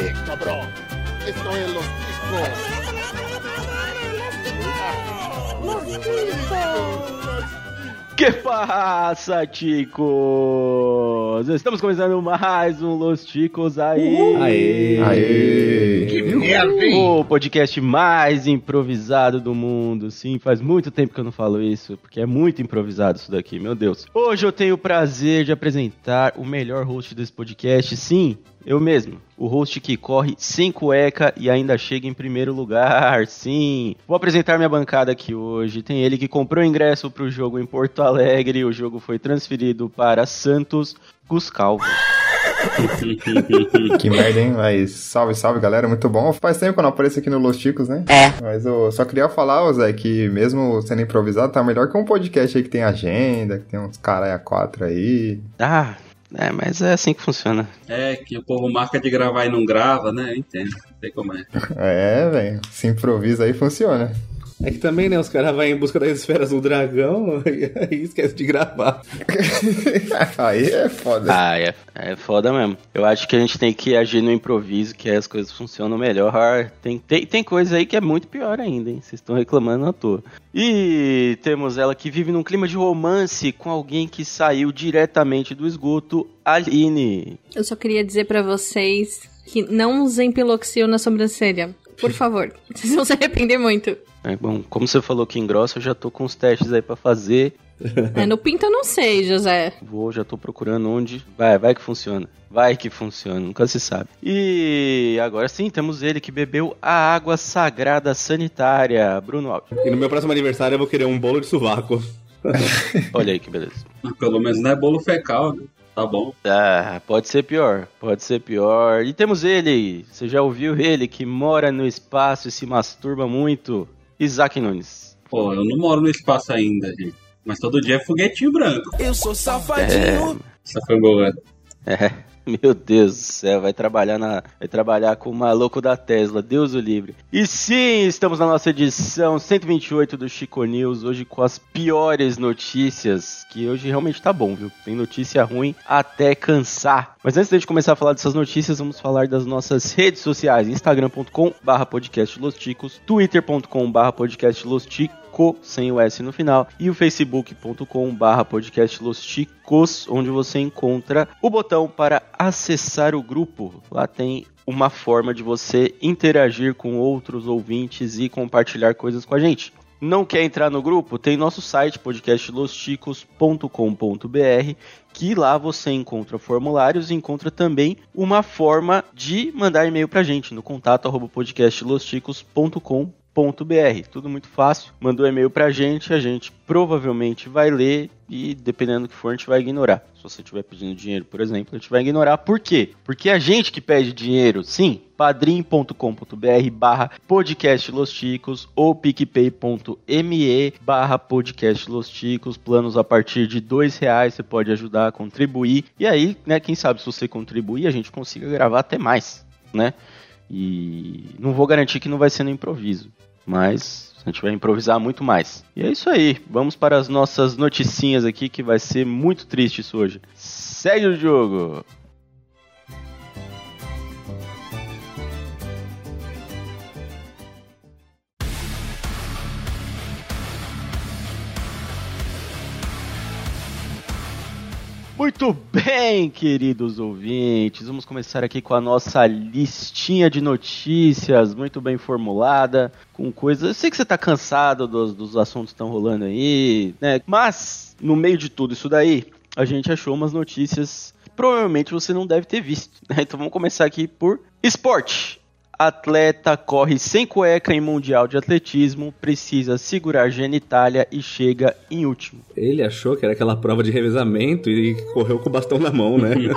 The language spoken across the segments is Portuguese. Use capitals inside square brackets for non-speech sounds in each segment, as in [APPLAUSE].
Eh, cabrón. Esto es los Que passa, ticos? Estamos começando mais um Los Ticos aí. Aê! Aê! Que merda, hein? O podcast mais improvisado do mundo. Sim, faz muito tempo que eu não falo isso, porque é muito improvisado isso daqui, meu Deus. Hoje eu tenho o prazer de apresentar o melhor host desse podcast. Sim, eu mesmo. O host que corre sem cueca e ainda chega em primeiro lugar. [LAUGHS] Sim. Vou apresentar minha bancada aqui hoje. Tem ele que comprou ingresso pro jogo em Porto Alegre. O jogo foi transferido para Santos. Gus Calvo. [LAUGHS] Que merda, hein? Mas salve, salve, galera. Muito bom. Faz tempo que eu não apareço aqui no Los Ticos, né? É. Mas eu só queria falar, ô Zé, que mesmo sendo improvisado, tá melhor que um podcast aí que tem agenda, que tem uns caralho a quatro aí. Ah, é, mas é assim que funciona. É, que o povo marca de gravar e não grava, né? Eu entendo. Sei como é. [LAUGHS] É, velho. Se improvisa aí, funciona. É que também, né, os caras vão em busca das esferas do dragão [LAUGHS] e aí esquece de gravar. [LAUGHS] aí é foda. Ah, é, é foda mesmo. Eu acho que a gente tem que agir no improviso, que aí as coisas funcionam melhor. Tem, tem, tem coisa aí que é muito pior ainda, hein? Vocês estão reclamando à toa. E temos ela que vive num clima de romance com alguém que saiu diretamente do esgoto, Aline. Eu só queria dizer pra vocês que não usem piloxil na sobrancelha. Por favor. [LAUGHS] Vocês vão se arrepender muito. É, bom, como você falou que engrossa, eu já tô com os testes aí pra fazer. É, no pinto eu não sei, José. Vou, já tô procurando onde. Vai, vai que funciona. Vai que funciona, nunca se sabe. E agora sim, temos ele que bebeu a água sagrada sanitária, Bruno Alves. E no meu próximo aniversário eu vou querer um bolo de sovaco. [LAUGHS] Olha aí que beleza. Mas pelo menos não é bolo fecal, né? Tá bom. Ah, pode ser pior, pode ser pior. E temos ele, você já ouviu ele, que mora no espaço e se masturba muito, Isaac Nunes. Pô, eu não moro no espaço ainda, gente. Mas todo dia é foguetinho branco. Eu sou safadinho. Essa foi boa. É, [LAUGHS] meu Deus do céu, vai trabalhar na, vai trabalhar com o maluco da Tesla, Deus o livre. E sim, estamos na nossa edição 128 do Chico News, hoje com as piores notícias, que hoje realmente tá bom, viu? Tem notícia ruim até cansar. Mas antes de a gente começar a falar dessas notícias, vamos falar das nossas redes sociais, instagram.com barra Ticos, sem o S no final, e o facebook.com barra podcast Los Ticos, onde você encontra o botão para acessar o grupo. Lá tem uma forma de você interagir com outros ouvintes e compartilhar coisas com a gente. Não quer entrar no grupo? Tem nosso site podcastlosticos.com.br que lá você encontra formulários e encontra também uma forma de mandar e-mail pra gente no contato arroba podcastlosticos.com.br Tudo muito fácil. Mandou e-mail pra gente, a gente provavelmente vai ler e dependendo do que for, a gente vai ignorar. Se você estiver pedindo dinheiro, por exemplo, a gente vai ignorar. Por quê? Porque a gente que pede dinheiro, sim, padrim.com.br barra podcast Los Ticos ou picpay.me barra podcast Los Ticos, planos a partir de dois reais, você pode ajudar a contribuir. E aí, né, quem sabe se você contribuir, a gente consiga gravar até mais, né? E não vou garantir que não vai ser no improviso, mas a gente vai improvisar muito mais. E é isso aí. Vamos para as nossas noticinhas aqui, que vai ser muito triste isso hoje. Segue o jogo! Muito bem, queridos ouvintes. Vamos começar aqui com a nossa listinha de notícias, muito bem formulada, com coisas. Eu sei que você tá cansado dos, dos assuntos que estão rolando aí, né? Mas, no meio de tudo isso daí, a gente achou umas notícias que provavelmente você não deve ter visto. Né? Então vamos começar aqui por esporte. Atleta corre sem cueca em Mundial de Atletismo, precisa segurar genitália e chega em último. Ele achou que era aquela prova de revezamento e correu com o bastão na mão, né? [LAUGHS]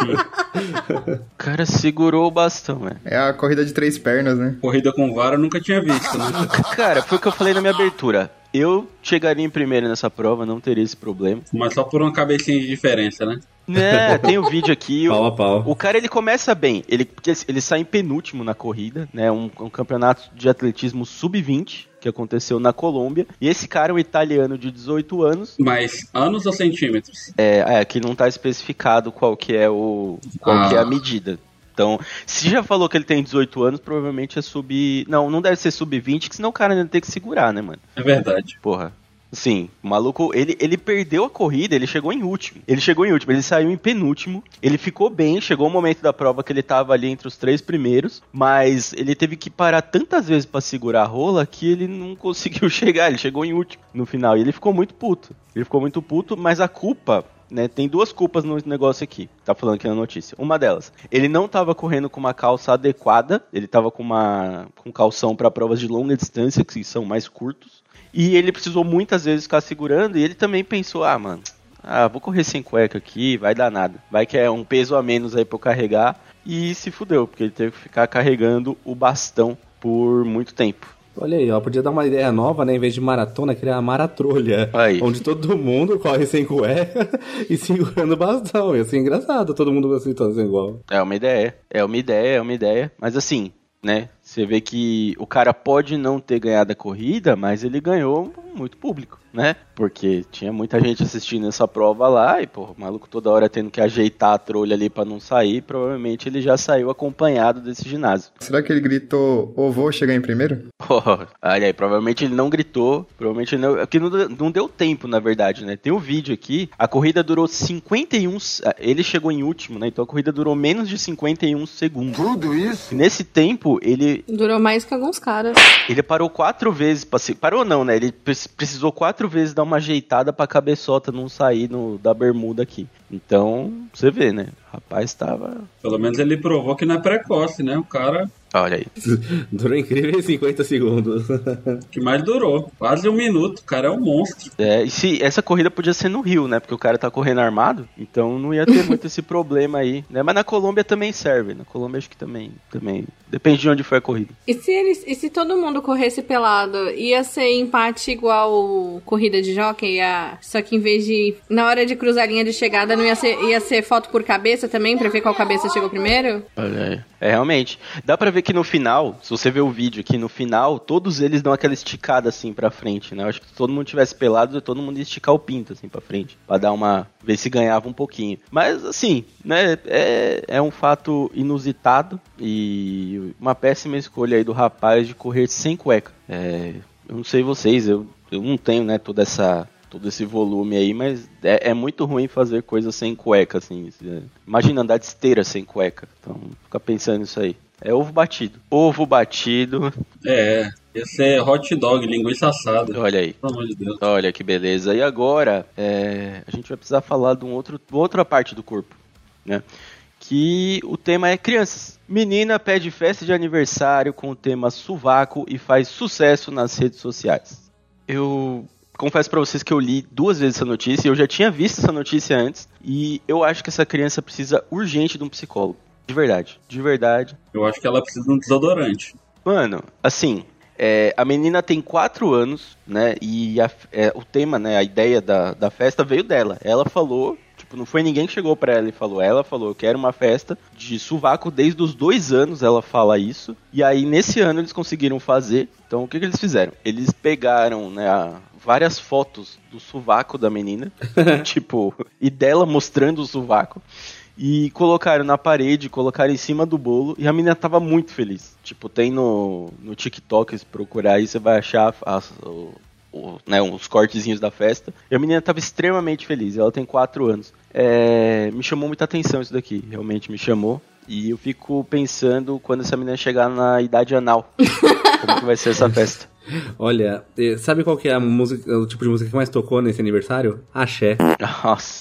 O cara segurou o bastão, né? É a corrida de três pernas, né? Corrida com vara eu nunca tinha visto, né? [LAUGHS] Cara, foi o que eu falei na minha abertura. Eu chegaria em primeiro nessa prova, não teria esse problema. Mas só por uma cabecinha de diferença, né? Né, [LAUGHS] tem o vídeo aqui. pau o, a pau. o cara ele começa bem, ele, porque ele sai em penúltimo na corrida, né? Um, um campeonato de atletismo sub-20 que aconteceu na Colômbia. E esse cara é um italiano de 18 anos. Mas anos ou centímetros? É, é que não tá especificado qual que é o qual Ah. que é a medida. Então, se já falou que ele tem 18 anos, provavelmente é sub. Não, não deve ser sub-20, que senão o cara ainda tem que segurar, né, mano? É verdade. Porra. Sim, o maluco, ele, ele perdeu a corrida, ele chegou em último. Ele chegou em último, ele saiu em penúltimo. Ele ficou bem, chegou o momento da prova que ele tava ali entre os três primeiros, mas ele teve que parar tantas vezes para segurar a rola que ele não [LAUGHS] conseguiu chegar. Ele chegou em último no final e ele ficou muito puto. Ele ficou muito puto, mas a culpa né, tem duas culpas no negócio aqui. Tá falando aqui na notícia. Uma delas, ele não estava correndo com uma calça adequada, ele estava com uma com calção para provas de longa distância que são mais curtos. E ele precisou muitas vezes ficar segurando e ele também pensou: "Ah, mano, ah, vou correr sem cueca aqui, vai dar nada. Vai que é um peso a menos aí para eu carregar". E se fudeu, porque ele teve que ficar carregando o bastão por muito tempo. Olha aí, ó, podia dar uma ideia nova, né? Em vez de maratona, criar a maratrolha. Aí. Onde todo mundo corre sem cueca [LAUGHS] e segurando bastão. Ia ser engraçado, todo mundo assim, todo igual. É uma ideia, é uma ideia, é uma ideia. Mas assim, né? Você vê que o cara pode não ter ganhado a corrida, mas ele ganhou muito público, né? Porque tinha muita gente assistindo essa prova lá e, pô, o maluco toda hora tendo que ajeitar a trolha ali para não sair, provavelmente ele já saiu acompanhado desse ginásio. Será que ele gritou, ô, vou chegar em primeiro? Pô, [LAUGHS] olha aí, provavelmente ele não gritou, provavelmente ele não, é que não, deu- não deu tempo, na verdade, né? Tem um vídeo aqui, a corrida durou 51, s- ah, ele chegou em último, né? Então a corrida durou menos de 51 segundos. Tudo isso? E nesse tempo, ele Durou mais que alguns caras. Ele parou quatro vezes pra se... Parou não, né? Ele pre- precisou quatro vezes dar uma ajeitada pra cabeçota não sair no, da bermuda aqui. Então, você vê, né? O rapaz tava... Pelo menos ele provou que não é precoce, né? O cara Olha aí. [LAUGHS] Durou incríveis 50 segundos. que mais durou. Quase um minuto. O cara é um monstro. É, e se essa corrida podia ser no Rio, né? Porque o cara tá correndo armado, então não ia ter muito esse problema aí, né? Mas na Colômbia também serve. Na Colômbia acho que também, também. Depende de onde foi a corrida. E se, eles, e se todo mundo corresse pelado, ia ser empate igual corrida de jockey? Ia, só que em vez de. Na hora de cruzar a linha de chegada, não ia ser, ia ser foto por cabeça também, pra ver qual cabeça chegou primeiro? Olha aí. É, realmente. Dá pra ver que no final, se você ver o vídeo aqui, no final, todos eles dão aquela esticada assim pra frente, né? Eu acho que se todo mundo tivesse pelado, todo mundo ia esticar o pinto assim pra frente. Pra dar uma. ver se ganhava um pouquinho. Mas assim, né? É, é um fato inusitado e uma péssima escolha aí do rapaz de correr sem cueca. É, eu não sei vocês, eu, eu não tenho, né, toda essa todo esse volume aí, mas é, é muito ruim fazer coisa sem cueca, assim. É, Imagina andar de esteira sem cueca. Então, fica pensando nisso aí. É ovo batido. Ovo batido. É. Ia ser hot dog, linguiça assada. Olha aí. Pelo amor de Deus. Olha que beleza. E agora, é, a gente vai precisar falar de um outro, outra parte do corpo, né? Que o tema é crianças. Menina pede festa de aniversário com o tema sovaco e faz sucesso nas redes sociais. Eu confesso pra vocês que eu li duas vezes essa notícia, eu já tinha visto essa notícia antes e eu acho que essa criança precisa urgente de um psicólogo. De verdade, de verdade. Eu acho que ela precisa de um desodorante. Mano, assim, é, a menina tem 4 anos, né? E a- é, o tema, né? A ideia da, da festa veio dela. Ela falou, tipo, não foi ninguém que chegou pra ela e falou. Ela falou, eu quero uma festa de sovaco desde os dois anos, ela fala isso. E aí, nesse ano, eles conseguiram fazer. Então, o que, que eles fizeram? Eles pegaram, né? a- várias fotos do sovaco da menina, [LAUGHS] tipo, e dela mostrando o sovaco. E colocaram na parede, colocaram em cima do bolo e a menina tava muito feliz. Tipo, tem no, no TikTok, se procurar aí, você vai achar as- o- o- né, uns cortezinhos da festa. E a menina tava extremamente feliz, ela tem 4 anos. É, me chamou muita atenção isso daqui, realmente me chamou. E eu fico pensando quando essa menina chegar na idade anal. como que vai ser essa festa? [LAUGHS] Olha, sabe qual que é a música, o tipo de música que mais tocou nesse aniversário? Axé. Nossa.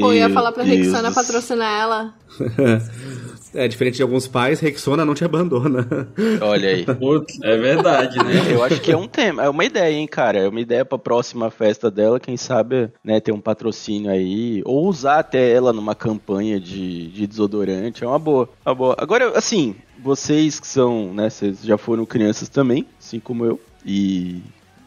Pô, eu ia falar pra Deus Rexona patrocinar ela. [LAUGHS] É, diferente de alguns pais, Rexona não te abandona. Olha aí. É verdade, né? Eu acho que é um tema, é uma ideia, hein, cara. É uma ideia pra próxima festa dela, quem sabe, né, ter um patrocínio aí, ou usar até ela numa campanha de, de desodorante, é uma boa, uma boa. Agora, assim, vocês que são, né, vocês já foram crianças também, assim como eu, e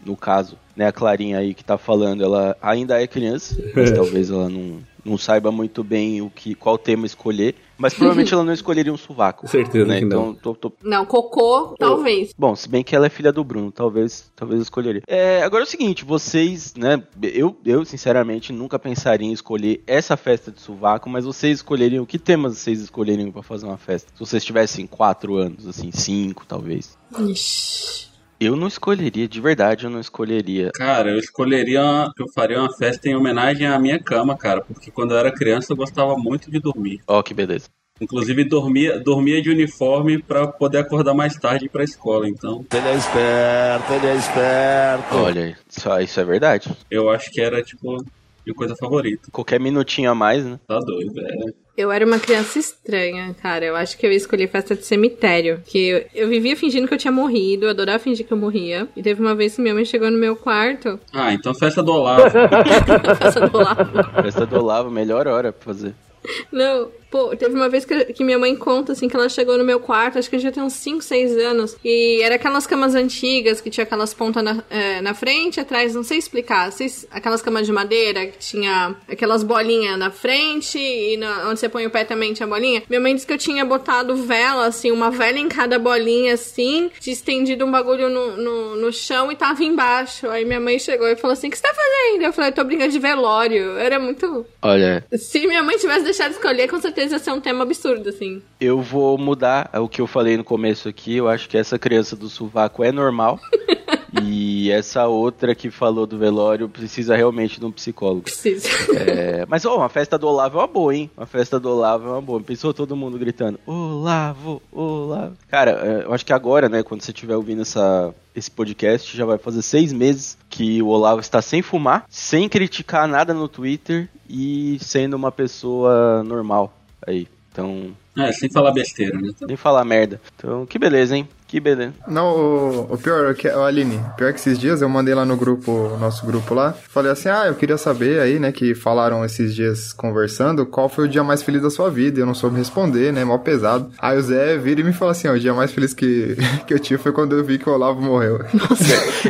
no caso, né, a Clarinha aí que tá falando, ela ainda é criança, mas talvez ela não, não saiba muito bem o que, qual tema escolher. Mas provavelmente ela não escolheria um sovaco. Certeza né? que não. Então, tô, tô- Não, cocô, talvez. Bom, se bem que ela é filha do Bruno, talvez, talvez eu escolheria. É, agora é o seguinte, vocês, né, eu, eu sinceramente nunca pensaria em escolher essa festa de sovaco, mas vocês escolheriam, que temas vocês escolheriam pra fazer uma festa? Se vocês tivessem quatro anos, assim, cinco, talvez. Ixi. Eu não escolheria, de verdade eu não escolheria. Cara, eu escolheria, uma- eu faria uma festa em homenagem à minha cama, cara, porque quando eu era criança eu gostava muito de dormir. Ó, que beleza. Inclusive dormia, dormia de uniforme pra poder acordar mais tarde ir pra escola. Então, Ele é esperto, ele é esperto. Olha, isso, isso é verdade. eu acho que era tipo minha coisa favorita. Qualquer minutinho a mais, né? Tá doido, é. Eu era uma criança estranha, cara. Eu acho que eu ia escolher festa de cemitério. Que eu, eu vivia fingindo que eu tinha morrido, eu adorava fingir que eu morria. E teve uma vez que minha mãe chegou no meu quarto, Ah, então festa do Olavo. [LAUGHS] festa do Olavo. Festa do Olavo, melhor hora pra fazer. Não, pô, teve uma vez que, que minha mãe conta, assim, que ela chegou no meu quarto, acho que eu já tinha uns 5, 6 anos, e era aquelas camas antigas, que tinha aquelas pontas na, é, na frente, atrás, não sei explicar, vocês, aquelas camas de madeira, que tinha aquelas bolinhas na frente, e na- onde você põe o pé também tinha bolinha. Minha mãe disse que eu tinha botado vela, assim, uma vela em cada bolinha, assim, tinha estendido um bagulho no, no, no chão e tava embaixo. Aí minha mãe chegou e falou assim, o que você tá fazendo? Eu falei, tô brincando de velório. Era muito... Olha, Se minha mãe tivesse deixado escolher, com certeza ia ser um tema absurdo, assim. eu vou mudar o que eu falei no começo aqui. Eu acho que essa criança do sovaco é normal. [LAUGHS] e essa outra que falou do velório precisa realmente de um psicólogo. Preciso. É, mas, ó, uma festa do Olavo é uma boa, hein? Uma festa do Olavo é uma boa. Pensou todo mundo gritando, Olavo, Olavo. Cara, é, eu acho que agora, né, quando você estiver ouvindo essa, esse podcast, já vai fazer seis meses que o Olavo está sem fumar, sem criticar nada no Twitter e sendo uma pessoa normal aí. Então, É, sem falar besteira, né? nem falar merda. Então, que beleza, hein? Que beleza. Não, o, o pior é que, ô, Aline, pior que esses dias eu mandei lá no grupo, nosso grupo lá, falei assim, ah, eu queria saber aí, né, que falaram esses dias conversando, qual foi o dia mais feliz da sua vida, e eu não soube responder, né, mal pesado. Aí o Zé vira e me fala assim, ó, o dia mais feliz que, [LAUGHS] que eu tive foi quando eu vi que o Olavo morreu. [LAUGHS]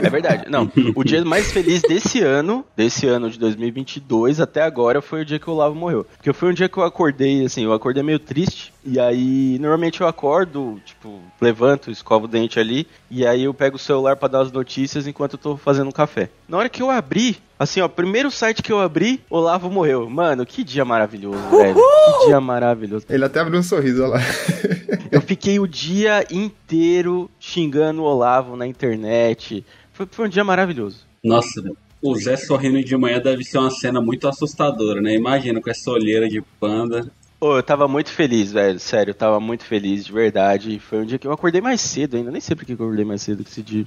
É verdade. Não, o dia mais feliz desse ano, desse ano de 2022 até agora, foi o dia que o Olavo morreu. Porque foi um dia que eu acordei, assim, eu acordei meio triste. E aí, normalmente eu acordo, tipo, levanto, escovo o dente ali. E aí eu pego o celular pra dar as notícias enquanto eu tô fazendo um café. Na hora que eu abri, assim, ó, primeiro site que eu abri, Olavo morreu. Mano, que dia maravilhoso, velho. Que dia maravilhoso. Ele até abriu um sorriso olha lá. [LAUGHS] Eu fiquei o dia inteiro xingando o Olavo na internet. Foi, foi um dia maravilhoso. Nossa, velho. o Zé sorrindo de manhã deve ser uma cena muito assustadora, né? Imagina com essa olheira de panda. Ô, eu tava muito feliz, velho. Sério, eu tava muito feliz, de verdade. Foi um dia que eu acordei mais cedo ainda. Nem sei por que eu acordei mais cedo que esse dia.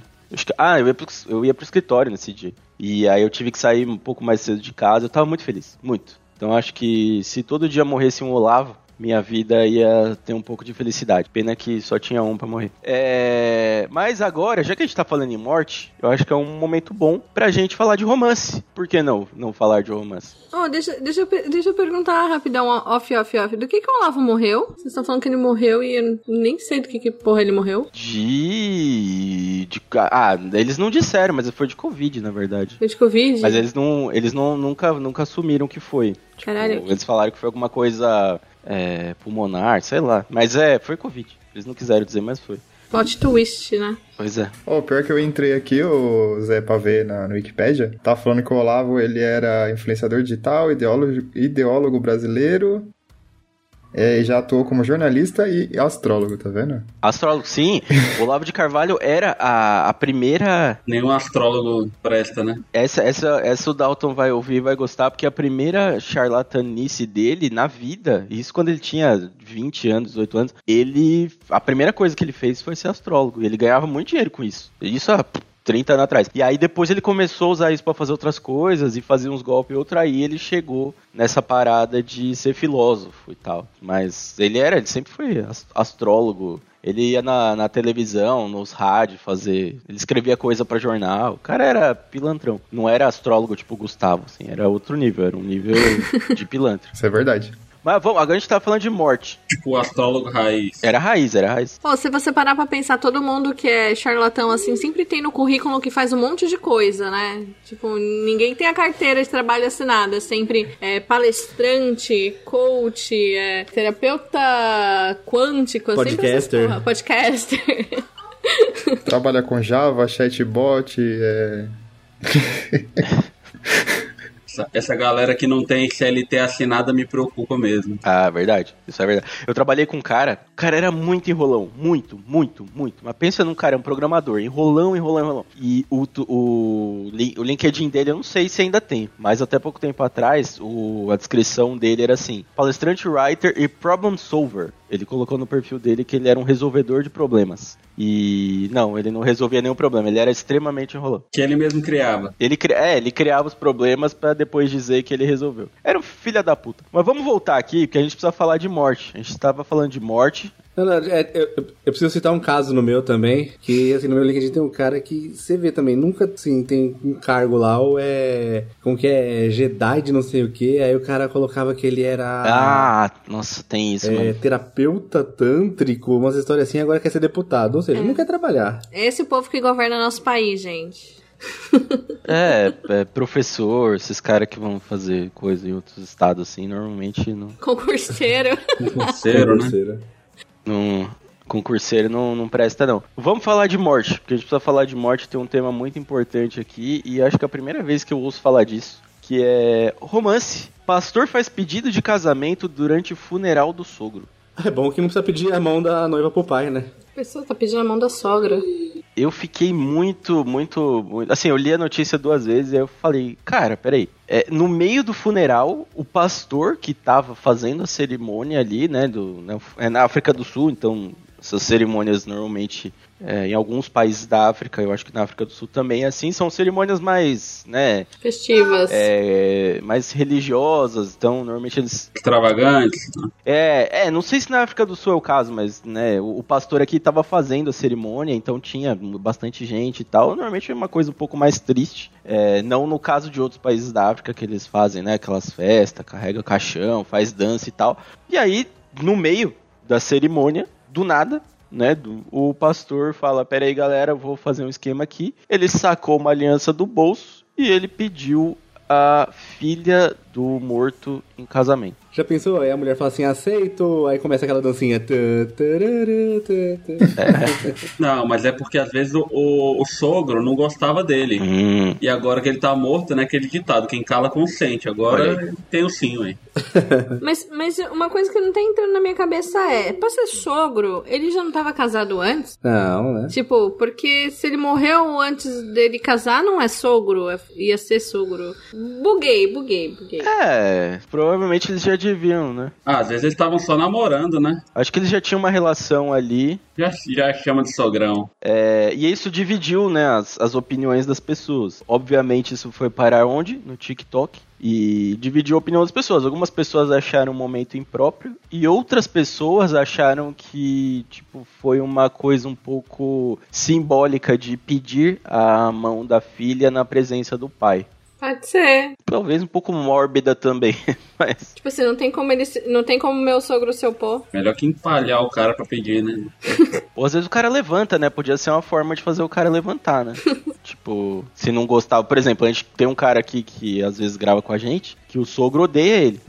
Ah, eu ia, pro, eu ia pro escritório nesse dia. E aí eu tive que sair um pouco mais cedo de casa. Eu tava muito feliz. Muito. Então acho que se todo dia morresse um Olavo, minha vida ia ter um pouco de felicidade. Pena que só tinha um pra morrer. É... Mas agora, já que a gente tá falando em morte, eu acho que é um momento bom pra gente falar de romance. Por que não não falar de romance? Oh, deixa, deixa, eu, deixa eu perguntar rapidão, off, off, off. Do que que o Olavo morreu? Vocês estão falando que ele morreu e eu nem sei do que que porra ele morreu. De... de. Ah, eles não disseram, mas foi de Covid, na verdade. Foi de Covid? Mas eles não. Eles não nunca, nunca assumiram que foi. Tipo, Caralho. Eles falaram que foi alguma coisa é, pulmonar, sei lá. Mas é, foi Covid. Eles não quiseram dizer, mas foi. Plot twist, né? Pois é. Ó, pior que eu entrei aqui, o Zé, pra ver na, no Wikipedia, tá falando que o Olavo, ele era influenciador digital, ideólogo, ideólogo brasileiro, é, e já atuou como jornalista e astrólogo, tá vendo? Astrólogo, sim. O Olavo de Carvalho era a, a primeira. Nenhum astrólogo presta, né? Essa, essa, essa o Dalton vai ouvir e vai gostar, porque a primeira charlatanice dele na vida, isso quando ele tinha 20 anos, 18 anos, ele. A primeira coisa que ele fez foi ser astrólogo. E ele ganhava muito dinheiro com isso. Isso há 30 anos atrás. E aí depois ele começou a usar isso pra fazer outras coisas e fazer uns golpes e outro. Aí ele chegou nessa parada de ser filósofo e tal. Mas ele era, ele sempre foi as- astrólogo. Ele ia na, na televisão, nos rádios fazer. Ele escrevia coisa pra jornal. O cara era pilantrão. Não era astrólogo tipo Gustavo, assim. Era outro nível. Era um nível [LAUGHS] de pilantra. Isso é verdade. Mas vamos, agora a gente tá falando de morte. Tipo o astrólogo raiz. Era raiz, era raiz. Pô, se você parar pra pensar, todo mundo que é charlatão assim sempre tem no currículo que faz um monte de coisa, né? Tipo, ninguém tem a carteira de trabalho assinada. Sempre é palestrante, coach, é terapeuta quântico. Podcaster. porra, podcaster. Trabalha com Java, chatbot, é... [LAUGHS] Essa, essa galera que não tem CLT assinada me preocupa mesmo. Ah, verdade. Isso é verdade. Eu trabalhei com um cara, o cara era muito enrolão. Muito, muito, muito. Mas pensa num cara, um programador. Enrolão, enrolão, enrolão. E o, o, o LinkedIn dele, eu não sei se ainda tem. Mas até pouco tempo atrás, o, a descrição dele era assim: palestrante, writer e problem solver. Ele colocou no perfil dele que ele era um resolvedor de problemas. E não, ele não resolvia nenhum problema. Ele era extremamente enrolão. Que ele mesmo criava. Ele, é, ele criava os problemas pra depois dizer que ele resolveu. Era um filho da puta. Mas vamos voltar aqui, porque a gente precisa falar de morte. A gente estava falando de morte. Não, não, é, eu, eu- preciso citar um caso no meu também, que assim, no meu LinkedIn tem um cara que você vê também, nunca assim, tem um cargo lá, ou é. Como que é? Jedi de não sei o que, aí o cara colocava que ele era. Ah, nossa, tem isso, é, mano. terapeuta tântrico, umas histórias assim, agora quer ser deputado. Ou seja, não quer trabalhar. Esse povo que governa nosso país, gente. É, é, professor, esses caras que vão fazer coisa em outros estados assim, normalmente não. Concurseiro. [LAUGHS] Concurseiro, né? Não concurseiro não, não presta, não. Vamos falar de morte, porque a gente precisa falar de morte, tem um tema muito importante aqui, e acho que é a primeira vez que eu ouço falar disso, que é romance. Pastor faz pedido de casamento durante o funeral do sogro. É bom que não precisa pedir a mão da noiva pro pai, né? Pessoa tá pedindo a mão da sogra. Eu fiquei muito, muito, muito. Assim, eu li a notícia duas vezes e eu falei, cara, peraí. É, no meio do funeral, o pastor que tava fazendo a cerimônia ali, né? Do, né, é na África do Sul, então essas cerimônias normalmente é, em alguns países da África, eu acho que na África do Sul também é assim, são cerimônias mais, né, Festivas. é, mais religiosas, então normalmente eles Extravagantes. é, é, não sei se na África do Sul é o caso, mas, né, o, o pastor aqui tava fazendo a cerimônia, então tinha bastante gente e tal. Normalmente é uma coisa um pouco mais triste. É, não no caso de outros países da África que eles fazem, né, aquelas festas, carrega caixão, faz dança e tal. E aí, no meio da cerimônia, do nada, né, do- o pastor fala, pera aí galera, vou fazer um esquema aqui. Ele sacou uma aliança do bolso e ele pediu a filha do morto em casamento. Já pensou? Aí a mulher fala assim, aceito, aí começa aquela dancinha. Tã. [LAUGHS] Não, mas é porque às vezes o, o- o sogro não gostava dele. Hum. E agora que ele tá morto, né? Aquele ditado, quem cala consente. Olha Agora tem o sim, aí. [LAUGHS] Mas, mas uma coisa que não tá entrando na minha cabeça é, pra ser sogro, ele já não tava casado antes? Não, né? Tipo, porque se ele morreu antes dele casar, não é sogro, é- ia ser sogro. Buguei, buguei, buguei. É, provavelmente eles já deviam, né? Ah, às vezes eles estavam só namorando, né? Acho que eles já tinham uma relação ali. Já, já chama de sogrão. é, e isso dividiu, né, as, as opiniões das pessoas. Obviamente isso foi parar onde? No TikTok. E dividiu a opinião das pessoas. Algumas pessoas acharam um momento impróprio e outras pessoas acharam que, tipo, foi uma coisa um pouco simbólica de pedir a mão da filha na presença do pai. Pode ser. Talvez um pouco mórbida também, [LAUGHS] mas Tipo assim, não tem como ele se- não tem como meu sogro se opor. Melhor que empalhar o cara pra pedir, né? [LAUGHS] Ou às vezes o cara levanta, né? Podia ser uma forma de fazer o cara levantar, né? [LAUGHS] tipo, se não gostava. Por exemplo, a gente tem um cara aqui que às vezes grava com a gente, que o sogro odeia ele.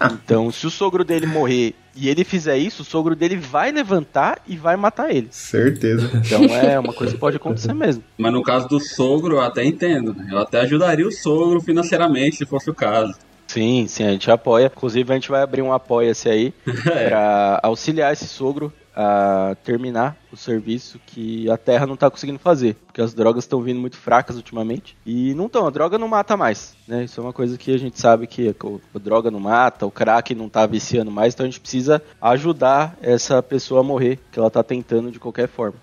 Então, se o sogro dele morrer e ele fizer isso, o sogro dele vai levantar e vai matar ele. Certeza. Então é uma coisa que pode acontecer mesmo. Mas no caso do sogro, eu até entendo. né? Eu até ajudaria o sogro financeiramente, se fosse o caso. Sim, sim, a gente apoia. Inclusive, a gente vai abrir um apoia-se aí [LAUGHS] pra auxiliar esse sogro a terminar o serviço que a Terra não tá conseguindo fazer. Porque as drogas estão vindo muito fracas ultimamente. E não estão, a droga não mata mais. Né? Isso é uma coisa que a gente sabe que a droga não mata, o crack não tá viciando mais, então a gente precisa ajudar essa pessoa a morrer, que ela tá tentando de qualquer forma.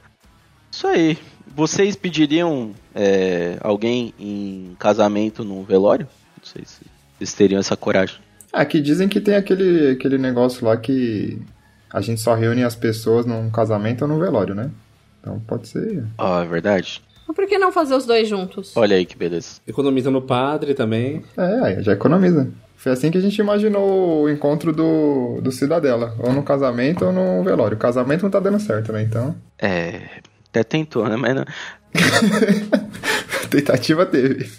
Isso aí. Vocês pediriam é, alguém em casamento num velório? Não sei se vocês teriam essa coragem. Aqui dizem que tem aquele, aquele negócio lá que a gente só reúne as pessoas num casamento ou num velório, né? Então pode ser. Ah, é verdade. Mas por que não fazer os dois juntos? Olha aí que beleza. Economiza no padre também. É, já economiza. Foi assim que a gente imaginou o encontro do, do Cidadela. Ou no casamento ou no velório. O casamento não tá dando certo, né? Então. É. Até tentou, né? Mas não. [LAUGHS] Tentativa teve.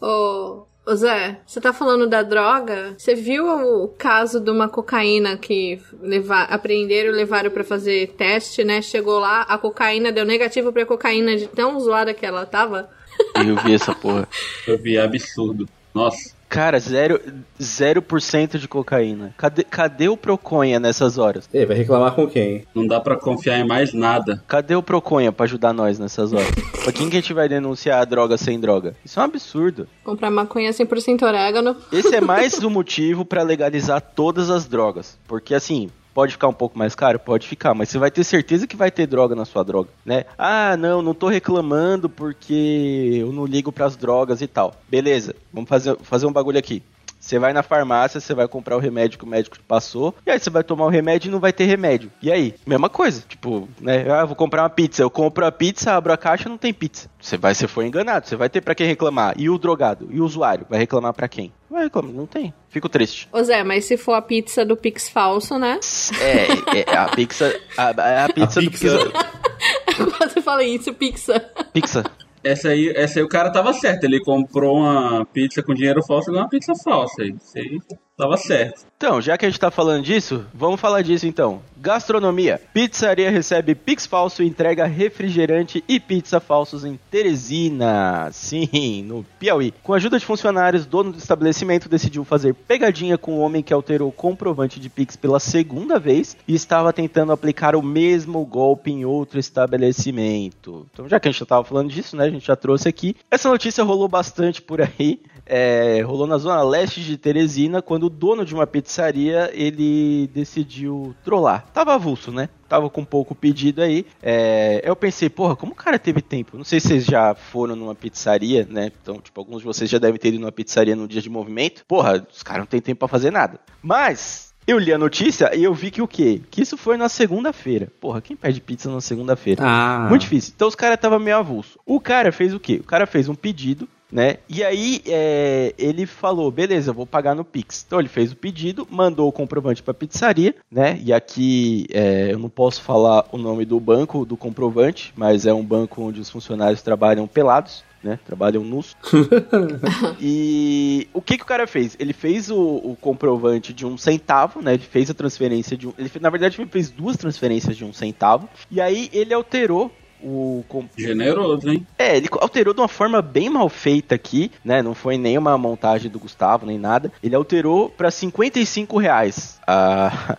Ô, ô Zé, você tá falando da droga? Você viu o caso de uma cocaína que levar, apreenderam e levaram pra fazer teste, né? Chegou lá, a cocaína deu negativo pra cocaína de tão zoada que ela tava. Eu vi essa porra. Eu vi é absurdo. Nossa. Cara, zero, 0% de cocaína. Cadê, cadê o Proconha nessas horas? Ei, vai reclamar com quem? Não dá pra confiar em mais nada. Cadê o Proconha pra ajudar nós nessas horas? [LAUGHS] pra quem que a gente vai denunciar a droga sem droga? Isso é um absurdo. Comprar maconha 100% orégano. Esse é mais [LAUGHS] um motivo pra legalizar todas as drogas. Porque assim, Pode ficar um pouco mais caro? Pode ficar, mas você vai ter certeza que vai ter droga na sua droga, né? Ah, não, não tô reclamando porque eu não ligo pras drogas e tal. Beleza, vamos fazer, fazer um bagulho aqui. Você vai na farmácia, você vai comprar o remédio que o médico te passou, e aí você vai tomar o remédio e não vai ter remédio. E aí? Mesma coisa. Tipo, né? Ah, vou comprar uma pizza. Eu compro a pizza, abro a caixa, não tem pizza. Você vai, você foi enganado. Você vai ter para quem reclamar. E o drogado? E o usuário? Vai reclamar para quem? Vai reclamar. Não tem. Fico triste. Ô Zé, mas se for a pizza do Pix falso, né? É, é a pizza. A, a pizza A do pizza. [LAUGHS] pizza. Quase falei isso, pizza. Pizza. Essa aí, essa aí o cara tava certo. Ele comprou uma pizza com dinheiro falso e ganhou uma pizza falsa. Isso aí tava certo. Então, já que a gente tá falando disso, vamos falar disso então. Gastronomia. Pizzaria recebe Pix falso e entrega refrigerante e pizza falsos em Teresina. Sim, no Piauí. Com a ajuda de funcionários, dono do estabelecimento decidiu fazer pegadinha com o homem que alterou o comprovante de Pix pela segunda vez e estava tentando aplicar o mesmo golpe em outro estabelecimento. Então, já que a gente já tava falando disso, né, a gente já trouxe aqui. Essa notícia rolou bastante por aí. É, rolou na zona leste de Teresina, quando o dono de uma pizzaria, ele decidiu trollar. Tava avulso, né? Tava com pouco pedido aí. É, eu pensei, porra, como o cara teve tempo? Não sei se vocês já foram numa pizzaria, né? Então, tipo, alguns de vocês já devem ter ido numa pizzaria no dia de movimento. Porra, os caras não tem tempo pra fazer nada. Mas, eu li a notícia e eu vi que o quê? Que isso foi na segunda-feira. Porra, quem pede pizza na segunda-feira? Ah. Muito difícil. Então os caras tava meio avulso. O cara fez o quê? O cara fez um pedido, né? E aí é, ele falou, beleza, vou pagar no Pix. Então ele fez o pedido, mandou o comprovante pra pizzaria, né? E aqui é, eu não posso falar o nome do banco do comprovante, mas é um banco onde os funcionários trabalham pelados. Né, trabalham nus. [LAUGHS] e o que, que o cara fez? Ele fez o, o comprovante de um centavo, né? Ele fez a transferência de um. Ele, na verdade, ele fez duas transferências de um centavo. E aí ele alterou o, Generoso, hein? é, ele alterou de uma forma bem mal feita aqui, né? Não foi nenhuma montagem do Gustavo, nem nada. Ele alterou pra 55 reais a, [LAUGHS]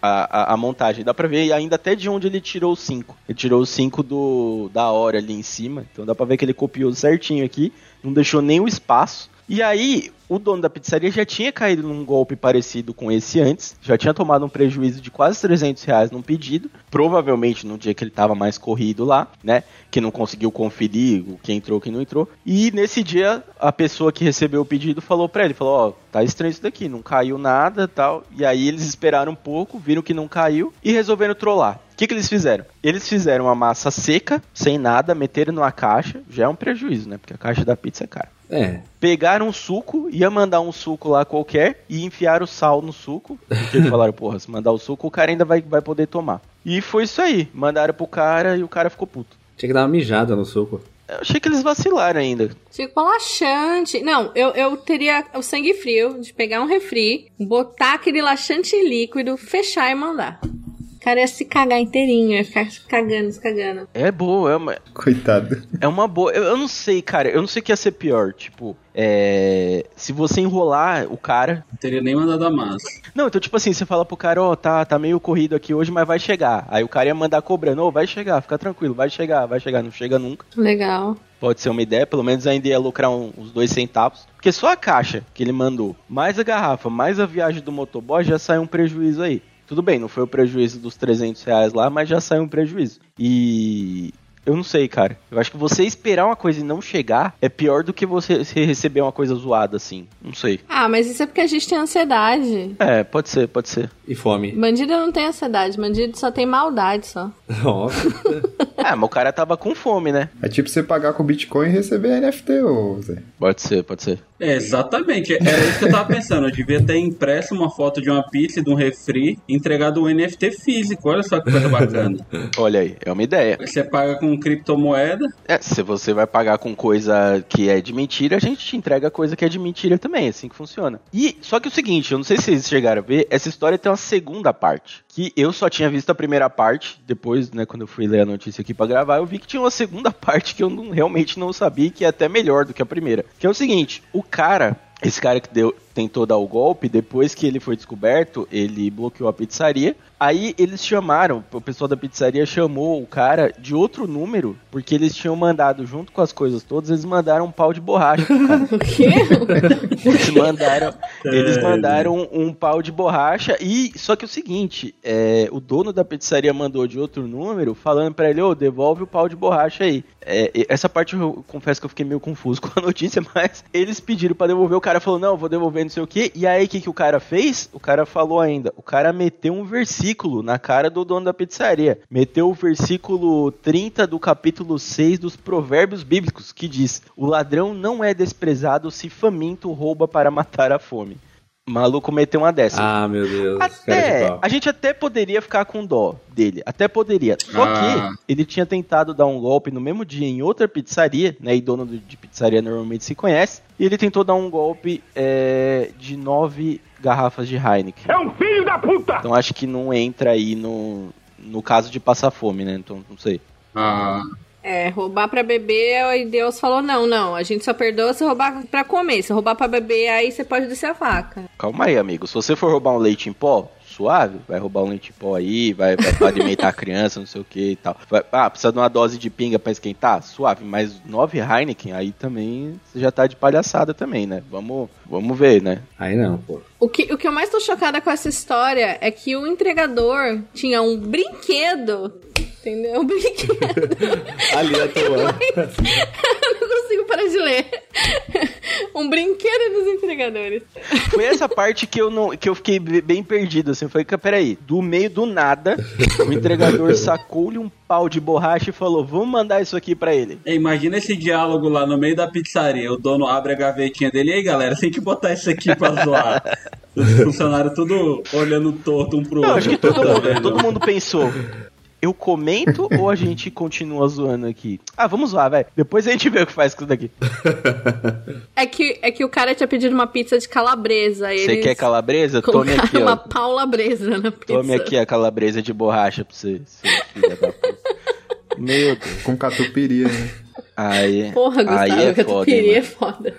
a, a, a montagem. Dá pra ver ainda até de onde ele tirou os 5. Ele tirou os 5 do, da hora ali em cima. Então dá pra ver que ele copiou certinho aqui. Não deixou nem o espaço. E aí, o dono da pizzaria já tinha caído num golpe parecido com esse antes, já tinha tomado um prejuízo de quase 300 reais num pedido, provavelmente no dia que ele estava mais corrido lá, né, que não conseguiu conferir o que entrou, o que não entrou, e nesse dia a pessoa que recebeu o pedido falou pra ele, falou, ó, tá estranho isso daqui, não caiu nada tal, e aí eles esperaram um pouco, viram que não caiu e resolveram trollar. O que, que eles fizeram? Eles fizeram uma massa seca, sem nada, meteram numa caixa, já é um prejuízo, né, porque a caixa da pizza é cara É. pegaram um suco, ia mandar um suco lá qualquer e enfiaram o sal no suco. Porque eles falaram, porra, se mandar o suco, o cara ainda vai, vai poder tomar. E foi isso aí. Mandaram pro cara e o cara ficou puto. Tinha que dar uma mijada no suco. Eu achei que eles vacilaram ainda. Ficou laxante. Não, eu, eu teria o sangue frio de pegar um refri, botar aquele laxante líquido, fechar e mandar. O cara ia se cagar inteirinho, ia ficar se cagando, se cagando. É boa, é uma, Coitado. é uma boa. Eu, eu não sei, cara. Eu não sei o que ia ser pior. Tipo, é. Se você enrolar o cara. Não teria nem mandado a massa. Não, então, tipo assim, você fala pro cara, ó, tá, tá meio corrido aqui hoje, mas vai chegar. Aí o cara ia mandar cobrando, ô, vai chegar, fica tranquilo, vai chegar, vai chegar. Não chega nunca. Legal. Pode ser uma ideia, pelo menos ainda ia lucrar um- uns dois centavos. Porque só a caixa que ele mandou, mais a garrafa, mais a viagem do motoboy, já saiu um prejuízo aí. Tudo bem, não foi o prejuízo dos 300 reais lá, mas já saiu um prejuízo. E eu não sei, cara. Eu acho que você esperar uma coisa e não chegar é pior do que você receber uma coisa zoada assim. Não sei. Ah, mas isso é porque a gente tem ansiedade. É, pode ser, pode ser. E fome. Bandido não tem ansiedade, bandido só tem maldade só. [LAUGHS] Nossa. [LAUGHS] Ah, mas o cara tava com fome, né? É tipo você pagar com Bitcoin e receber NFT, ô Zé. Pode ser, pode ser. É, exatamente. Era isso que eu tava pensando. Eu devia ter impresso uma foto de uma pizza e de um refri e entregado um NFT físico. Olha só que coisa bacana. [LAUGHS] Olha aí, é uma ideia. Você paga com criptomoeda. É, se você vai pagar com coisa que é de mentira, a gente te entrega coisa que é de mentira também, é assim que funciona. E só que o seguinte, eu não sei se vocês chegaram a ver, essa história tem uma segunda parte, que eu só tinha visto a primeira parte, depois, né, quando eu fui ler a notícia aqui pra gravar, eu vi que tinha uma segunda [LAUGHS] parte que eu não- realmente não sabia, que é até melhor do que a primeira. Que é o seguinte, o cara, esse cara que deu, tentou dar o golpe, depois que ele foi descoberto, ele bloqueou a pizzaria. Aí eles chamaram, o pessoal da pizzaria chamou o cara de outro número, porque eles tinham mandado, junto com as coisas todas, eles mandaram um pau de borracha pro cara. [LAUGHS] O quê? Eles mandaram, eles mandaram um pau de borracha e só que o seguinte, é, o dono da pizzaria mandou de outro número falando pra ele, ô, devolve o pau de borracha aí. É, e- essa parte eu confesso que eu fiquei meio confuso [LAUGHS] com a notícia, mas eles pediram pra devolver, o cara falou, não, eu vou devolver não sei o que. E aí o que, que o cara fez? O cara falou ainda, o cara meteu um versículo na cara do dono da pizzaria. Meteu o versículo 30 do capítulo 6 dos provérbios bíblicos, que diz, o ladrão não é desprezado se faminto rouba para matar a fome. O maluco meteu uma dessa. Ah, meu Deus. Até, a gente até poderia ficar com dó dele, até poderia. Só Ah. que ele tinha tentado dar um golpe no mesmo dia em outra pizzaria, né? E dono do- de pizzaria normalmente se conhece. E ele tentou dar um golpe é, de nove garrafas de Heineken. É um filho da puta! Então acho que não entra aí no, no caso de passar fome, né? Então não sei. Ah, É, roubar pra beber, e Deus falou, não, não, a gente só perdoa se roubar pra comer. Se roubar pra beber, aí você pode descer a faca. Calma aí, amigo. Se você for roubar um leite em pó, suave, vai roubar um leite em pó aí, vai, vai pra alimentar a [LAUGHS] criança, não sei o que e tal. Vai- ah, precisa de uma dose de pinga pra esquentar? Suave, mas nove Heineken aí também você já tá de palhaçada também, né? Vamos, vamos ver, né? Aí não, pô. O que, o que eu mais tô chocada com essa história é que o entregador tinha um brinquedo. Entendeu? Um brinquedo. [LAUGHS] Ali à toa. eu não consigo parar de ler. Um brinquedo dos entregadores. Foi essa parte que eu não que eu fiquei be- bem perdido, assim. Eu falei, "Cara, peraí, do meio do nada, o entregador [LAUGHS] sacou-lhe um pau de borracha e falou: vamos mandar isso aqui pra ele. é, imagina esse diálogo lá no meio da pizzaria. O dono abre a gavetinha dele. E aí, galera, tem que botar isso aqui pra zoar. Os funcionários tudo olhando torto um pro Não, outro. acho que todo Tá mundo, todo mundo pensou. Eu comento [LAUGHS] ou a gente continua zoando aqui? Ah, vamos zoar, velho. Depois a gente vê o que faz com isso daqui. É que, é que o cara tinha pedido uma pizza de calabresa. e Você quer calabresa? Tome aqui, uma ó. paulabresa na pizza. Tome aqui a calabresa de borracha pra você. Meu Deus. Com catupiry, né? Aí, Porra, Gustavo, aí é foda, catupiry é mano. foda.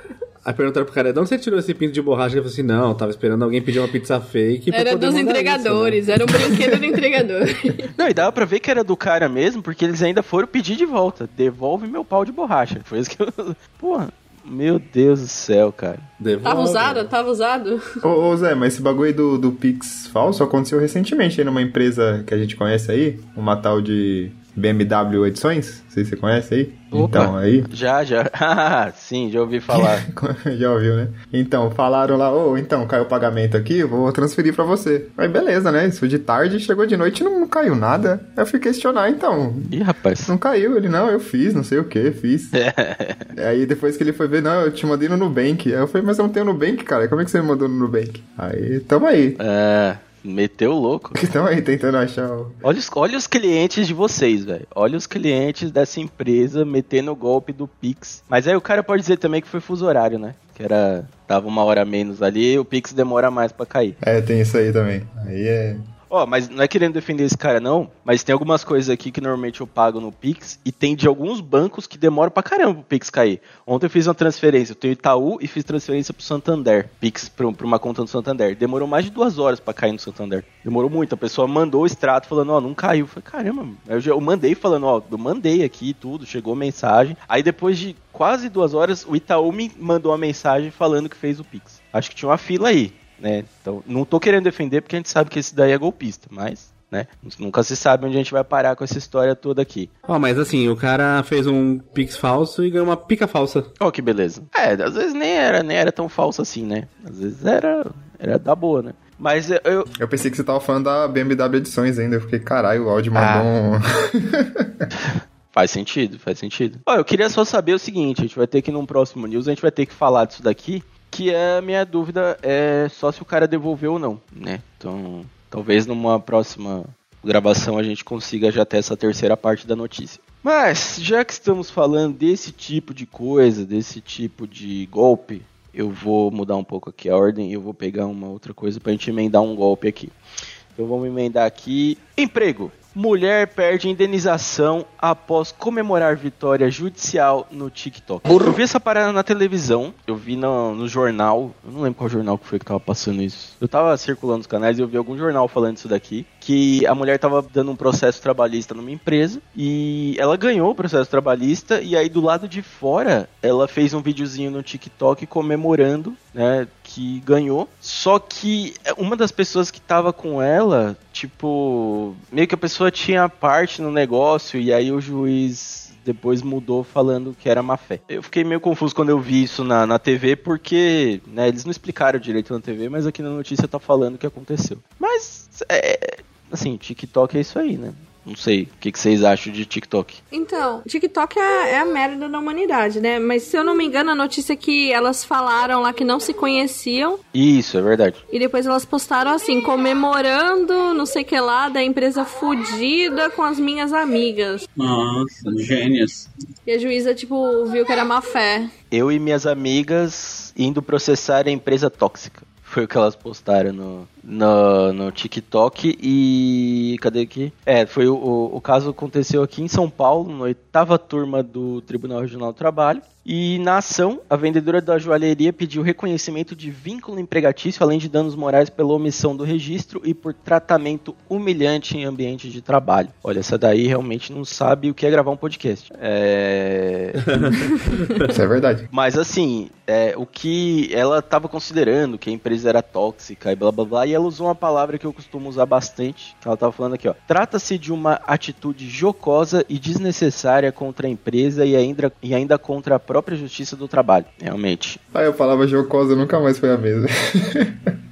Aí perguntaram pro cara, de onde você tirou esse pinto de borracha? Ele falou assim, não, tava esperando alguém pedir uma pizza fake pra Era dos entregadores, isso, né? era um brinquedo do entregador. [LAUGHS] Não, e dava pra ver que era do cara mesmo, porque eles ainda foram pedir de volta. Devolve meu pau de borracha. Foi isso que eu... [LAUGHS] Porra, meu Deus do céu, cara. Devolve. Tava usado? Tava usado? Ô, ô, Zé, mas esse bagulho aí do, do Pix falso aconteceu recentemente aí numa empresa que a gente conhece aí, uma tal de BMW Edições, não sei se você conhece aí. Opa. Então, aí, Já, já. [LAUGHS] Sim, já ouvi falar. [LAUGHS] já ouviu, né? Então, falaram lá, ô, então, caiu o pagamento aqui, vou transferir pra você. Aí, beleza, né? Isso de tarde, chegou de noite, não, não caiu nada. Aí eu fui questionar, então, Ih, rapaz. não caiu. Ele, não, eu fiz, não sei o que, fiz. [LAUGHS] Aí depois que ele foi ver, não, eu te mandei no Nubank. Aí eu falei, mas eu não tenho Nubank, cara. Como é que você me mandou no Nubank? Aí, tamo aí. É, meteu o louco. Tamo aí tentando achar o... Olha os, olha os clientes de vocês, velho. Olha os clientes dessa empresa metendo o golpe do Pix. Mas aí o cara pode dizer também que foi fuso horário, né? Que era. Tava uma hora menos ali o Pix demora mais pra cair. É, tem isso aí também. Aí é... Ó, mas não é querendo defender esse cara, não. Mas tem algumas coisas aqui que normalmente eu pago no Pix. E tem de alguns bancos que demoram pra caramba pro Pix cair. Ontem eu fiz uma transferência. Eu tenho Itaú e fiz transferência pro Santander. Pix pra, uma conta do Santander. Demorou mais de duas horas pra cair no Santander. Demorou muito. A pessoa mandou o extrato falando, ó, não caiu. Eu falei, caramba. Eu, eu mandei falando, ó, eu mandei aqui tudo. Chegou mensagem. Aí depois de quase duas horas, o Itaú me mandou uma mensagem falando que fez o Pix. Acho que tinha uma fila aí né? Então, não tô querendo defender porque a gente sabe que esse daí é golpista, mas, né? Nunca se sabe onde a gente vai parar com essa história toda aqui. Ó, mas assim, o cara fez um pix falso e ganhou uma pica falsa. Ó, que beleza. É, às vezes nem era, nem era tão falso assim, né? Às vezes era, era da boa, né? Mas eu, eu- Eu pensei que você tava falando da BMW Edições ainda. Eu fiquei, caralho, o áudio mandou Ah. um... [LAUGHS] Faz sentido, faz sentido. Ó, eu queria só saber o seguinte, a gente vai ter que num próximo news, a gente vai ter que falar disso daqui, que a minha dúvida é só se o cara devolveu ou não, né? Então, talvez numa próxima gravação a gente consiga já ter essa terceira parte da notícia. Mas, já que estamos falando desse tipo de coisa, desse tipo de golpe, eu vou mudar um pouco aqui a ordem e eu vou pegar uma outra coisa pra gente emendar um golpe aqui. Então vamos emendar aqui. Emprego. Mulher perde indenização após comemorar vitória judicial no TikTok. Eu vi essa parada na televisão, eu vi no, no jornal, eu não lembro qual jornal que foi que tava passando isso. Eu tava circulando os canais e eu vi algum jornal falando isso daqui, que a mulher tava dando um processo trabalhista numa empresa e ela ganhou o processo trabalhista e aí do lado de fora ela fez um videozinho no TikTok comemorando, né, que ganhou. Só que uma das pessoas que tava com ela, tipo, meio que a pessoa tinha parte no negócio e aí o juiz depois mudou falando que era má fé. Eu fiquei meio confuso quando eu vi isso na, na TV, porque né, eles não explicaram direito na TV, mas aqui na notícia tá falando o que aconteceu. Mas, é, assim, TikTok é isso aí, né? Não sei, o que, que vocês acham de TikTok? Então, TikTok é, é a merda da humanidade, né? Mas se eu não me engano, a notícia é que elas falaram lá que não se conheciam Isso, é verdade. e depois elas postaram assim, comemorando não sei o que lá da empresa fudida com as minhas amigas. Nossa, gênios. E a juíza, tipo, viu que era má fé. Eu e minhas amigas indo processar a empresa tóxica. Foi o que elas postaram no, no, no TikTok e. Cadê aqui? É, foi o, o, o caso aconteceu aqui em São Paulo, na oitava turma do Tribunal Regional do Trabalho. E na ação, a vendedora da joalheria pediu reconhecimento de vínculo empregatício, além de danos morais pela omissão do registro e por tratamento humilhante em ambiente de trabalho. Olha, essa daí realmente não sabe o que é gravar um podcast. É. [LAUGHS] Isso é verdade. Mas assim, é, o que ela estava considerando que a empresa era tóxica e blá blá blá, e ela usou uma palavra que eu costumo usar bastante, que ela estava falando aqui, ó. Trata-se de uma atitude jocosa e desnecessária contra a empresa e ainda, e ainda contra a própria justiça do trabalho. Realmente, Aí eu falava jocosa, nunca mais foi a mesma.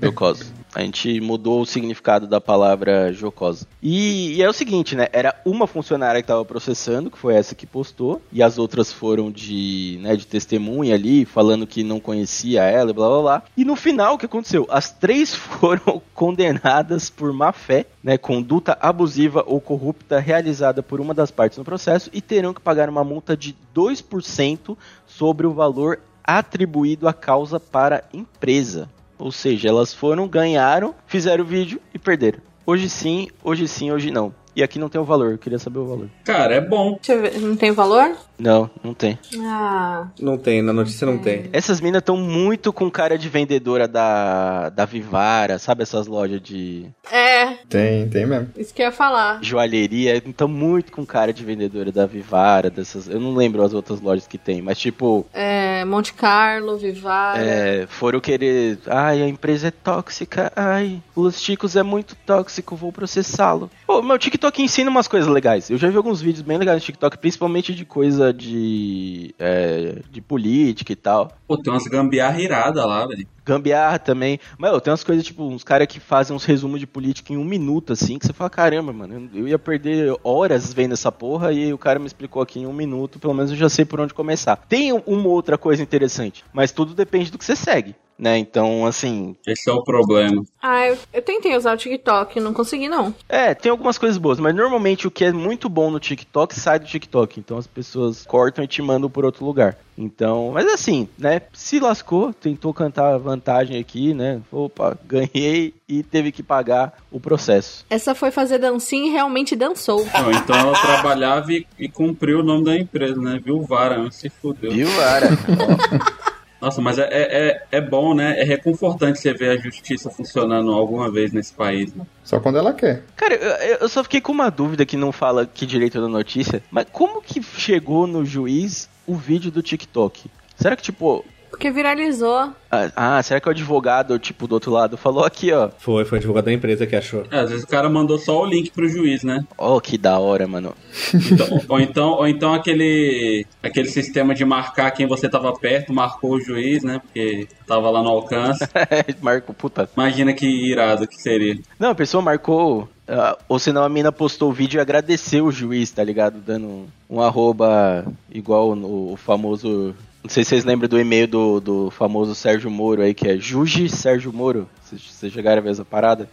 jocosa. A gente mudou o significado da palavra jocosa. E, e é o seguinte, né? Era uma funcionária que estava processando, que foi essa que postou, e as outras foram de, né, de testemunha ali, falando que não conhecia ela blá blá blá. E no final, o que aconteceu? As três [LAUGHS] foram condenadas por má fé, né? Conduta abusiva ou corrupta realizada por uma das partes no processo e terão que pagar uma multa de 2% sobre o valor atribuído à causa para a empresa. Ou seja, elas foram, ganharam, fizeram o vídeo e perderam. Hoje sim, hoje sim, hoje não. E aqui não tem o valor, eu queria saber o valor. Cara, é bom. Deixa eu ver, não tem valor? Não, não tem. Ah, Não tem, na notícia não tem. Essas minas estão muito com cara de vendedora da, da Vivara, sabe essas lojas de é, Tem, tem mesmo. isso que eu ia falar. joalheria? Estão muito com cara de vendedora da Vivara, dessas. Eu não lembro as outras lojas que tem, mas tipo, É, Monte Carlo, Vivara. é, foram querer. Ai, a empresa é tóxica. Ai, os Chicos é muito tóxico, vou processá-lo. Pô, meu TikTok ensina umas coisas legais. Eu já vi alguns vídeos bem legais no TikTok, principalmente de coisa de. é, de política e tal. Pô, tem umas gambiarra irada lá, velho. Gambiarra também. Mas eu tenho umas coisas, tipo, uns caras que fazem uns resumos de política em um minuto, assim, que você fala, caramba, mano, eu ia perder horas vendo essa porra e o cara me explicou aqui em um minuto, pelo menos eu já sei por onde começar. Tem uma outra coisa interessante, mas tudo depende do que você segue, né? Então, assim, Esse é o problema. Ah, eu, eu tentei usar o TikTok, não consegui não. é, tem algumas coisas boas, mas normalmente o que é muito bom no TikTok sai do TikTok, então as pessoas cortam e te mandam por outro lugar. Então, mas assim, né? Se lascou, tentou cantar vantagem aqui, né? Opa, [LAUGHS] ganhei e teve que pagar o processo. Essa foi fazer dancinha e realmente dançou. Não, então ela trabalhava e, e cumpriu o nome da empresa, né? Viu Vara, se fudeu. Viu, Ara? [LAUGHS] Nossa, mas é, é, é- é bom, né? É reconfortante você ver a justiça funcionando alguma vez nesse país, né? Só quando ela quer. Cara, eu, eu só fiquei com uma dúvida que não fala que direito da notícia, mas como que chegou no juiz o vídeo do TikTok? Será que, tipo, Porque viralizou. ah, ah, será que o advogado, tipo, do outro lado falou aqui, ó, Foi, foi o advogado da empresa que achou. É, às vezes o cara mandou só o link pro juiz, né? ó, que da hora, mano. Então- [LAUGHS] ou então, ou então aquele, aquele sistema de marcar quem você tava perto, marcou o juiz, né? Porque tava lá no alcance. [LAUGHS] Marco, puta. Imagina que irado que seria. Não, a pessoa marcou Ah, ou senão a mina postou o vídeo e agradeceu o juiz, tá ligado? Dando um arroba igual no o famoso. Não sei se vocês lembram do e-mail do, do famoso Sérgio Moro aí, que é Juji Sérgio Moro. Vocês, vocês chegaram a ver essa parada?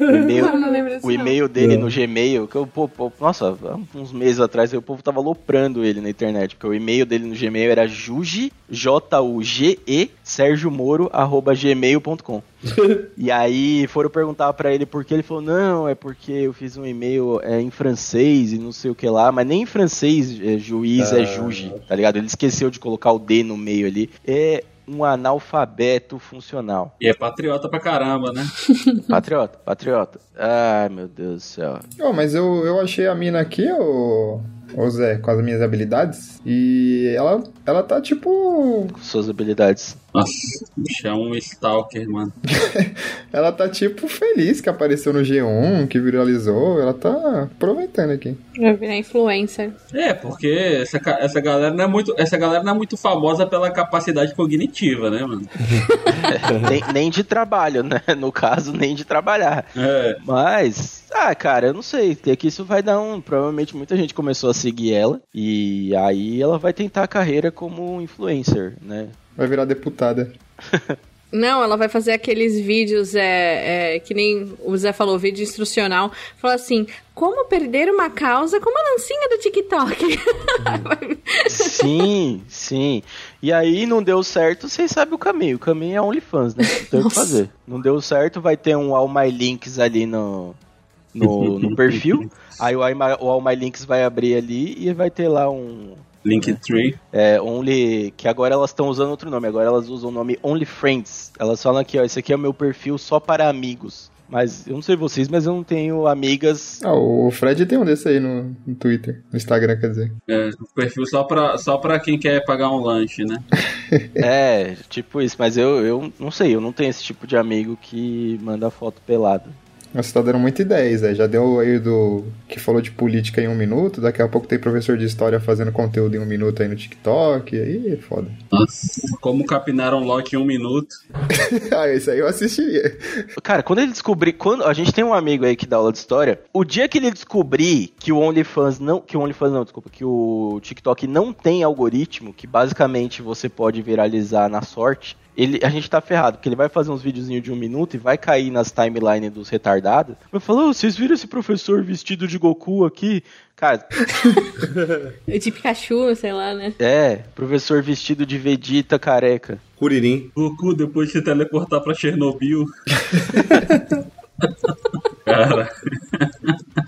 O e-mail, [LAUGHS] o e-mail dele Não. no Gmail, que eu, pô, pô, nossa, há uns meses atrás o povo tava loprando ele na internet, porque o e-mail dele no Gmail era juge, J-U-G-E, Sérgio Moro, arroba gmail.com. [LAUGHS] e aí foram perguntar pra ele por que ele falou, não, é porque eu fiz um e-mail é, em francês e não sei o que lá, mas nem em francês é, juiz é Ah. juge, tá ligado? Ele esqueceu de colocar o D no meio ali. É um analfabeto funcional. E é patriota pra caramba, né? [LAUGHS] Patriota, patriota. Ai, meu Deus do céu. Oh, mas eu, eu achei a mina aqui, ô, ô Zé, com as minhas habilidades. E ela, ela tá tipo. Com suas habilidades. Nossa, o bicho é um stalker, mano. [LAUGHS] Ela tá tipo feliz que apareceu no G1, que viralizou. Ela tá aproveitando aqui. Vai virar influencer. É, porque essa, essa galera não é muito. Essa galera não é muito famosa pela capacidade cognitiva, né, mano? [LAUGHS] nem, nem de trabalho, né? No caso, nem de trabalhar. É. Mas, ah, cara, eu não sei. Tem que isso vai dar um. Provavelmente muita gente começou a seguir ela. E aí ela vai tentar a carreira como influencer, né? Vai virar deputada. [LAUGHS] Não, ela vai fazer aqueles vídeos, é, é, que nem o Zé falou, vídeo instrucional. Fala assim, como perder uma causa com uma lancinha do TikTok. [LAUGHS] Sim, sim. E aí não deu certo, vocês sabem o caminho. O caminho é OnlyFans, né? Não tem o que fazer. Não deu certo, vai ter um All My Links ali no, no, no [LAUGHS] perfil. Aí o All My- o All My Links vai abrir ali e vai ter lá um. Linktree. É, Only. Que agora elas estão usando outro nome. Agora elas usam o nome Only Friends. Elas falam aqui, ó, esse aqui é o meu perfil só para amigos. Mas eu não sei vocês, mas eu não tenho amigas. Ah, o Fred tem um desse aí no, no Twitter. No Instagram, quer dizer. É, perfil só pra, só pra quem quer pagar um lanche, né? [LAUGHS] É, tipo isso. Mas eu, eu não sei, eu não tenho esse tipo de amigo que manda foto pelado. Você tá dando muita ideia, Zé. Já deu aí do que falou de política em um minuto. Daqui a pouco tem professor de história fazendo conteúdo em um minuto aí no TikTok. Aí é foda. Nossa, como capinar um lote em um minuto. [LAUGHS] ah, isso aí eu assistiria. Cara, quando ele descobrir. Quando, a gente tem um amigo aí que dá aula de história. O dia que ele descobrir que o OnlyFans não. Que o OnlyFans não, desculpa. Que o TikTok não tem algoritmo, que basicamente você pode viralizar na sorte. Ele, a gente tá ferrado, porque ele vai fazer uns videozinhos de um minuto e vai cair nas timelines dos retardados. Vai falar, "Ô, vocês viram esse professor vestido de Goku aqui? Cara, [LAUGHS] de Pikachu, sei lá, né? é, professor vestido de Vegeta careca. Curirim. Goku, depois de se teleportar pra Chernobyl. [LAUGHS] Cara,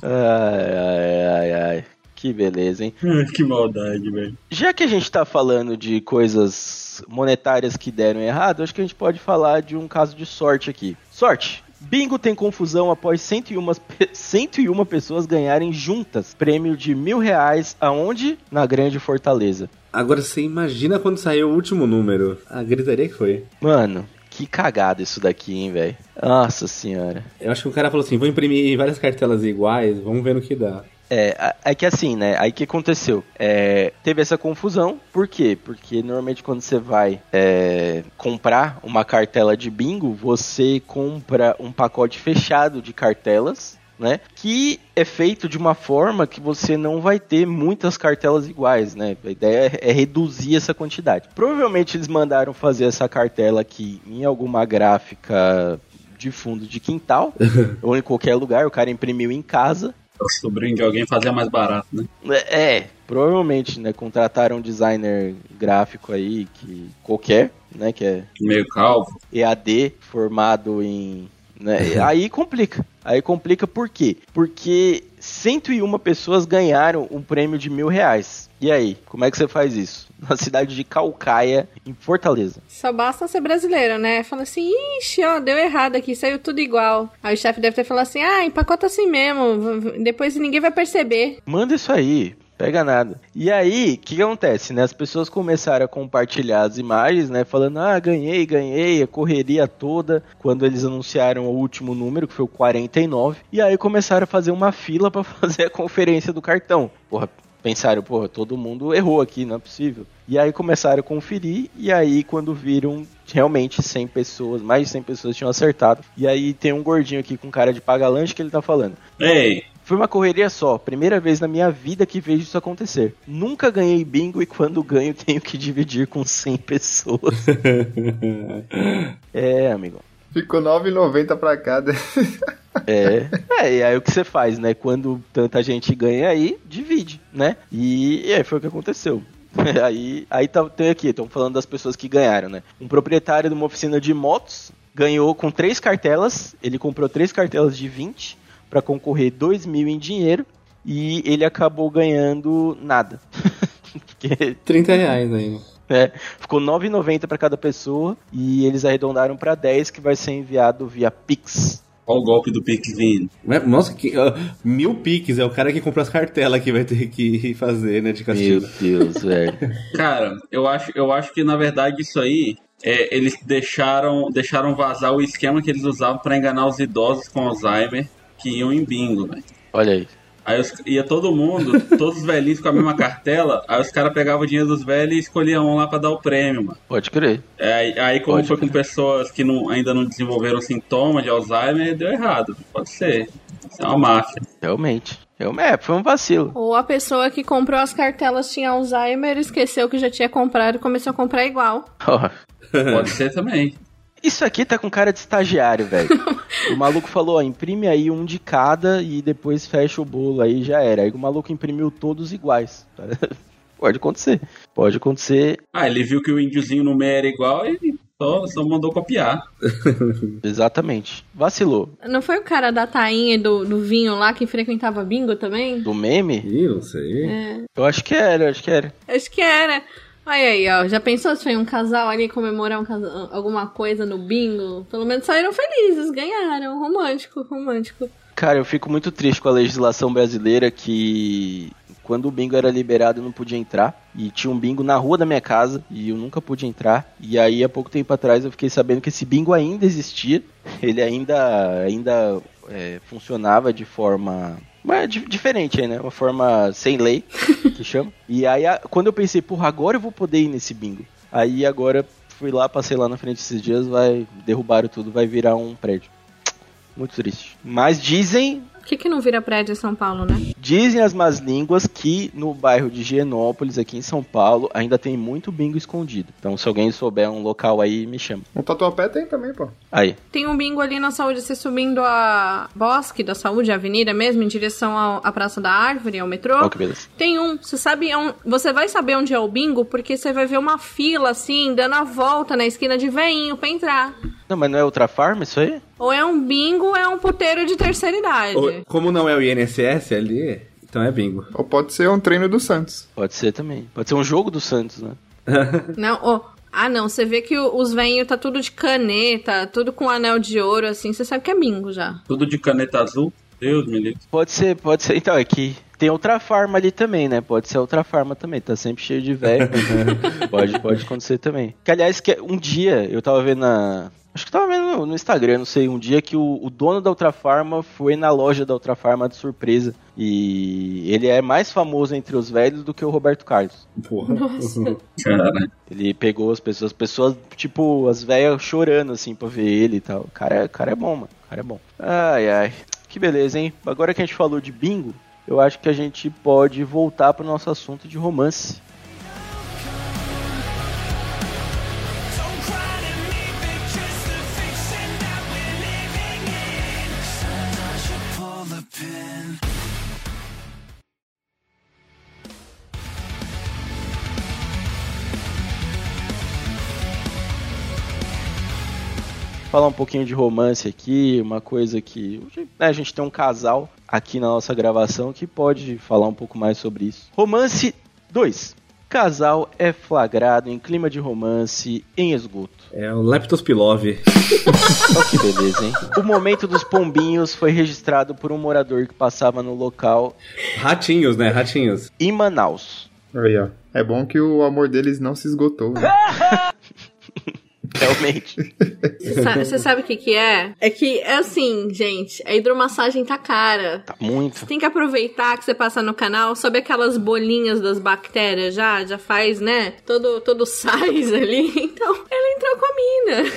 Ai, ai, ai, ai. Que beleza, hein? [LAUGHS] que maldade, velho. Já que a gente tá falando de coisas monetárias que deram errado, acho que a gente pode falar de um caso de sorte aqui. Sorte! Bingo tem confusão após 101, pe- [LAUGHS] 101 pessoas ganharem juntas prêmio de mil reais aonde? Na Grande Fortaleza. Agora você imagina quando saiu o último número. A gritaria que foi. Mano, que cagada isso daqui, hein, velho? Nossa senhora. Eu acho que o cara falou assim: vou imprimir várias cartelas iguais, vamos ver no que dá. É, é que assim, né? Aí que aconteceu? É, teve essa confusão, por quê? Porque normalmente quando você vai é, comprar uma cartela de bingo, você compra um pacote fechado de cartelas, né? Que é feito de uma forma que você não vai ter muitas cartelas iguais, né? A ideia é é reduzir essa quantidade. Provavelmente eles mandaram fazer essa cartela aqui em alguma gráfica de fundo de quintal, [LAUGHS] ou em qualquer lugar, o cara imprimiu em casa. O sobrinho de alguém fazia mais barato, né? É, é, provavelmente, né? Contrataram um designer gráfico aí, que qualquer, né? Que é Meio calvo. EAD, formado em. Né, [LAUGHS] aí complica. Aí complica por quê? Porque 101 pessoas ganharam um prêmio de mil reais. E aí, como é que você faz isso? [LAUGHS] Na cidade de Calcaia, em Fortaleza. Só basta ser brasileiro, né? Fala assim, ixi, ó, deu errado aqui, saiu tudo igual. Aí o chefe deve ter falado assim, ah, empacota assim mesmo, depois ninguém vai perceber. Manda isso aí, pega nada. E aí, o que, acontece, né? As pessoas começaram a compartilhar as imagens, né? Falando, ah, ganhei, ganhei, a correria toda. Quando eles anunciaram o último número, que foi o 49. E aí começaram a fazer uma fila pra [LAUGHS] fazer a conferência do cartão. Porra, Pensaram, pô, todo mundo errou aqui, não é possível. E aí começaram a conferir, e aí quando viram realmente 100 pessoas, mais de 100 pessoas tinham acertado. E aí tem um gordinho aqui com cara de paga-lanche que ele tá falando. Ei, Foi uma correria só, primeira vez na minha vida que vejo isso acontecer. Nunca ganhei bingo e quando ganho tenho que dividir com 100 pessoas. [LAUGHS] é, amigo. Ficou 9,90 pra cada. É. [LAUGHS] é, e aí o que você faz, né? Quando tanta gente ganha aí, divide, né? E, e aí foi o que aconteceu. [LAUGHS] Aí, aí tá, tem aqui, estão falando das pessoas que ganharam, né? Um proprietário de uma oficina de motos ganhou com três cartelas, ele comprou três cartelas de 20 para concorrer 2 mil em dinheiro e ele acabou ganhando nada. [LAUGHS] Porque 30 reais aí. é, ficou 9,90 para cada pessoa e eles arredondaram para 10 que vai ser enviado via Pix. Olha o golpe do Pix vindo. Mas, Nossa, que, ah, mil piques. É o cara que comprou as cartelas que vai ter que fazer, né? De castigo. Deus, velho. [LAUGHS] Cara, eu acho, eu acho que na verdade isso aí é, eles deixaram, deixaram vazar o esquema que eles usavam pra enganar os idosos com Alzheimer que iam em bingo, velho. Olha aí. Aí os- ia todo mundo, todos os velhinhos com a mesma cartela, aí os caras pegavam o dinheiro dos velhos e escolhiam um lá pra dar o prêmio, mano. Pode crer. É, Aí, como Pode foi com pessoas que não- ainda não desenvolveram sintomas de Alzheimer, deu errado. Pode ser. Isso é uma máfia. Realmente. Realmente, é, foi um vacilo. Ou a pessoa que comprou as cartelas tinha Alzheimer, esqueceu que já tinha comprado e começou a comprar igual. [LAUGHS] Ó, Pode ser também. Isso aqui tá com cara de estagiário, velho. [LAUGHS] o maluco falou, ó, imprime aí um de cada e depois fecha o bolo aí já era. Aí o maluco imprimiu todos iguais. [LAUGHS] Pode acontecer. Pode acontecer. Ah, ele viu que o índiozinho no meio era igual e só, só mandou copiar. [LAUGHS] Exatamente. Vacilou. Não foi o cara da tainha e do, do vinho lá que frequentava bingo também? Do meme? Ih, não sei. É, Eu acho que era, acho que era. acho que era. Olha aí, ó. Já pensou se foi um casal ali comemorar um casa- alguma coisa no bingo? Pelo menos saíram felizes, ganharam. Romântico, romântico. Cara, eu fico muito triste com a legislação brasileira que quando o bingo era liberado eu não podia entrar. E tinha um bingo na rua da minha casa e eu nunca pude entrar. E aí, há pouco tempo atrás, eu fiquei sabendo que esse bingo ainda existia. [LAUGHS] Ele ainda, ainda é, funcionava de forma. Mas di- diferente aí, né? Uma forma sem lei, [LAUGHS] que chama. E aí, quando eu pensei, porra, agora eu vou poder ir nesse bingo. Aí agora fui lá, passei lá na frente esses dias, vai derrubaram tudo, vai virar um prédio. Muito triste. Mas dizem, que, que não vira prédio em São Paulo, né? dizem as más línguas que no bairro de Higienópolis, aqui em São Paulo, ainda tem muito bingo escondido. Então, se alguém souber um local aí, me chama. Um tatuapé tem também, pô. Aí. Tem um bingo ali na saúde, você subindo a Bosque da Saúde, a avenida mesmo, em direção ao- à Praça da Árvore, ao metrô. Ó, que beleza. Tem um, você sabe, on- você vai saber onde é o bingo porque você vai ver uma fila assim, dando a volta na esquina de veinho pra entrar. Não, mas não é outra farm isso aí? Ou é um bingo ou é um puteiro de terceira idade. Ou- Como não é o INSS ali, então é bingo. Ou pode ser um treino do Santos. Pode ser também. Pode ser um jogo do Santos, né? [LAUGHS] Não, ó, ah não, você vê que os veinhos tá tudo de caneta, tudo com anel de ouro assim, você sabe que é bingo já. Tudo de caneta azul. Deus me livre. Pode ser, pode ser. Então, é que tem outra farma ali também, né? Pode ser outra farma também. Tá sempre cheio de velho. [LAUGHS] pode, pode acontecer também. Que, aliás, que um dia eu tava vendo na. Acho que tava vendo no, Instagram, não sei, um dia que o, o dono da Ultra Farma foi na loja da Ultra Farma de surpresa. E ele é mais famoso entre os velhos do que o Roberto Carlos. Porra. [LAUGHS] Cara, Ele pegou as pessoas, as pessoas, tipo, as velhas chorando assim pra ver ele e tal. O cara, é- o cara é bom, mano. O cara é bom. Ai, ai. Que beleza, hein? Agora que a gente falou de bingo, eu acho que a gente pode voltar pro nosso assunto de romance. Falar um pouquinho de romance aqui, uma coisa que né, a gente tem um casal aqui na nossa gravação que pode falar um pouco mais sobre isso. Romance 2. Casal é flagrado em clima de romance em esgoto. É o Leptospilov. [LAUGHS] Olha que beleza, hein? O momento dos pombinhos foi registrado por um morador que passava no local Ratinhos, né? Ratinhos. em Manaus. Aí, ó. É bom que o amor deles não se esgotou. Né? [LAUGHS] [LAUGHS] Realmente. Você sabe, você sabe o que que é? É que é assim, gente, a hidromassagem tá cara. Tá muito. Tem que aproveitar que você passa no canal, sobe aquelas bolinhas das bactérias já, já faz, né? Todo, todo [LAUGHS] sais ali. Então, ela entrou com a mina.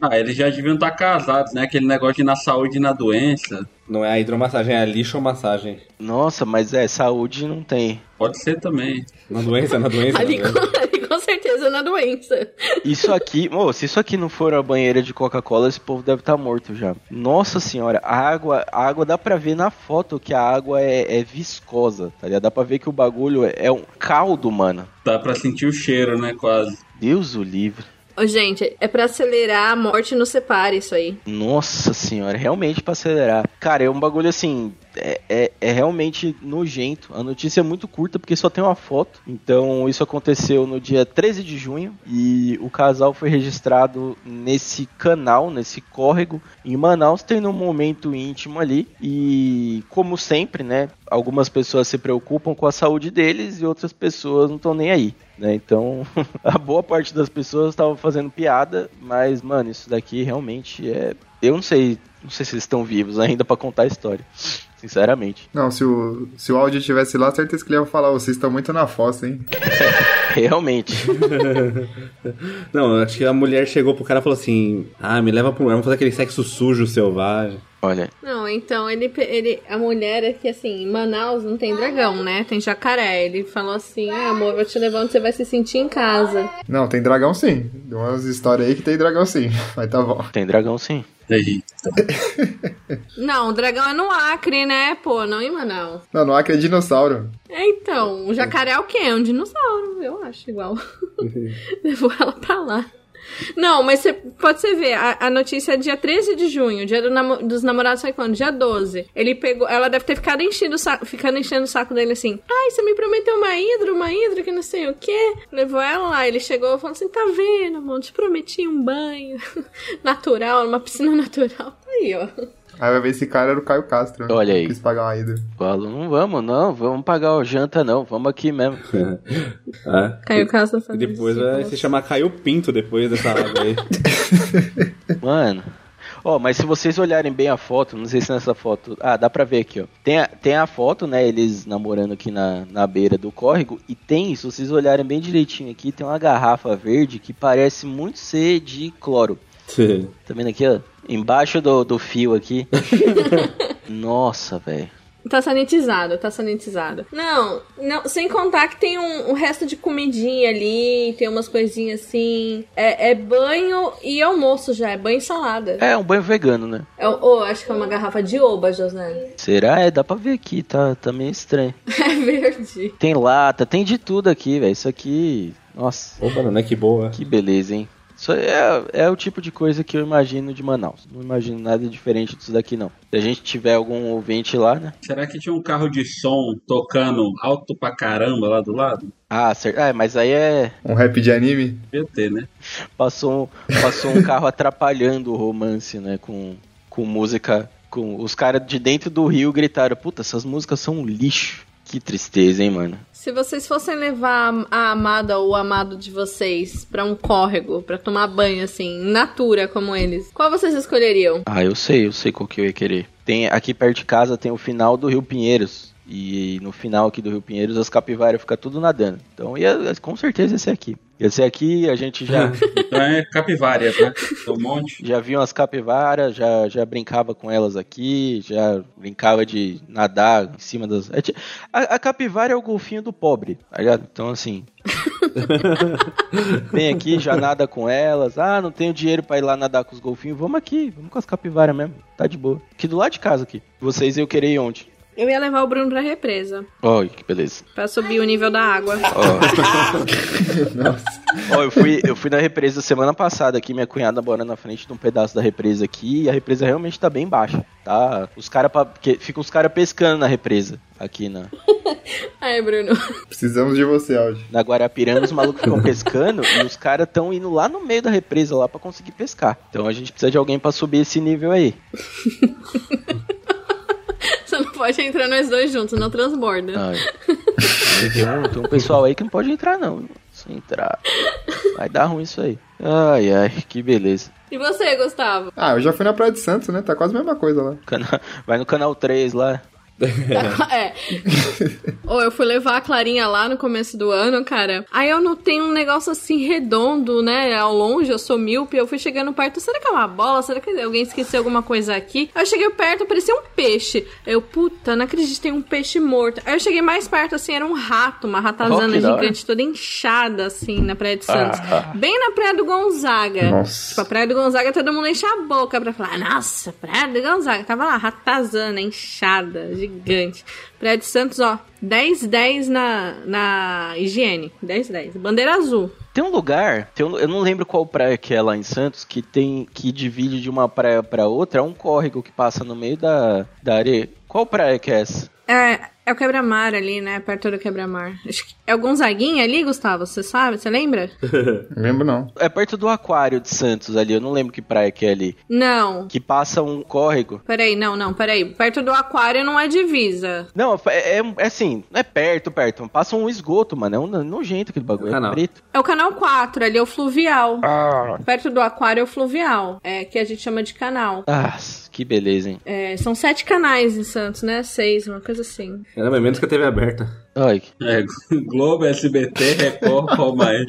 Ah, eles já deviam estar casados, né? Aquele negócio de na saúde e na doença. Não é a hidromassagem, é a lixomassagem. Nossa, mas é, saúde não tem. Pode ser também. Na doença, na doença. Ali na com, doença. ali com certeza na doença. Isso aqui, ô, se isso aqui não for a banheira de Coca-Cola, esse povo deve estar morto já. Nossa senhora, a água, a água dá pra ver na foto que a água é, é viscosa, tá ligado? Dá pra ver que o bagulho é, é um caldo, mano. Dá pra sentir o cheiro, né? Quase. Deus o livre. Gente, é pra acelerar a morte no separe isso aí. Nossa senhora, realmente pra acelerar. Cara, é um bagulho assim. É, é, é realmente nojento. A notícia é muito curta porque só tem uma foto. Então, isso aconteceu no dia 13 de junho. E o casal foi registrado nesse canal, nesse córrego, em Manaus, tendo um momento íntimo ali. E, como sempre, né? Algumas pessoas se preocupam com a saúde deles e outras pessoas não estão nem aí. Né? Então, [LAUGHS] a boa parte das pessoas estavam fazendo piada, mas, mano, isso daqui realmente é. Eu não sei, não sei se eles estão vivos ainda pra contar a história. Sinceramente. Não, se o, se o áudio estivesse lá, certeza que ele ia falar, vocês estão muito na fossa, hein? [LAUGHS] [LAUGHS] Realmente. [LAUGHS] Não, acho que a mulher chegou pro cara e falou assim: Ah, me leva pro lugar, vamos fazer aquele sexo sujo selvagem. Olha, Não, então, ele, ele. A mulher é que assim, em Manaus não tem dragão, né? Tem jacaré. Ele falou assim: ah, amor, vou te levar onde você vai se sentir em casa. Não, tem dragão sim. Tem umas histórias aí que tem dragão sim. Mas tá bom. tem dragão sim. Eita. [LAUGHS] Não, o dragão é no Acre, né? Pô, não em Manaus. Não, no Acre é dinossauro. É, então, o jacaré é o quê? É um dinossauro, eu acho, igual. [LAUGHS] Levou ela pra lá. Não, mas você pode você ver, a, a notícia é dia 13 de junho, dia do namo- dos namorados foi quando? Dia 12. Ele pegou, ela deve ter ficado enchendo o saco, ficando enchendo o saco dele assim. Ai, você me prometeu uma hidro, uma hidro, que não sei o quê. Levou ela lá, ele chegou falou assim: tá vendo, amor? Te prometi um banho [LAUGHS] natural, numa piscina natural. Aí, ó. Aí vai ver esse cara era o Caio Castro. né? Olha aí. Quis pagar uma ida. Falo, não vamos, não, vamos pagar o janta, não, vamos aqui mesmo. [LAUGHS] Ah. Caiu Castro E fazendo depois vai se chamar Caio Pinto depois dessa água aí. [LAUGHS] Mano. Ó, mas se vocês olharem bem a foto, não sei se nessa foto. Ah, dá pra ver aqui, ó. Tem a, tem a foto, né? Eles namorando aqui na, na beira do córrego. E tem, se vocês olharem bem direitinho aqui, tem uma garrafa verde que parece muito ser de cloro. Tá vendo aqui, ó? Embaixo do, do fio aqui. [LAUGHS] Nossa, velho. Tá sanitizado, tá sanitizado. Não, não, sem contar que tem um, um resto de comidinha ali, tem umas coisinhas assim. É, é banho e almoço já, é banho e salada. É um banho vegano, né? É, oh, acho que é uma garrafa de oba, José. Será? É, dá pra ver aqui, tá, tá meio estranho. [LAUGHS] É verde. Tem lata, tem de tudo aqui, velho. Isso aqui. Nossa, Opa, não é que boa. que beleza, hein? Isso é, é o tipo de coisa que eu imagino de Manaus. Não imagino nada diferente disso daqui, não. Se a gente tiver algum ouvinte lá, né? Será que tinha um carro de som tocando alto pra caramba lá do lado? Ah, certo. Ah, mas aí é. Um rap de anime. Ter, né? Passou, passou um carro [LAUGHS] atrapalhando o romance, né? Com, com música. Com os caras de dentro do rio gritaram: Puta, essas músicas são um lixo. Que tristeza, hein, mano? Se vocês fossem levar a amada ou o amado de vocês pra um córrego, pra tomar banho assim, natura como eles, qual vocês escolheriam? Ah, eu sei, eu sei qual que eu ia querer. Tem, aqui perto de casa tem o final do Rio Pinheiros. E no final aqui do Rio Pinheiros as capivaras ficam tudo nadando. Então ia, com certeza ia ser aqui. Ia ser aqui, a gente já, [LAUGHS] Então é capivárias, né? Um monte. já viu as capivaras, já, já brincava com elas aqui, já brincava de nadar em cima das. é A, a capivara é o golfinho do pobre, tá ligado? Então assim. [LAUGHS] Vem aqui, já nada com elas. Ah, não tenho dinheiro pra ir lá nadar com os golfinhos. Vamos aqui, vamos com as capivaras mesmo. Tá de boa. Aqui do lado de casa aqui. Vocês eu querer ir onde? Eu ia levar o Bruno pra represa, Olha, que beleza. pra subir o nível da água. [LAUGHS] Ó, eu, fui, eu fui na represa semana passada aqui, minha cunhada mora na frente de um pedaço da represa aqui, e a represa realmente tá bem baixa, tá? Os caras, ficam os caras pescando na represa, aqui na, [LAUGHS] Ai, Bruno. Precisamos de você, Audi. na Guarapiranga, os malucos ficam [LAUGHS] pescando, e os caras tão indo lá no meio da represa, lá pra conseguir pescar. Então a gente precisa de alguém pra subir esse nível aí. Você [LAUGHS] não pode entrar nós dois juntos, não transborda. Tem, um, tem um pessoal aí que não pode entrar não, se entrar, vai dar ruim isso aí. Ai, ai, que beleza. E você, Gustavo? Ah, eu já fui na Praia de Santos, né? Tá quase a mesma coisa lá. Vai no canal 3 lá. [LAUGHS] É. [LAUGHS] Ou eu fui levar a Clarinha lá no começo do ano, cara. Aí eu notei um negócio assim redondo, né? Ao longe, eu sou míope. Eu fui chegando perto. Será que é uma bola? Será que alguém esqueceu alguma coisa aqui? Aí eu cheguei perto, parecia um peixe. Eu, puta, não acredito, tem um peixe morto. Aí eu cheguei mais perto, assim, era um rato, uma Oh, ratazana hora. gigante, toda inchada, assim, na Praia de Santos. Ah. Bem na Praia do Gonzaga. Nossa. Tipo, a Praia do Gonzaga, todo mundo enche a boca pra falar, nossa, Praia do Gonzaga. Tava lá, ratazana, inchada, gigante. Praia de Santos, ó, 10-10 na, na higiene. 10-10. Bandeira azul. Tem um lugar, tem um- eu não lembro qual praia que é lá em Santos, que tem que divide de uma praia pra outra, é um córrego que passa no meio da, da areia. Qual praia que é essa? É, é o quebra-mar ali, né? Perto do quebra-mar. É o Gonzaguinha ali, Gustavo? Você sabe? Você lembra? [LAUGHS] Lembro não. É perto do aquário de Santos ali, eu não lembro que praia que é ali. Não. Que passa um córrego. Peraí, não, não, peraí. Perto do aquário não é divisa. Não, é, é- é assim, não é perto, perto. Passa um esgoto, mano. É um nojento aquele bagulho. É Canal. preto. É o canal 4, ali é o fluvial. Ah, Perto do aquário é o fluvial. É, que a gente chama de canal. ah, que beleza, hein? É, são sete canais em Santos, né? Seis, uma coisa assim. Caramba, é menos que a TV aberta. Ai, É, Globo, SBT, Record, qual mais?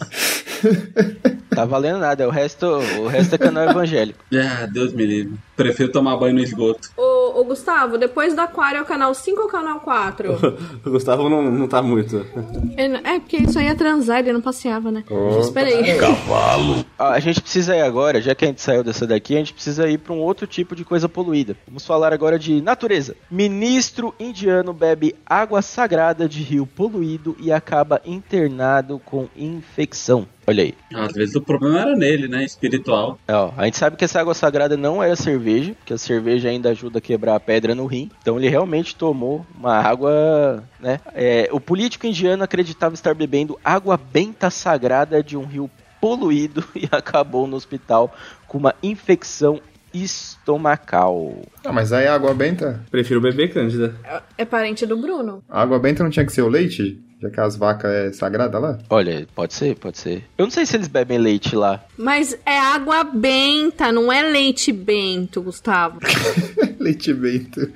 tá valendo nada. O resto, o resto é canal evangélico. [LAUGHS] Ah, Deus me livre. Prefiro tomar banho no esgoto. Ô, ô, Gustavo, depois do aquário é o canal 5 ou o canal 4? [LAUGHS] O Gustavo não, não tá muito. é, porque isso aí ia transar, ele não passeava, né? Espera aí. Ah, a gente precisa ir agora, já que a gente saiu dessa daqui, a gente precisa ir para um outro tipo de coisa poluída. Vamos falar agora de natureza. Ministro indiano bebe água sagrada de rio poluído e acaba internado com infecção. Olha aí. Às vezes o problema era nele, né? Espiritual. É, ó, a gente sabe que essa água sagrada não era cerveja, porque a cerveja ainda ajuda a quebrar a pedra no rim. Então ele realmente tomou uma água, né? É, o político indiano acreditava estar bebendo água benta sagrada de um rio poluído [LAUGHS] e acabou no hospital com uma infecção estomacal. Ah, mas aí a água benta. Prefiro beber Cândida. É parente do Bruno. A água benta não tinha que ser o leite? Já que as vacas é sagrada lá? Olha, pode ser, pode ser. Eu não sei se eles bebem leite lá. Mas é água benta, não é leite bento, Gustavo. [LAUGHS] [LAUGHS] leite bento.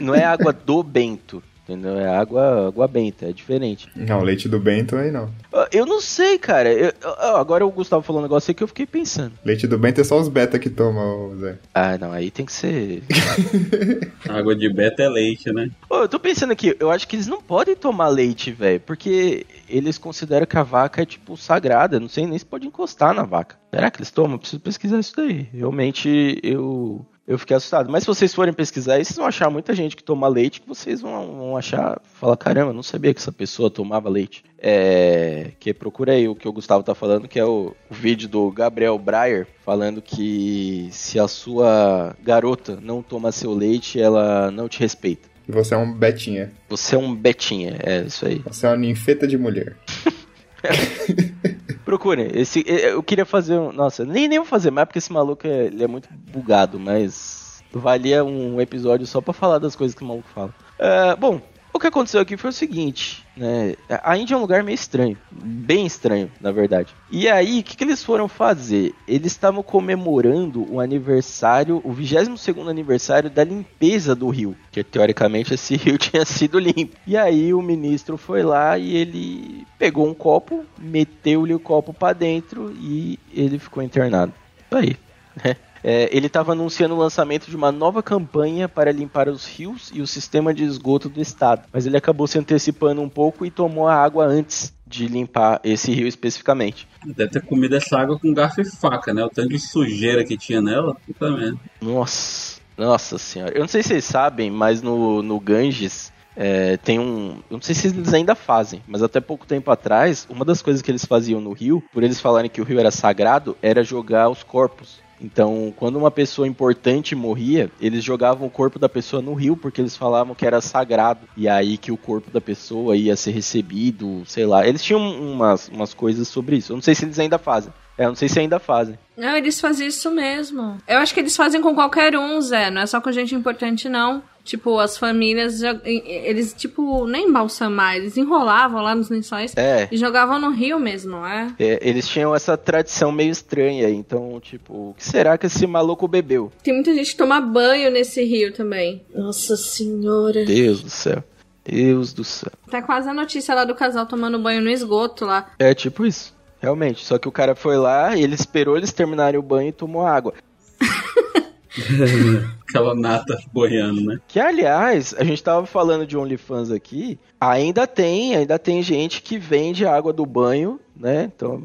Não é água do Bento, entendeu? É água, água benta, é diferente. Não, leite do bento aí não. Eu não sei, cara. Eu- eu- agora o Gustavo falou um negócio aí que eu fiquei pensando. Leite do bento é só os beta que tomam, Zé. Ah, não, aí tem que ser. [LAUGHS] Água de beta é leite, né? Ô, eu tô pensando aqui, eu acho que eles não podem tomar leite, velho, porque eles consideram que a vaca é, tipo, sagrada. Não sei nem se pode encostar na vaca. Será que eles tomam? Eu preciso pesquisar isso daí. Realmente, eu. Eu fiquei assustado. Mas se vocês forem pesquisar aí, vocês vão achar muita gente que toma leite que vocês vão, vão achar. Falar, caramba, não sabia que essa pessoa tomava leite. É. Que procura aí o que o Gustavo tá falando, que é o, o vídeo do Gabriel Breyer falando que se a sua garota não toma seu leite, ela não te respeita. E você é um betinha. Você é um betinha, é isso aí. Você é uma ninfeta de mulher. [LAUGHS] [LAUGHS] Procurem. Esse, eu queria fazer um. Nossa, nem, nem vou fazer mais porque esse maluco é, ele é muito bugado, mas valia um episódio só pra falar das coisas que o maluco fala. Ah, bom, o que aconteceu aqui foi o seguinte, né? A Índia é um lugar meio estranho, bem estranho, na verdade. E aí, o que, que eles foram fazer? Eles estavam comemorando o aniversário, o 22 aniversário da limpeza do rio, que teoricamente esse [LAUGHS] rio tinha sido limpo. E aí o ministro foi lá e ele pegou um copo, meteu-lhe o copo pra dentro e ele ficou internado. Isso aí. né? É, ele estava anunciando o lançamento de uma nova campanha para limpar os rios e o sistema de esgoto do estado. Mas ele acabou se antecipando um pouco e tomou a água antes de limpar esse rio especificamente. Deve ter comido essa água com garfo e faca, né? O tanto de sujeira que tinha nela. Puta merda. Nossa, nossa senhora. Eu não sei se vocês sabem, mas no, no Ganges é, tem um. Eu não sei se eles ainda fazem, mas até pouco tempo atrás, uma das coisas que eles faziam no rio, por eles falarem que o rio era sagrado, era jogar os corpos. Então, quando uma pessoa importante morria, eles jogavam o corpo da pessoa no rio porque eles falavam que era sagrado. E aí que o corpo da pessoa ia ser recebido, sei lá. Eles tinham umas, umas coisas sobre isso. Eu não sei se eles ainda fazem. É, eu não sei se ainda fazem. Não, eles fazem isso mesmo. Eu acho que eles fazem com qualquer um, Zé. Não é só com gente importante, não. Tipo, as famílias, eles, tipo, nem embalsamar, eles enrolavam lá nos lençóis É. e jogavam no rio mesmo, não é? É, eles tinham essa tradição meio estranha, então, tipo, o que será que esse maluco bebeu? Tem muita gente que toma banho nesse rio também. Nossa senhora. Deus do céu. Deus do céu. Tá quase a notícia lá do casal tomando banho no esgoto lá. É tipo isso, realmente. Só que o cara foi lá, ele esperou eles terminarem o banho e tomou água. [LAUGHS] [LAUGHS] Aquela nata boiando, né? Que, aliás, a gente tava falando de OnlyFans aqui, ainda tem, ainda tem gente que vende água do banho, né? Então,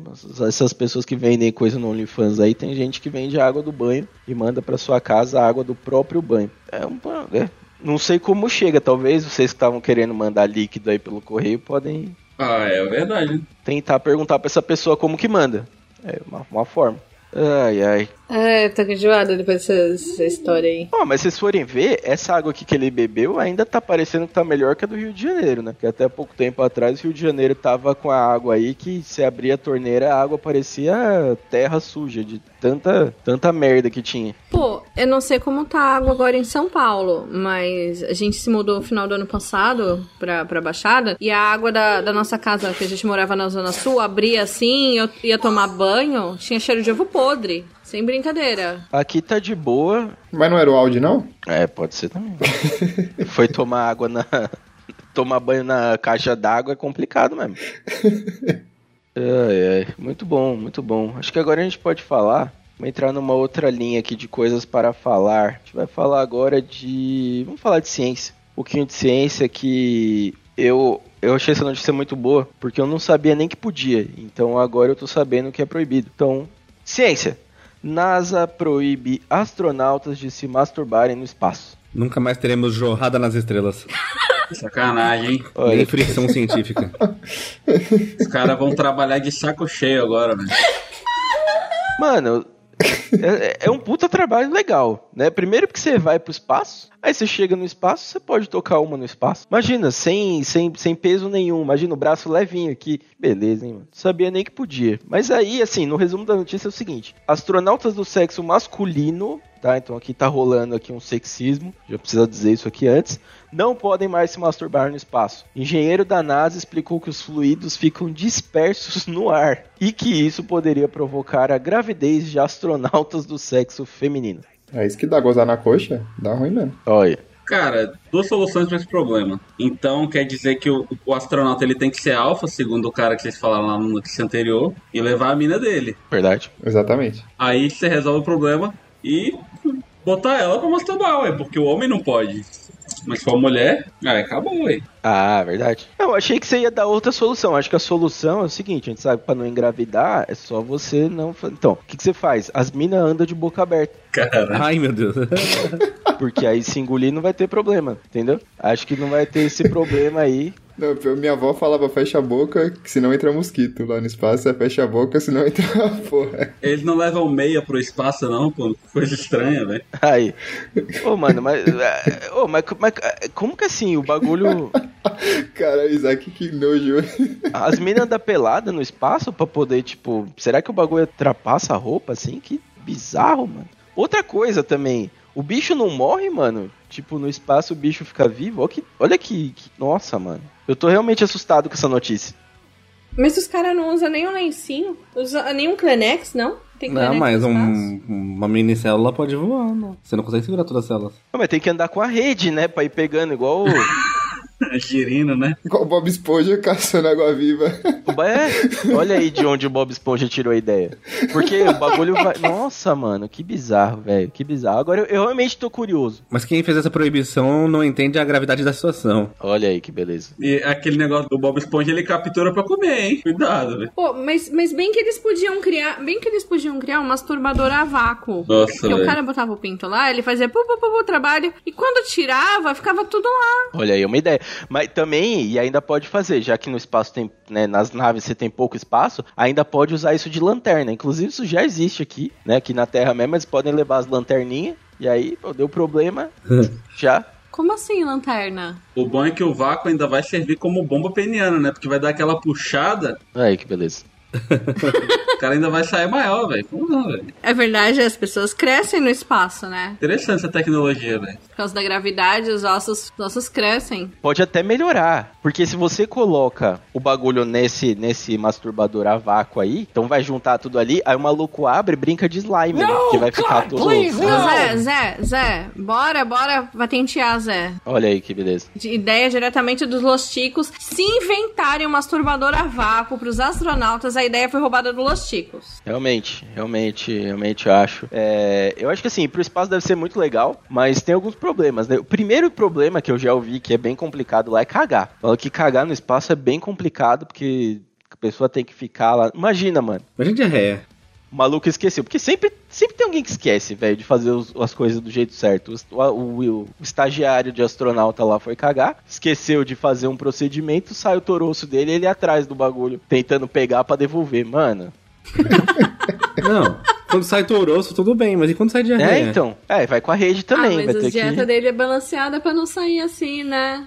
essas pessoas que vendem coisa no OnlyFans aí, tem gente que vende água do banho e manda pra sua casa a água do próprio banho. É um... É, não sei como chega, talvez vocês que estavam querendo mandar líquido aí pelo correio podem Ah, é verdade. tentar perguntar pra essa pessoa como que manda. É uma, uma forma. Ai, ai. É, tô enjoada depois dessa história aí. Ó, mas se vocês forem ver, essa água aqui que ele bebeu ainda tá parecendo que tá melhor que a do Rio de Janeiro, né? Porque até pouco tempo atrás o Rio de Janeiro tava com a água aí que se abria a torneira, a água parecia terra suja de tanta, tanta merda que tinha. Pô, eu não sei como tá a água agora em São Paulo, mas a gente se mudou no final do ano passado pra, pra Baixada e a água da, da nossa casa, que a gente morava na Zona Sul, abria assim, eu ia tomar banho, tinha cheiro de ovo podre. Sem brincadeira. Aqui tá de boa. Mas não era o áudio, não? É, pode ser também. [LAUGHS] Foi tomar água na. [LAUGHS] Tomar banho na caixa d'água é complicado mesmo. [LAUGHS] Ai, ai. Muito bom, muito bom. Acho que agora a gente pode falar. Vamos entrar numa outra linha aqui de coisas para falar. A gente vai falar agora de. Vamos falar de ciência. Um pouquinho de ciência que eu. Eu achei essa notícia muito boa, porque eu não sabia nem que podia. Então agora eu tô sabendo que é proibido. Então, ciência. NASA proíbe astronautas de se masturbarem no espaço. Nunca mais teremos jorrada nas estrelas. Sacanagem, hein? Olha, Nem fricção científica. Os caras vão trabalhar de saco cheio agora, velho. Mano, é, é um puta trabalho legal, né? Primeiro porque você vai pro espaço, aí você chega no espaço, você pode tocar uma no espaço. Imagina, sem, sem, sem peso nenhum, imagina o braço levinho aqui. Beleza, hein, mano? Sabia nem que podia. Mas aí, assim, no resumo da notícia é o seguinte: astronautas do sexo masculino, tá? Então aqui tá rolando aqui um sexismo, já precisa dizer isso aqui antes. Não podem mais se masturbar no espaço. Engenheiro da NASA explicou que os fluidos ficam dispersos [LAUGHS] no ar e que isso poderia provocar a gravidez de astronautas do sexo feminino. É isso que dá gozar na coxa? Dá ruim mesmo. Olha, Cara, duas soluções para esse problema. Então, quer dizer que o, o astronauta ele tem que ser alfa, segundo o cara que vocês falaram lá no notícia anterior, e levar a mina dele. verdade. Exatamente. Aí você resolve o problema e botar ela pra masturbar, ué, porque o homem não pode. Mas se for mulher, aí acabou, ué. Ah, verdade. Eu achei que você ia dar outra solução. Acho que a solução é o seguinte, a gente sabe, pra não engravidar, é só você não... fa- Então, o que, que você faz? As minas andam de boca aberta. Cara, Ai, meu Deus. Porque aí se engolir não vai ter problema, entendeu? Acho que não vai ter esse problema aí. Não, minha avó falava fecha a boca, que senão entra mosquito lá no espaço, é fecha a boca, senão [LAUGHS] entra a porra. eles não levam meia pro espaço, não, pô. Coisa estranha, velho. Aí. Ô, mano, mas, é, ô, mas, mas como que assim, o bagulho... [LAUGHS] Cara, Isaac, que nojo. As minas andam pelada no espaço pra poder, tipo... Será que o bagulho ultrapassa a roupa, assim? Que bizarro, mano. Outra coisa também... O bicho não morre, mano? Tipo, no espaço o bicho fica vivo? Olha que... Olha que, que- Nossa, mano. Eu tô realmente assustado com essa notícia. Mas os caras não usam nem um lencinho, usa nenhum Kleenex, não? Tem Não, mas um, uma mini célula pode voar, não. Você não consegue segurar todas as células. Não, mas tem que andar com a rede, né? Pra ir pegando, igual o... [LAUGHS] [LAUGHS] Girino, né? Igual o Bob Esponja caçando água viva. É, [LAUGHS] olha aí de onde o Bob Esponja tirou a ideia. Porque o bagulho vai. Nossa, mano, que bizarro, velho. Que bizarro. Agora eu, eu realmente tô curioso. Mas quem fez essa proibição não entende a gravidade da situação. Olha aí que beleza. E aquele negócio do Bob Esponja, ele captura pra comer, hein? Cuidado, velho. Pô, mas, mas bem que eles podiam criar, bem que eles podiam criar um masturbador a vácuo. Nossa, Porque o cara botava o pinto lá, ele fazia pu, pu, pu, pu, trabalho, e quando tirava, ficava tudo lá. Olha aí uma ideia. Mas também, e ainda pode fazer, já que no espaço tem, né, nas naves você tem pouco espaço, ainda pode usar isso de lanterna. Inclusive isso já existe aqui, né, aqui na Terra mesmo, eles podem levar as lanterninhas, e aí, pô, deu problema, [LAUGHS] já. Como assim, lanterna? O bom é que o vácuo ainda vai servir como bomba peniana, né? Porque vai dar aquela puxada Aí que beleza. [LAUGHS] O cara ainda vai sair maior, velho. Como não, velho? É verdade, as pessoas crescem no espaço, né? Interessante essa tecnologia, velho. Por causa da gravidade, os ossos, os ossos crescem. Pode até melhorar. Porque se você coloca o bagulho nesse, nesse masturbador a vácuo aí, então vai juntar tudo ali, aí o maluco abre e brinca de slime, né? Que vai ficar todo. Zé, Zé, Zé, bora, bora patentear, Zé. Olha aí que beleza. De ideia diretamente dos Los Ticos. Se inventarem um masturbador a vácuo pros astronautas, a ideia foi roubada do Los Ticos. Realmente, realmente, realmente eu acho. É, eu acho que assim, pro espaço deve ser muito legal, mas tem alguns problemas, né? O primeiro problema que eu já ouvi que é bem complicado lá é cagar. Fala que cagar no espaço é bem complicado, porque a pessoa tem que ficar lá. Imagina, mano. Imagina diarreia. O maluco esqueceu. Porque sempre, sempre tem alguém que esquece, velho, de fazer os- as coisas do jeito certo. O, o- o estagiário de astronauta lá foi cagar, esqueceu de fazer um procedimento, sai o toroço dele e ele atrás do bagulho, tentando pegar pra devolver. Mano. [LAUGHS] Não, quando sai toroço, tudo bem, mas e quando sai diarreia? É, então. É, vai com a rede também. ah, vai mas ter a dieta que... dele é balanceada pra não sair assim, né?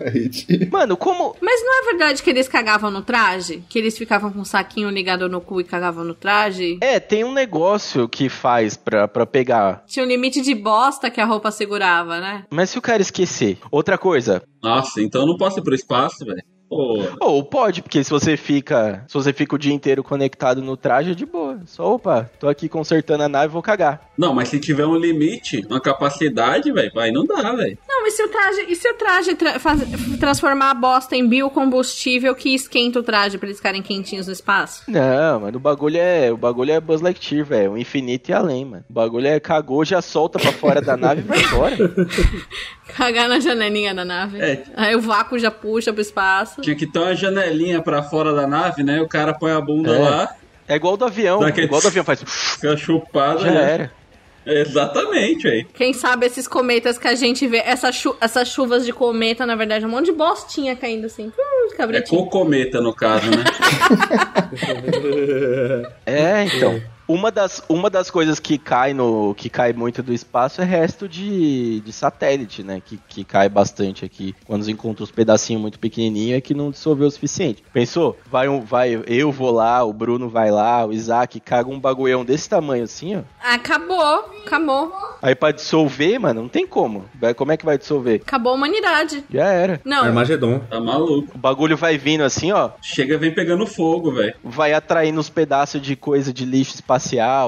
[LAUGHS] Mano, como. Mas não é verdade que eles cagavam no traje? Que eles ficavam com um saquinho ligado no cu e cagavam no traje? É, tem um negócio que faz pra, pra pegar. Tinha um limite de bosta que a roupa segurava, né? Mas se o cara esquecer. Outra coisa. Nossa, então eu não posso ir pro espaço, velho. Ou pode, porque se você fica. Se você fica o dia inteiro conectado no traje, é de boa. Só, opa, tô aqui consertando a nave vou cagar. Não, mas se tiver um limite, uma capacidade, velho, aí não dá, velho. Não, e se o traje, e se o traje tra- faz- transformar a bosta em biocombustível que esquenta o traje pra eles ficarem quentinhos no espaço? Não, mano, o bagulho é. O bagulho é Buzz Lightyear, velho. O infinito e além, mano. O bagulho é cagou, já solta pra fora da nave e vai embora. [LAUGHS] Cagar na janelinha da nave. É. Aí o vácuo já puxa pro espaço. Tinha que ter uma janelinha pra fora da nave, né? O cara põe a bunda É. lá, É igual do avião. Daquele- Igual do avião faz. [LAUGHS] fica chupado. Já né? era. Exatamente, velho. Quem sabe esses cometas que a gente vê, essa chu- essas chuvas de cometa, na verdade, é um monte de bostinha caindo assim. [LAUGHS] Hum, É cabritinho. cocometa, no caso, né? [LAUGHS] É, então. Uma das, uma das coisas que cai no que cai muito do espaço é resto de, de satélite, né? Que, que cai bastante aqui. Quando você encontra os pedacinhos muito pequenininhos é que não dissolveu o suficiente. Pensou? Vai, um, vai eu vou lá, o Bruno vai lá, o Isaac caga um bagulhão desse tamanho assim, ó. Acabou, acabou. Aí pra dissolver, mano, não tem como. Vai- Como é que vai dissolver? Acabou a humanidade. Já era. Não, Armagedon. Tá maluco. O bagulho vai vindo assim, ó. Chega e vem pegando fogo, velho. vai atraindo uns pedaços de coisa de lixo espacial,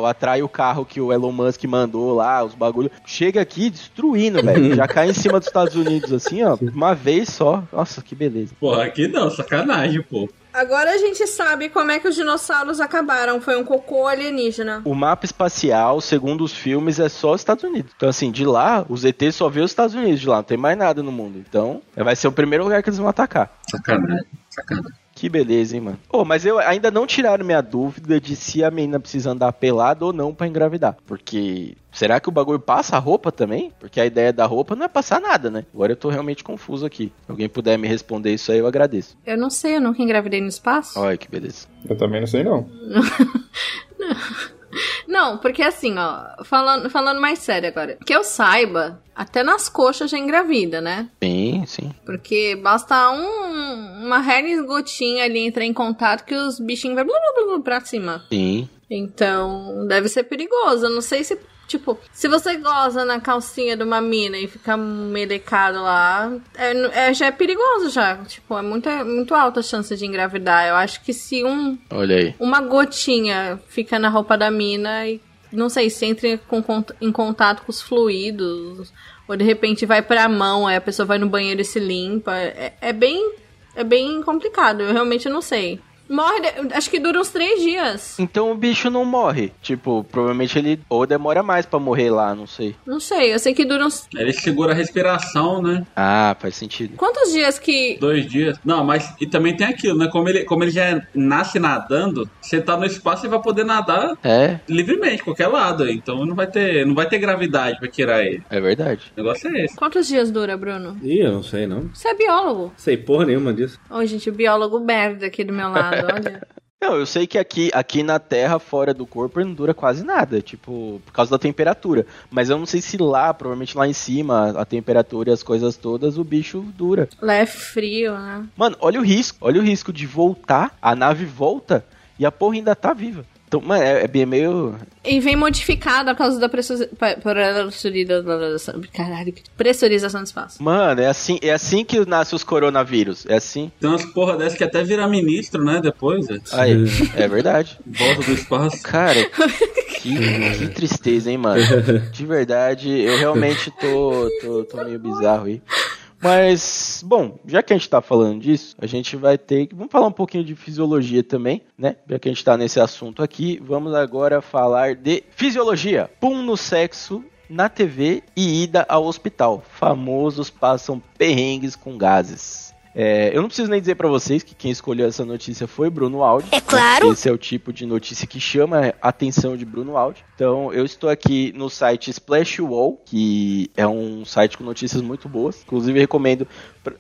atrai o carro que o Elon Musk mandou lá, os bagulho. Chega aqui destruindo, velho. Já cai em cima dos Estados Unidos assim, ó, uma vez só. Nossa, que beleza. Porra, aqui não, sacanagem, pô. agora a gente sabe como é que os dinossauros acabaram. Foi um cocô alienígena. O mapa espacial, segundo os filmes, é só os Estados Unidos. Então, assim, de lá, os ETs só vê os Estados Unidos de lá, não tem mais nada no mundo. Então, vai ser o primeiro lugar que eles vão atacar. Sacanagem, sacanagem. Que beleza, hein, mano. Ô, mas eu ainda não tiraram minha dúvida de se a menina precisa andar pelada ou não pra engravidar. Porque será que o bagulho passa a roupa também? Porque a ideia da roupa não é passar nada, né? Agora eu tô realmente confuso aqui. Se alguém puder me responder isso aí, eu agradeço. Eu não sei, eu nunca engravidei no espaço. Olha que beleza. Eu também não sei, não. [LAUGHS] [LAUGHS] Não, porque assim, ó, falando, falando mais sério agora. Que eu saiba, até nas coxas já engravida, né? Sim, sim. Porque basta um, uma hernia gotinha ali entrar em contato que os bichinhos vai blá, blá, blá, blá pra cima. Sim. Então, deve ser perigoso. Eu não sei se, tipo, se você goza na calcinha de uma mina e fica melecado lá, é, é- já é perigoso já. Tipo, é muito, é muito alta a chance de engravidar. Eu acho que se um, Olha aí. uma gotinha fica na roupa da mina e não sei se entra com em contato com os fluidos ou de repente vai pra mão, aí a pessoa vai no banheiro e se limpa. É, é bem é bem complicado, eu realmente não sei. Morre, de- acho que dura uns três dias. Então o bicho não morre. Tipo, provavelmente ele ou demora mais pra morrer lá, não sei. Não sei, eu sei que dura uns. Ele segura a respiração, né? Ah, faz sentido. Quantos dias que. Dois dias. Não, mas e também tem aquilo, né? Como ele, como ele já nasce nadando, você tá no espaço e vai poder nadar É, livremente, qualquer lado. Então não vai ter, não vai ter gravidade pra tirar ele. é verdade. O negócio é esse. Quantos dias dura, Bruno? Ih, eu não sei, não. Você é biólogo. Sei porra nenhuma disso. Ô, gente, o biólogo merda aqui do meu lado, olha. [LAUGHS] Não, eu sei que aqui, aqui na Terra, fora do corpo, ele não dura quase nada, tipo, por causa da temperatura. Mas eu não sei se lá, provavelmente lá em cima, a temperatura e as coisas todas, o bicho dura. Lá é frio, né? Mano, olha o risco, olha o risco de voltar, a nave volta E a porra ainda tá viva. Então, mano, é, é bem meio. E vem modificado por causa da pressurização. Caralho, que pressurização do espaço. Mano, é assim, é assim que nasce os coronavírus. É assim. Tem umas porra dessas que até vira ministro, né? Depois. É. Aí, é verdade. Volta do espaço. Cara, [LAUGHS] que, que tristeza, hein, mano? [LAUGHS] De verdade, eu realmente tô, tô, tô meio bizarro aí. Mas, bom, já que a gente tá falando disso, a gente vai ter que. Vamos falar um pouquinho de fisiologia também, né? Já que a gente tá nesse assunto aqui, vamos agora falar de fisiologia. Pum no sexo na TV e ida ao hospital. Famosos passam perrengues com gases. É, eu não preciso nem dizer pra vocês que quem escolheu essa notícia foi Bruno Aldi. É claro. Esse é o tipo de notícia que chama a atenção de Bruno Aldi. Então, eu estou aqui no site Splash Wall, que é um site com notícias muito boas. Inclusive, recomendo. pra-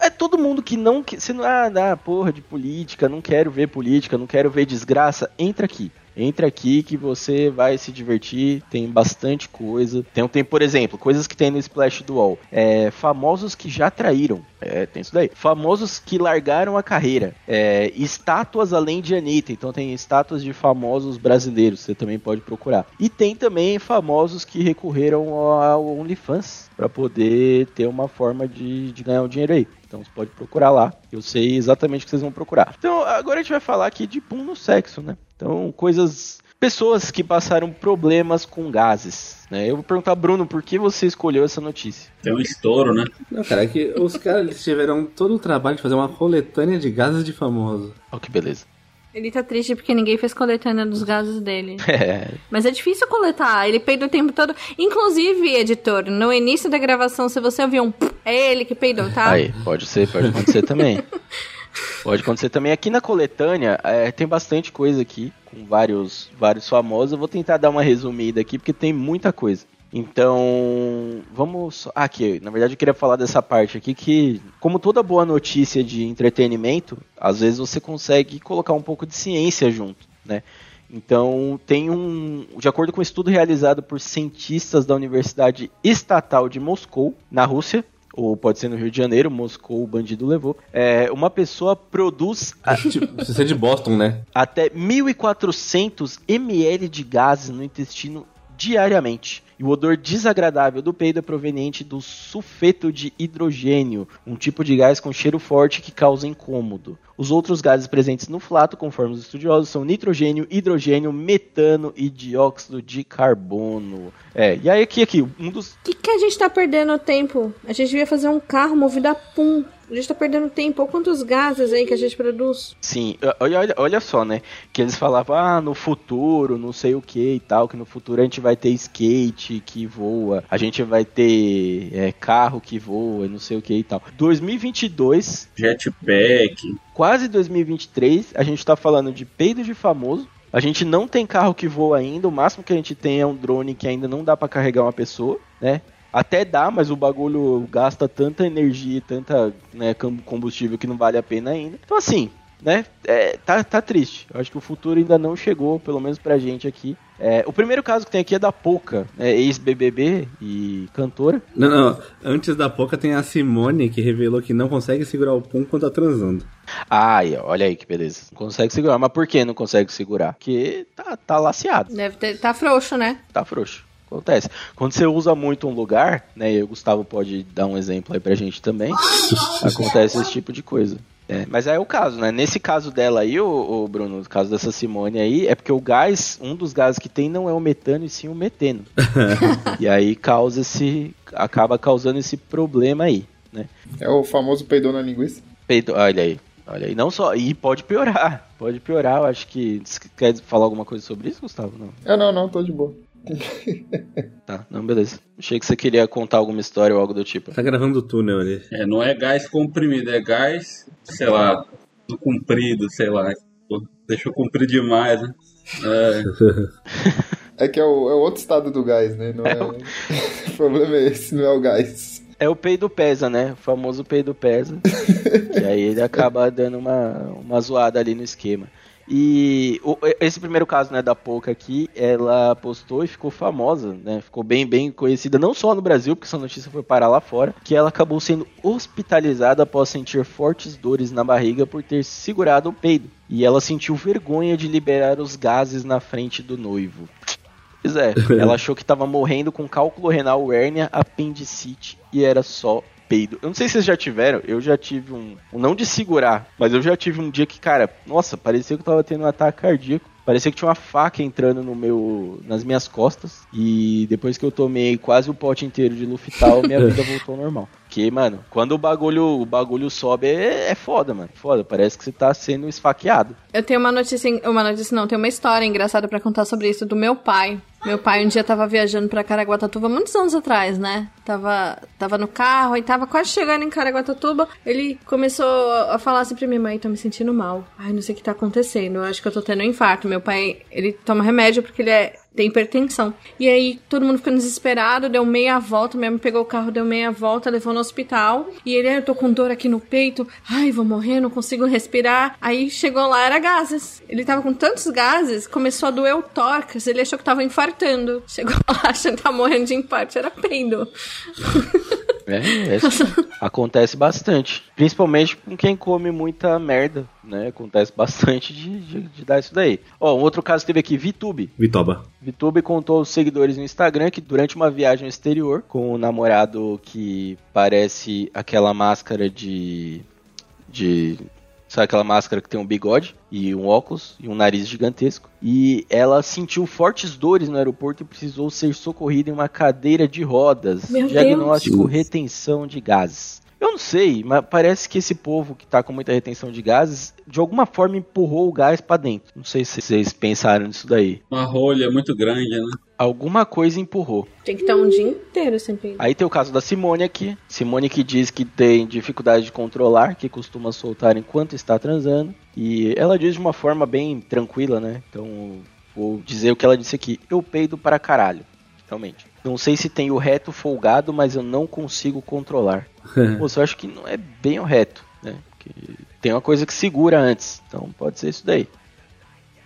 É todo mundo que não. Que, se não ah, dá porra de política, não quero ver política, não quero ver desgraça, entra aqui. Entra aqui que você vai se divertir, tem bastante coisa. Tem, tem por exemplo, coisas que tem no Splash do UOL. É, famosos que já traíram. É, tem isso daí. Famosos que largaram a carreira. É, estátuas além de Anitta. Então tem estátuas de famosos brasileiros. Você também pode procurar. E tem também famosos que recorreram ao OnlyFans para poder ter uma forma de, de ganhar um dinheiro aí. Então você pode procurar lá. Eu sei exatamente o que vocês vão procurar. Então agora a gente vai falar aqui de pum no sexo, né? Então coisas. Pessoas que passaram problemas com gases. Né? Eu vou perguntar, Bruno, por que você escolheu essa notícia? Tem um estouro, né? Não, cara, é que os caras tiveram todo o trabalho de fazer uma coletânea de gases de famoso. Olha que beleza. Ele tá triste porque ninguém fez coletânea dos gases dele. [LAUGHS] É, Mas é difícil coletar, ele peida o tempo todo. Inclusive, editor, no início da gravação, se você ouvir um é ele que peidou, tá? Aí, pode ser, pode acontecer também. [LAUGHS] Pode acontecer também. Aqui na coletânea é, tem bastante coisa aqui, com vários, vários famosos. Eu vou tentar dar uma resumida aqui, porque tem muita coisa. Então, vamos. Ah, aqui, na verdade eu queria falar dessa parte aqui que, como toda boa notícia de entretenimento, às vezes você consegue colocar um pouco de ciência junto, né? Então, tem um. De acordo com um estudo realizado por cientistas da Universidade Estatal de Moscou, na Rússia, ou pode ser no Rio de Janeiro, Moscou o bandido levou, é, uma pessoa produz a- [LAUGHS] Tipo, se você é de Boston, né? até 1.400 ml de gases no intestino diariamente. E o odor desagradável do peido é proveniente do sulfeto de hidrogênio, um tipo de gás com cheiro forte que causa incômodo. Os outros gases presentes no flato, conforme os estudiosos, são nitrogênio, hidrogênio, metano e dióxido de carbono. É, e aí aqui, aqui, um dos... O que, que a gente tá perdendo tempo? A gente devia fazer um carro movido a pum. A gente tá perdendo tempo. Olha quantos gases aí que a gente produz. Sim, olha, olha, olha só, né? Que eles falavam, ah, no futuro, não sei o que e tal, que no futuro a gente vai ter skate que voa, a gente vai ter é, carro que voa, não sei o que e tal. 2022, Jetpack. quase 2023, a gente tá falando de peido de famoso. A gente não tem carro que voa ainda, o máximo que a gente tem é um drone que ainda não dá pra carregar uma pessoa, né? Até dá, mas o bagulho gasta tanta energia e tanta né, com- combustível que não vale a pena ainda. Então assim, né? É, tá, tá triste. Eu acho que o futuro ainda não chegou, pelo menos pra gente aqui. É, o primeiro caso que tem aqui é da Poca, né, ex-BBB e cantora. Não, não. Antes da pouca tem a Simone que revelou que não consegue segurar o pum quando tá transando. Ai, ó, olha aí que beleza. Não consegue segurar. Mas por que não consegue segurar? Porque tá, tá laceado. Deve ter. Tá frouxo, né? tá frouxo. Acontece. Quando você usa muito um lugar, né? E o Gustavo pode dar um exemplo aí pra gente também. acontece esse tipo de coisa. É, mas aí é o caso, né? Nesse caso dela aí, o, Bruno, no caso dessa Simone aí, é porque o gás, um dos gases que tem não é o metano e sim o meteno. [LAUGHS] e aí causa esse. acaba causando esse problema aí, né? É o famoso peidou na linguiça. Peito, olha aí. Olha aí, não só. E pode piorar. Pode piorar, eu acho que. Quer falar alguma coisa sobre isso, Gustavo? Não. É, não, não, tô de boa. [LAUGHS] Tá, não, beleza. Achei que você queria contar alguma história ou algo do tipo. Tá gravando o túnel ali. É, não é gás comprimido, é gás, sei lá, do comprido, sei lá. Deixou comprir demais, né? É, [LAUGHS] É que é o, é o outro estado do gás, né? Não é... o problema é esse, não é o gás. É o peido pesa, né? O famoso peido pesa. [LAUGHS] e aí ele acaba dando uma, uma zoada ali no esquema. E o- esse primeiro caso, né, da Pouca aqui, ela postou e ficou famosa, né? Ficou bem, bem conhecida, não só no Brasil, porque essa notícia foi parar lá fora, que ela acabou sendo hospitalizada após sentir fortes dores na barriga por ter segurado o peido. E ela sentiu vergonha de liberar os gases na frente do noivo. Pois é, [LAUGHS] ela achou que tava morrendo com cálculo renal, hérnia, apendicite e era só peido. Eu não sei se vocês já tiveram, eu já tive um, não de segurar, mas eu já tive um dia que, cara, nossa, parecia que eu tava tendo um ataque cardíaco. Parecia que tinha uma faca entrando no meu, nas minhas costas. E depois que eu tomei quase o pote inteiro de Luftal, minha [LAUGHS] vida voltou ao normal. Porque, mano, quando o bagulho, o bagulho sobe é, é foda, mano. Foda, parece que você tá sendo esfaqueado. Eu tenho uma notícia, uma notícia não, tenho uma história engraçada pra contar sobre isso do meu pai. Meu pai um dia tava viajando pra Caraguatatuba, muitos anos atrás, né? Tava, tava no carro e tava quase chegando em Caraguatatuba. Ele começou a falar assim pra minha mãe, tô me sentindo mal. Ai, não sei o que tá acontecendo, eu acho que eu tô tendo um infarto. Meu pai, ele toma remédio porque ele é tem hipertensão. E aí todo mundo ficando desesperado, deu meia volta, mãe pegou o carro, deu meia volta, levou no hospital. E ele, "Ah, eu tô com dor aqui no peito, ai, vou morrer, não consigo respirar. Aí chegou lá, era gases. Ele tava com tantos gases, começou a doer o tórax, ele achou que tava infartando. Chegou [LAUGHS] lá achando que tava morrendo de infarto, era peido. [LAUGHS] É, é, [LAUGHS] acontece bastante. Principalmente com quem come muita merda, né? Acontece bastante de, de, de dar isso daí. Ó, um outro caso teve aqui, Vitube. Vitoba. Vitube contou aos seguidores no Instagram que durante uma viagem ao exterior com um namorado que parece aquela máscara de. de. Sabe aquela máscara que tem um bigode e um óculos e um nariz gigantesco? E ela sentiu fortes dores no aeroporto e precisou ser socorrida em uma cadeira de rodas. Meu Diagnóstico Deus. retenção de gases. Eu não sei, mas parece que esse povo que tá com muita retenção de gases, de alguma forma empurrou o gás pra dentro. Não sei se vocês pensaram nisso daí. Uma rolha muito grande, né? Alguma coisa empurrou. Tem que estar um dia inteiro sem peidar. Aí tem o caso da Simone aqui. Simone que diz que tem dificuldade de controlar, que costuma soltar enquanto está transando. E ela diz de uma forma bem tranquila, né? Então vou dizer o que ela disse aqui. Eu peido para caralho. Realmente. Não sei se tem o reto folgado, mas eu não consigo controlar. [LAUGHS] Moço, eu acho que não é bem o reto, né? Porque tem uma coisa que segura antes. Então pode ser isso daí.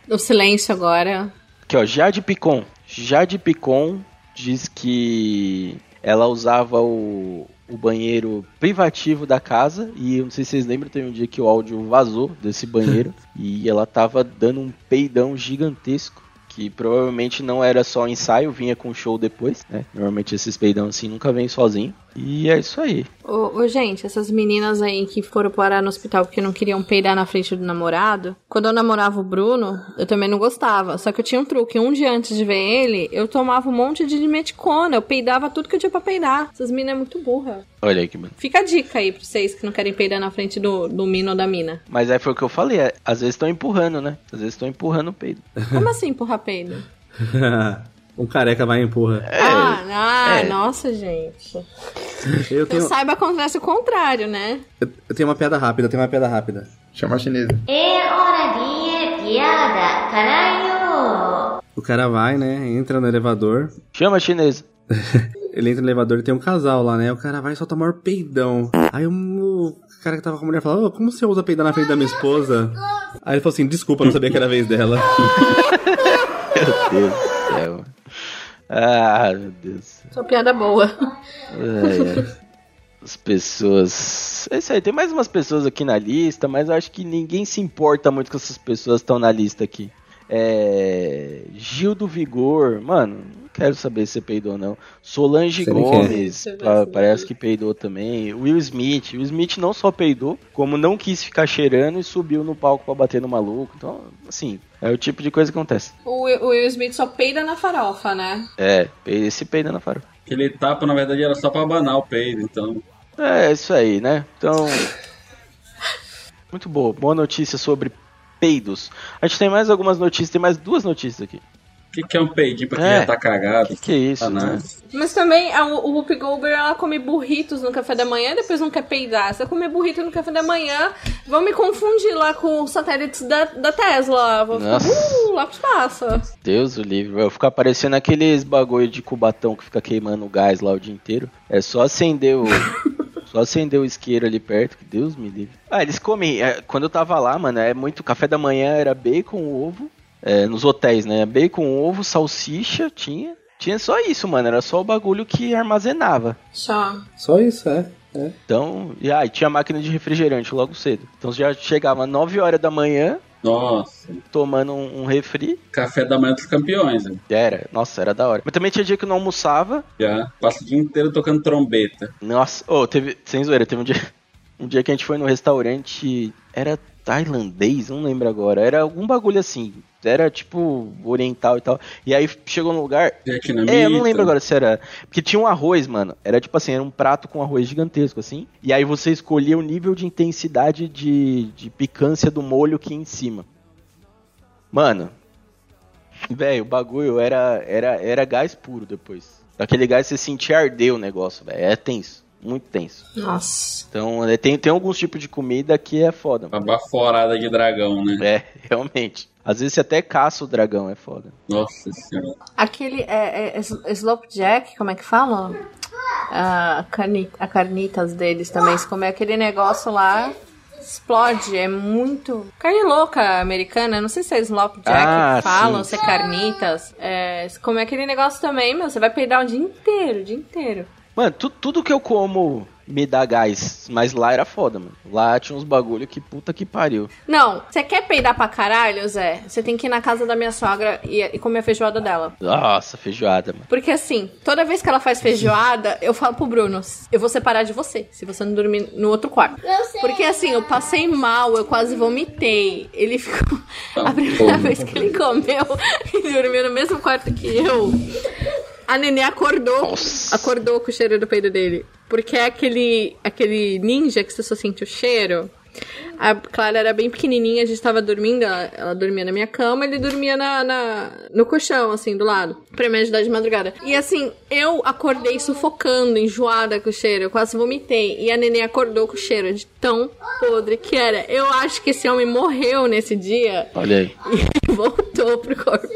O silêncio agora. Aqui, ó, Jade Picon. Jade Picon diz que ela usava o, o banheiro privativo da casa e eu não sei se vocês lembram, tem um dia que o áudio vazou desse banheiro [LAUGHS] e ela tava dando um peidão gigantesco. Que provavelmente não era só ensaio, vinha com show depois, né? Normalmente esses peidão assim nunca vem sozinho. E é isso aí. Ô, ô, gente, essas meninas aí que foram parar no hospital porque não queriam peidar na frente do namorado. Quando eu namorava o Bruno, eu também não gostava. Só que eu tinha um truque. Um dia antes de ver ele, eu tomava um monte de meticona. Eu peidava tudo que eu tinha pra peidar. Essas meninas é muito burra. Olha aí que mano. Fica a dica aí pra vocês que não querem peidar na frente do, do mino ou da mina. Mas aí foi o que eu falei, é, às vezes estão empurrando, né? Às vezes estão empurrando o peido. Como assim empurrar peido? [LAUGHS] um careca vai e empurra. ah, ah é. nossa, gente. Eu Eu tenho, saiba acontece o contrário, né? eu, eu tenho uma piada rápida, eu tenho uma piada rápida. Chama a chinesa. É hora de piada, caralho! O cara vai, né? Entra no elevador. Chama a chinesa. [LAUGHS] Ele entra no elevador e tem um casal lá, né? O cara vai e solta o maior peidão. Aí o, cara que tava com a mulher fala: Ô, como você usa peidar na frente da minha esposa? Aí ele falou assim: Desculpa, não sabia que era a vez dela. [LAUGHS] Meu Deus do céu. Ah, meu Deus. Sua piada boa. Ai, ai. As pessoas. É isso aí, tem mais umas pessoas aqui na lista, mas eu acho que ninguém se importa muito com essas pessoas que estão na lista aqui. É. Gil do Vigor, mano, não quero saber se você peidou ou não. Solange Sei é. Gomes, pa- parece que peidou também. Will Smith, Will Smith não só peidou, como não quis ficar cheirando e subiu no palco pra bater no maluco. Então, assim, é o tipo de coisa que acontece. O Will o Will Smith só peida na farofa, né? É, esse peida na farofa. Aquele tapa, na verdade, era só pra abanar o peido, então. É, isso aí, né? Então. [LAUGHS] Muito boa. Boa notícia sobre peidos. A gente tem mais algumas notícias, tem mais duas notícias aqui. O que, que é um peidinho pra quem É. já tá cagado? Que que é isso, Ah, né? Mas também a, o Whoopi Goldberg, ela come burritos no café da manhã e depois não quer peidar. Se eu comer burrito no café da manhã, vão me confundir lá com os satélites da, da Tesla. Vou ficar, Nossa. uh, lá pro espaço. Deus o livre. Vai ficar parecendo aqueles bagulho de cubatão que fica queimando gás lá o dia inteiro. É só acender o. [LAUGHS] Só acender o isqueiro ali perto, que Deus me livre. Ah, eles comem. é, quando eu tava lá, mano, é muito. Café da manhã era bacon, ovo. É, nos hotéis, né? Bacon, ovo, salsicha, tinha. Tinha só isso, mano. Era só o bagulho que armazenava. Só. Só isso, é. é. Então, e aí tinha máquina de refrigerante logo cedo. Então já chegava 9 horas da manhã, Nossa, tomando um, um refri. café da manhã dos campeões, né? Era, nossa, era da hora. Mas também tinha dia que eu não almoçava. Já passa o dia inteiro tocando trombeta. Nossa, ô, teve, sem zoeira, teve um dia, [LAUGHS] um dia que a gente foi no restaurante, era tailandês, não lembro agora, era algum bagulho assim, era tipo oriental e tal. E aí chegou no lugar, Vietnamita. é, eu não lembro agora se era. Porque tinha um arroz, mano. Era tipo assim, era um prato com arroz gigantesco, assim. E aí você escolhia o nível de intensidade de, de picância do molho que em cima. Mano. Velho, o bagulho era, era, era gás puro depois. Aquele gás você sentia arder o negócio, velho. É tenso. Muito tenso. Nossa. Então, é, tem, tem alguns tipos de comida que é foda. Uma baforada de dragão, né? É, [LAUGHS] realmente. Às vezes você até caça o dragão, é foda. Nossa senhora. Aquele é, é, Slopjack, como é que fala? A, carni, a carnitas deles também. Se comer aquele negócio lá, explode. É muito. Carne louca americana. Não sei se é Slopjack Ah, que falam, se é carnitas. É, se comer aquele negócio também, meu, você vai peidar o dia inteiro, o dia inteiro. Mano, tu- tudo que eu como me dá gás. Mas lá era foda, mano. Lá tinha uns bagulho que puta que pariu. Não, você quer peidar pra caralho, Zé? Você tem que ir na casa da minha sogra e, e comer a feijoada dela. Nossa, feijoada, mano. Porque assim, toda vez que ela faz feijoada, [LAUGHS] eu falo pro Bruno, eu vou separar de você, se você não dormir no outro quarto. Porque assim, eu passei mal, eu quase vomitei. Ele ficou. [LAUGHS] A primeira vez que ele comeu [LAUGHS] e dormiu no mesmo quarto que eu. A nenê acordou, Nossa. acordou com o cheiro do peido dele. Porque é aquele, aquele ninja que você só sente o cheiro. A Clara era bem pequenininha, a gente tava dormindo, ela, ela dormia na minha cama, ele dormia na, na- no colchão, assim, do lado, pra me ajudar de madrugada. E assim, eu acordei sufocando, enjoada com o cheiro, eu quase vomitei. E a neném acordou com o cheiro de tão podre que era. Eu acho que esse homem morreu nesse dia Olha aí. [LAUGHS] e voltou pro corpo.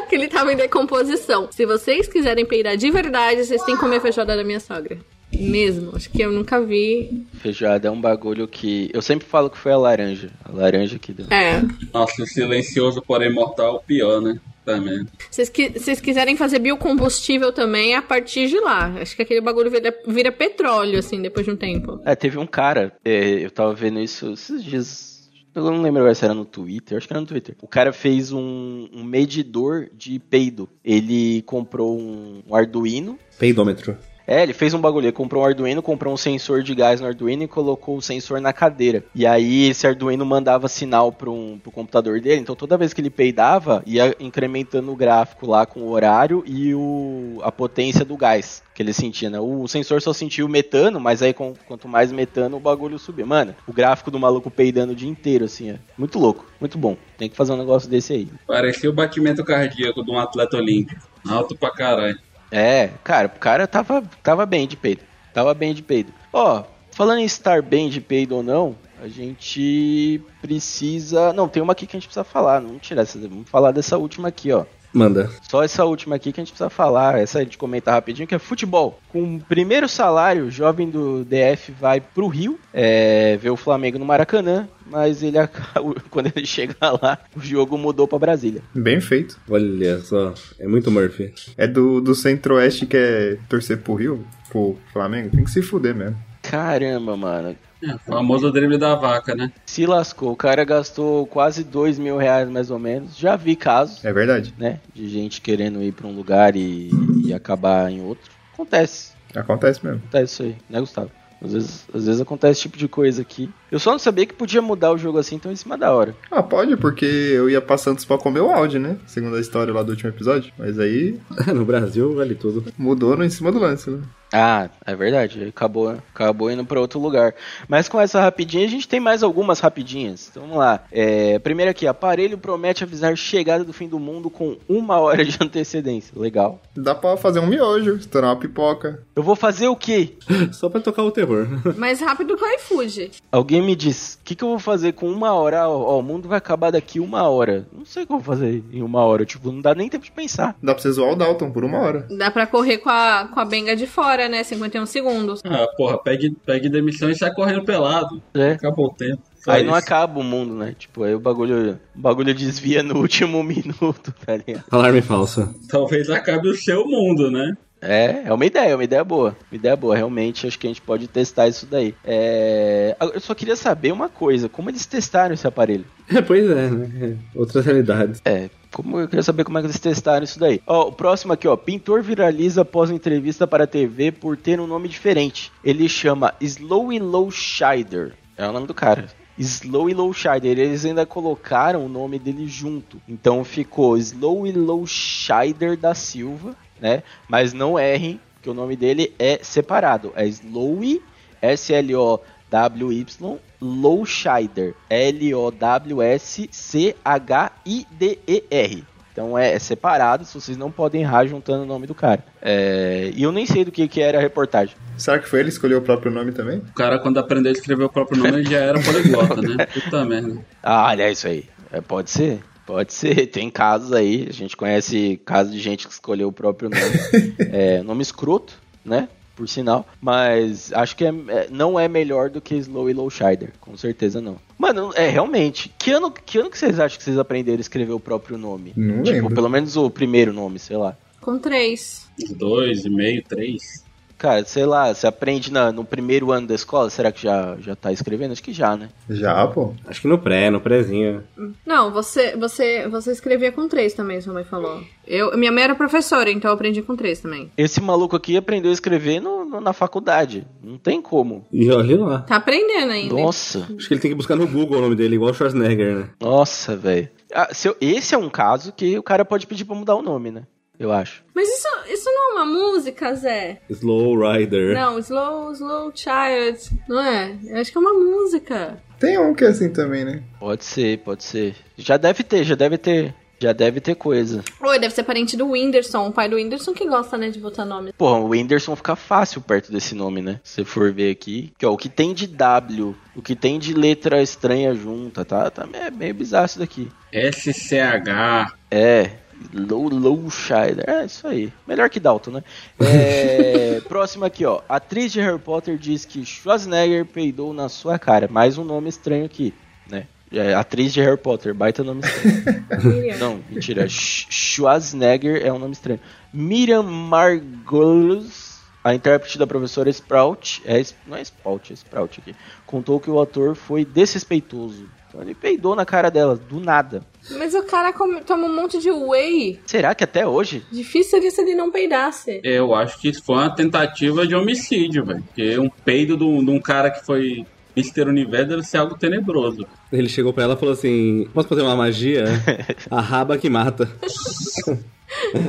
Porque ele tava em decomposição. Se vocês quiserem peidar de verdade, vocês têm que comer feijoada da minha sogra. Mesmo. Acho que eu nunca vi. Feijoada é um bagulho que. Eu sempre falo que foi a laranja. A laranja que deu. É. Nossa, o silencioso, porém mortal, é o pior, né? Também. Se vocês quiserem fazer biocombustível também, é a partir de lá. Acho que aquele bagulho vira, vira petróleo, assim, depois de um tempo. É, teve um cara, é, eu tava vendo isso esses dias. Eu não lembro agora se era no Twitter, acho que era no Twitter. O cara fez um, um medidor de peido. Ele comprou um, um Arduino. Peidômetro. É, ele fez um bagulho, ele comprou um Arduino, comprou um sensor de gás no Arduino e colocou o sensor na cadeira. E aí esse Arduino mandava sinal pro, um, pro computador dele, então toda vez que ele peidava, ia incrementando o gráfico lá com o horário e o, a potência do gás que ele sentia, né? O sensor só sentia o metano, mas aí com- quanto mais metano o bagulho subia. Mano, o gráfico do maluco peidando o dia inteiro, assim, é muito louco, muito bom. Tem que fazer um negócio desse aí. Parecia o batimento cardíaco de um atleta olímpico. Alto pra caralho. É, cara, o cara tava, tava bem de peido. Tava bem de peido. Ó, falando em estar bem de peido ou não, a gente precisa. Não, tem uma aqui que a gente precisa falar. Não tirar essa. Vamos falar dessa última aqui, ó. Manda. Só essa última aqui que a gente precisa falar. Essa a gente comenta rapidinho, que é futebol. Com o primeiro salário, o jovem do DF vai pro Rio é, ver o Flamengo no Maracanã. Mas ele acaba- [LAUGHS] quando ele chega lá, o jogo mudou pra Brasília. Bem feito. Olha só. É muito Murphy. É do, do centro-oeste que é torcer pro Rio, pro Flamengo. Tem que se fuder mesmo. Caramba, mano. É, o famoso drible da vaca, né? Se lascou. O cara gastou quase dois mil reais mais ou menos. Já vi casos, É verdade. né? De gente querendo ir pra um lugar e, e acabar em outro. Acontece. Acontece mesmo. Acontece isso aí, né, Gustavo? Às vezes, às vezes acontece esse tipo de coisa aqui. Eu só não sabia que podia mudar o jogo assim, então em cima da hora. Ah, pode, porque eu ia pra Santos pra comer o áudio, né? Segundo a história lá do último episódio. Mas aí [LAUGHS] no Brasil vale tudo. mudou no em cima do lance, né? Ah, é verdade. Acabou, acabou indo pra outro lugar. Mas com essa rapidinha, a gente tem mais algumas rapidinhas. Então vamos lá. É, primeiro aqui, aparelho promete avisar chegada do fim do mundo com uma hora de [LAUGHS] antecedência. Legal. Dá pra fazer um miojo, estourar uma pipoca. Eu vou fazer o quê? [LAUGHS] Só pra tocar o terror. [LAUGHS] Mais rápido que o iFood. Alguém me diz, o que, que eu vou fazer com uma hora? Ó, ó, o mundo vai acabar daqui uma hora. Não sei o que eu vou fazer em uma hora. Tipo, não dá nem tempo de pensar. Dá pra você zoar o Dalton por uma hora. Dá pra correr com a, com a benga de fora hora, né? 51 segundos. Ah, porra, pede, pede demissão e sai correndo pelado. É. Acabou o tempo. Só Aí não isso. acaba o mundo, né? Tipo, aí o bagulho, o bagulho desvia no [LAUGHS] último minuto, tá ligado? Alarme falso. Talvez acabe o seu mundo, né? É, é uma ideia, é uma ideia boa. Uma ideia boa, realmente, acho que a gente pode testar isso daí. É... Eu só queria saber uma coisa, como eles testaram esse aparelho? É, [LAUGHS] pois é, né? Outras realidades. É, como eu queria saber como é que eles testaram isso daí. Ó, o próximo aqui, ó. Pintor viraliza após entrevista para a TV por ter um nome diferente. Ele chama Slow Low Scheider. É o nome do cara. Slow Low Scheider. Eles ainda colocaram o nome dele junto. Então ficou Slow Low Scheider da Silva, né? Mas não errem, que o nome dele é separado. É Slowy, S-L-O-W-Y, Low Scheider. L-O-W-S-C-H-I-D-E-R. Então é, é separado, se vocês não podem errar juntando o nome do cara. É, e eu nem sei do que, que era a reportagem. Será que foi ele que escolheu o próprio nome também? O cara, quando aprendeu a escrever o próprio nome, ele já era poliglota, né? [LAUGHS] Puta merda. Ah, olha isso aí. É, pode ser. Pode ser. [LAUGHS] Tem casos aí. A gente conhece casos de gente que escolheu o próprio nome. [LAUGHS] é, nome escroto, né? Por sinal. Mas acho que é- é- não é melhor do que Slow e Low Shider. Com certeza não. Mano, é realmente. Que ano, que ano que vocês acham que vocês aprenderam a escrever o próprio nome? Não tipo, lembro. pelo menos o primeiro nome, sei lá. Com três. Dois e meio, três. Cara, sei lá, você aprende na- no primeiro ano da escola? Será que já, já tá escrevendo? Acho que já, né? Já, pô. Acho que no pré, no prézinho. Não, você, você, você escrevia com três também, sua mãe falou. Eu, minha mãe era professora, então eu aprendi com três também. Esse maluco aqui aprendeu a escrever no- no- na faculdade. Não tem como. E olha lá. Tá aprendendo ainda. Nossa. Acho que ele tem que buscar no Google o nome dele, igual o Schwarzenegger, né? Nossa, velho. Ah, eu- esse é um caso que o cara pode pedir pra mudar o nome, né? Eu acho. Mas isso, isso não é uma música, Zé? Slow Rider. Não, Slow, Slow Child. Não é? Eu acho que é uma música. Tem um que é assim também, né? Pode ser, pode ser. Já deve ter, já deve ter. Já deve ter coisa. Oi, deve ser parente do Whindersson, o pai do Whindersson que gosta, né, de botar nome. Porra, o Whindersson fica fácil perto desse nome, né? Se você for ver aqui. Que, ó, o que tem de W, o que tem de letra estranha junta, tá? tá é meio bizarro isso daqui. SCH. É, Low, low Shider. É, isso aí. Melhor que Dalton, né? É, [LAUGHS] próximo aqui, ó. Atriz de Harry Potter diz que Schwarzenegger peidou na sua cara. Mais um nome estranho aqui, né? É, atriz de Harry Potter, baita nome estranho. Não, mentira. Sch- Schwarzenegger é um nome estranho. Miriam Margolyes, a intérprete da professora Sprout, é, não é Sprout, é Sprout aqui, contou que o ator foi desrespeitoso. Então ele peidou na cara dela, do nada. Mas o cara come- toma um monte de whey. Será que até hoje? Difícil seria se ele não peidasse. Eu acho que isso foi uma tentativa de homicídio, velho. Porque um peido de um, de um cara que foi Mr. Universo deve ser algo tenebroso. Ele chegou pra ela e falou assim: Posso fazer uma magia? [LAUGHS] A raba que mata.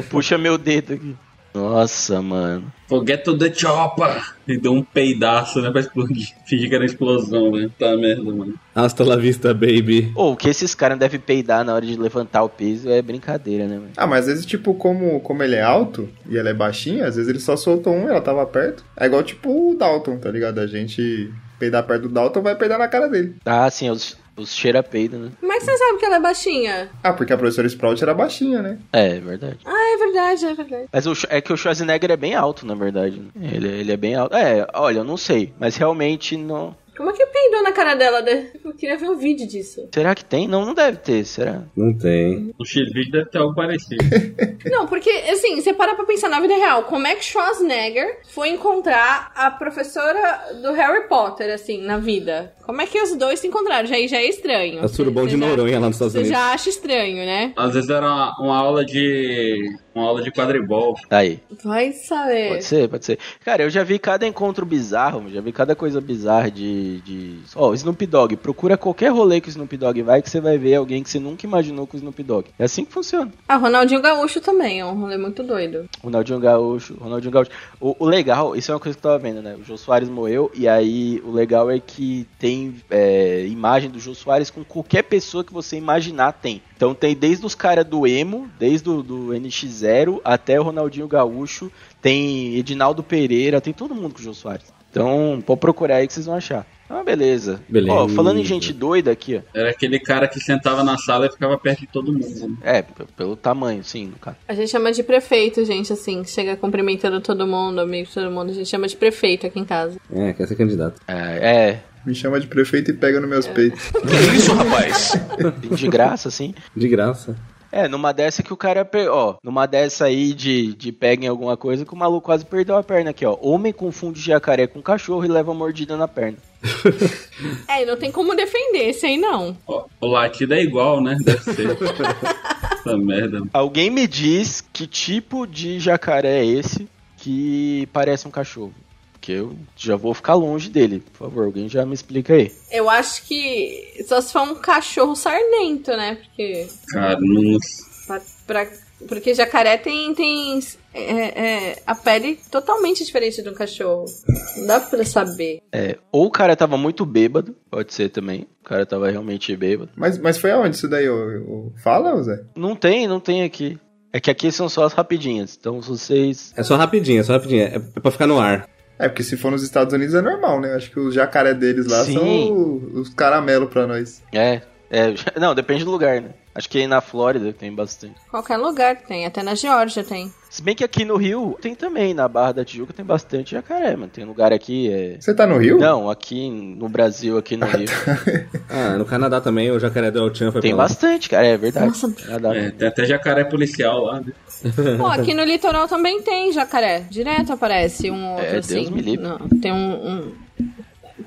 Puxa meu dedo aqui. Nossa, mano. Forget to the chopper! E deu um peidaço, né? Pra explodir. [LAUGHS] Fingir que era explosão, né? Tá merda, mano. Hasta la vista, baby. Ou o que esses caras devem peidar na hora de levantar o peso é brincadeira, né, mano? Ah, mas às vezes, tipo, como, como ele é alto e ela é baixinha, às vezes ele só soltou um e ela tava perto. É igual, tipo, o Dalton, tá ligado? A gente peidar perto do Dalton vai peidar na cara dele. Ah, sim, os, os cheira peido, né? Como é que você sabe que ela é baixinha? Ah, porque a professora Sprout era baixinha, né? É, é verdade. Ah, verdade, é verdade. Mas o, é que o Schwarzenegger é bem alto, na verdade. Ele, ele é bem alto. É, olha, eu não sei. Mas realmente não. Como é que peidou na cara dela? né? Eu queria ver um vídeo disso. Será que tem? Não, não deve ter, será? Não tem. O X-Video deve ter algo parecido. [LAUGHS] Não, porque, assim, você para pra pensar na vida real. Como é que Schwarzenegger foi encontrar a professora do Harry Potter, assim, na vida? Como é que os dois se encontraram? Já, já é estranho. É surubom de Você já- Noronha lá nos Estados Você Unidos. já acha estranho, né? Às vezes era uma, uma aula de. Uma aula de quadribol. Aí. Vai saber. Pode ser, pode ser. Cara, eu já vi cada encontro bizarro, já vi cada coisa bizarra de. de... Ó, Snoop Dogg. Procura qualquer rolê que o Snoop Dogg vai que você vai ver alguém que você nunca imaginou com o Snoop Dogg. É assim que funciona. Ah, Ronaldinho Gaúcho também, é um rolê muito doido. Ronaldinho Gaúcho, Ronaldinho Gaúcho. O, o legal, isso é uma coisa que eu tava vendo, né? O Jô Soares morreu e aí o legal é que tem é, imagem do Jô Soares com qualquer pessoa que você imaginar tem. Então tem desde os caras do Emo, desde o do NX0 até o Ronaldinho Gaúcho, tem Edinaldo Pereira, tem todo mundo com o Jô Soares. Então, pode procurar aí que vocês vão achar. Ah, beleza. Beleza. Ó, falando em gente doida aqui, ó. Era aquele cara que sentava na sala e ficava perto de todo mundo. né? É, pelo tamanho, sim, no caso. A gente chama de prefeito, gente, assim, chega cumprimentando todo mundo, amigo de todo mundo, a gente chama de prefeito aqui em casa. É, quer ser candidato. É, é Me chama de prefeito e pega nos meus peitos. [LAUGHS] Isso, rapaz? [LAUGHS] de graça, assim. De graça. É, numa dessa que o cara, ó, numa dessa aí de, de pega em alguma coisa que o maluco quase perdeu a perna aqui, ó. Homem confunde jacaré com cachorro e leva mordida na perna. [LAUGHS] É, e não tem como defender esse aí, não. Ó, o latido é igual, né? Deve ser. Essa merda. Alguém me diz que tipo de jacaré é esse que parece um cachorro? Que eu já vou ficar longe dele. Por favor, alguém já me explica aí. Eu acho que só se for um cachorro sarnento, né? Porque. Cara, não. pra- pra- porque jacaré tem, tem é, é, a pele totalmente diferente do cachorro. Não dá pra saber. É, ou o cara tava muito bêbado, pode ser também. O cara tava realmente bêbado. Mas, mas foi aonde isso daí? ô- ô? Fala, Zé? Não tem, não tem aqui. É que aqui são só as rapidinhas. Então, se vocês. É só rapidinho, é só rapidinho. É é pra ficar no ar. É, porque se for nos Estados Unidos é normal, né? Acho que os jacaré deles lá Sim. são o- os caramelos pra nós. É, é. [LAUGHS] Não, depende do lugar, né? Acho que aí na Flórida tem bastante. Qualquer lugar tem, até na Geórgia tem. Se bem que aqui no Rio tem também, na Barra da Tijuca tem bastante jacaré, mano. Tem lugar aqui, é. Você tá no Rio? Não, aqui no Brasil, aqui no Rio. [LAUGHS] Ah, no Canadá também, o jacaré do El Chan foi Tem pra lá. bastante, cara, é verdade. Nossa. Canadá. É, tem até jacaré policial lá, né? Pô, aqui no litoral também tem jacaré. Direto aparece um outro É, Deus assim. me livre. Não, tem um, um-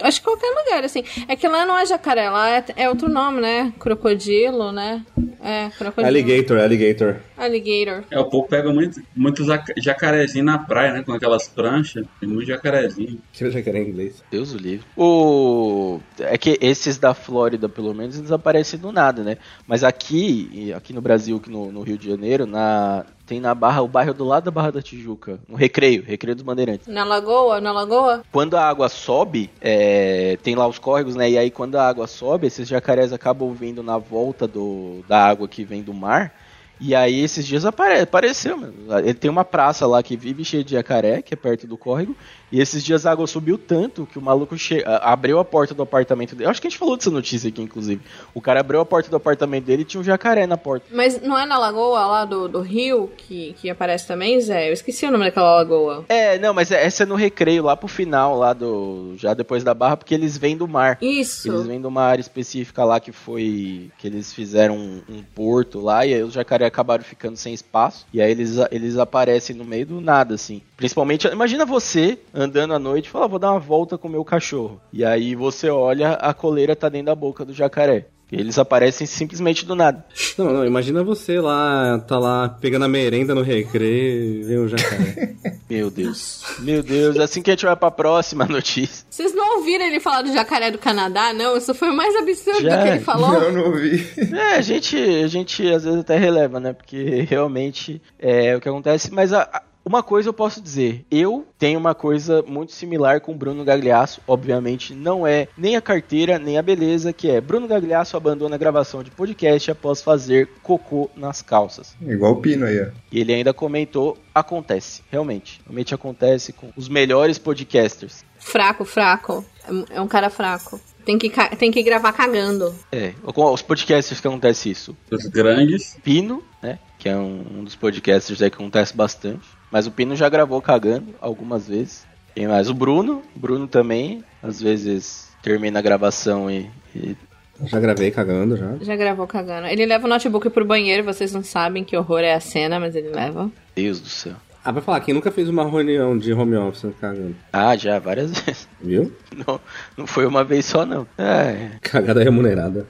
Acho que qualquer lugar, assim. É que lá não é jacaré, lá é, é outro nome, né? Crocodilo, né? É, crocodilo. Alligator, alligator. Alligator. É, o povo pega muito, muito jaca- jacarezinho na praia, né? Com aquelas pranchas. Tem muito jacarezinho. Tira jacaré em inglês. Deus o livre. O... É que esses da Flórida, pelo menos, eles aparecem do nada, né? Mas aqui, aqui no Brasil, no, no Rio de Janeiro, na... tem na Barra, o bairro do lado da Barra da Tijuca, no Recreio, Recreio dos Bandeirantes. Na lagoa, na lagoa? Quando a água sobe, é, tem lá os córregos, né? E aí quando a água sobe, esses jacarés acabam vindo na volta do, da água que vem do mar. E aí esses dias apare, apareceu, mano. Ele tem uma praça lá que vive cheia de jacaré, que é perto do córrego. E esses dias a água subiu tanto que o maluco che... abriu a porta do apartamento dele. Eu acho que a gente falou dessa notícia aqui, inclusive. O cara abriu a porta do apartamento dele e tinha um jacaré na porta. Mas não é na lagoa lá do, do rio que, que aparece também, Zé? Eu esqueci o nome daquela lagoa. É, não, mas essa é no recreio, lá pro final, lá do. Já depois da barra, porque eles vêm do mar. Isso. Eles vêm de uma área específica lá que foi. que eles fizeram um, um porto lá, e aí os jacaré acabaram ficando sem espaço. E aí eles, eles aparecem no meio do nada, assim. Principalmente, imagina você andando à noite e fala, "Ah, vou dar uma volta com o meu cachorro. E aí você olha, a coleira tá dentro da boca do jacaré. E eles aparecem simplesmente do nada. Não, não, imagina você lá, tá lá pegando a merenda no recreio e vem um jacaré. [LAUGHS] Meu Deus. Meu Deus, assim que a gente vai pra próxima notícia. Vocês não ouviram ele falar do jacaré do Canadá, não? Isso foi o mais absurdo Já. do que ele falou. Não, não ouvi. [LAUGHS] É, a gente, a gente às vezes até releva, né? Porque realmente é o que acontece. Mas a- a- uma coisa eu posso dizer: eu tenho uma coisa muito similar com o Bruno Gagliasso. Obviamente, não é nem a carteira, nem a beleza, que é Bruno Gagliasso abandona a gravação de podcast após fazer cocô nas calças. Igual o Pino aí, ó. E ele ainda comentou: acontece, realmente. Realmente acontece com os melhores podcasters. Fraco, fraco. É um- cara fraco. Tem que, tem que gravar cagando. É, com os podcasters que acontece isso. Os grandes. Pino, né? Que é um, um dos podcasters aí que acontece bastante. Mas o Pino já gravou cagando algumas vezes. Tem mais o Bruno. O Bruno também, às vezes, termina a gravação e. e- Já gravei cagando já. Já gravou cagando. Ele leva o notebook pro banheiro, vocês não sabem que horror é a cena, mas ele leva. Deus do céu. Ah, pra falar, quem nunca fez uma reunião de home office cagando? Ah, já, várias [LAUGHS] vezes. Viu? Não, não foi uma vez só, não. É, Cagada remunerada.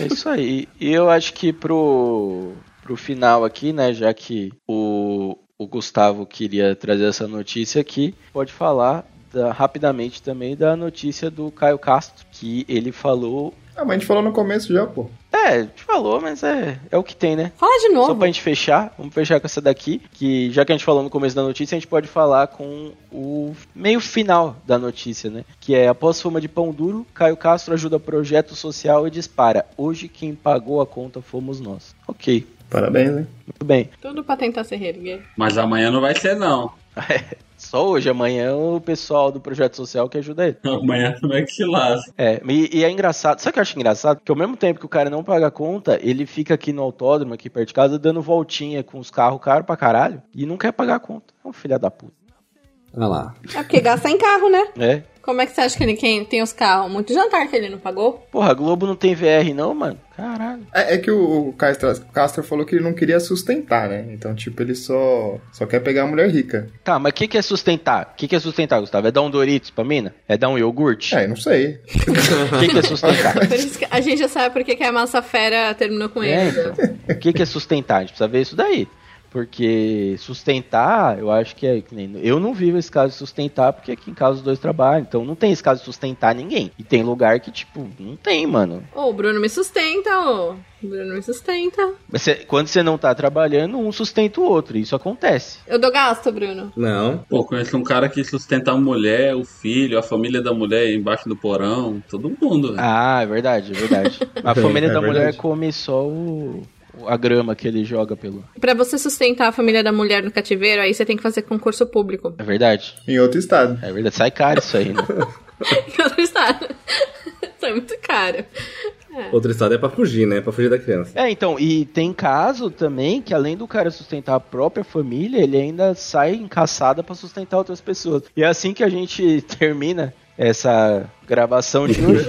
É isso aí. E eu acho que pro, pro final aqui, né, já que o, o Gustavo queria trazer essa notícia aqui, pode falar da- rapidamente também da notícia do Caio Castro, que ele falou Ah, mas a gente falou no começo já, pô. É, a gente falou, mas é, é o que tem, né? Fala de Só novo. pra gente fechar, vamos fechar com essa daqui, que já que a gente falou no começo da notícia, a gente pode falar com o meio final da notícia, né? Que é, após fuma de pão duro, Caio Castro ajuda projeto social e dispara. Hoje quem pagou a conta fomos nós. Ok, Parabéns, hein? muito bem. Tudo pra tentar ser reerguer. Mas amanhã não vai ser, não. Só hoje, amanhã o pessoal do projeto social que ajuda ele. Amanhã também é que se lasca. É, e, e é engraçado. Sabe o que eu acho engraçado? Que ao mesmo tempo que o cara não paga a conta, ele fica aqui no autódromo, aqui perto de casa, dando voltinha com os carros caros pra caralho e não quer pagar a conta. É um filho da puta. Olha lá. É porque gasta em carro, né? É. Como é que você acha que ele quem tem os carros? Muito jantar que ele não pagou? Porra, a Globo não tem VR não, mano? Caralho. É, é que o, o Castro, Castro falou que ele não queria sustentar, né? Então, tipo, ele só, só quer pegar a mulher rica. Tá, mas o que, que é sustentar? O que, que é sustentar, Gustavo? É dar um Doritos pra mina? É dar um iogurte? É, não sei. O [LAUGHS] que, que é sustentar? Por isso que a gente já sabe por que que a massa fera terminou com É, ele. então. O que, que é sustentar? A gente precisa ver isso daí. Porque sustentar, eu acho que é. que nem- Eu não vivo esse caso de sustentar, porque aqui em casa os dois trabalham. Então não tem esse caso de sustentar ninguém. E tem lugar que, tipo, não tem, mano. Ô, o Bruno me sustenta, ô. O Bruno me sustenta. Mas cê- quando você não tá trabalhando, um sustenta o outro. Isso acontece. Eu dou gasto, Bruno. Não. Pô, conheço um cara que sustenta a mulher, o filho, a família da mulher embaixo do porão, todo mundo, velho. Ah, é verdade, é verdade. [LAUGHS] A família É da mulher verdade. come só o, a grama que ele joga pelo. Pra você sustentar a família da mulher no cativeiro, aí você tem que fazer concurso público. É verdade. Em outro estado. É verdade. Sai caro isso aí, né? [LAUGHS] Em outro estado. [LAUGHS] Isso é muito caro. Outro estado é pra fugir, né? Pra fugir da criança. É, então, e tem caso também que além do cara sustentar a própria família, ele ainda sai em caçada pra sustentar outras pessoas. E é assim que a gente [LAUGHS] termina essa gravação de hoje,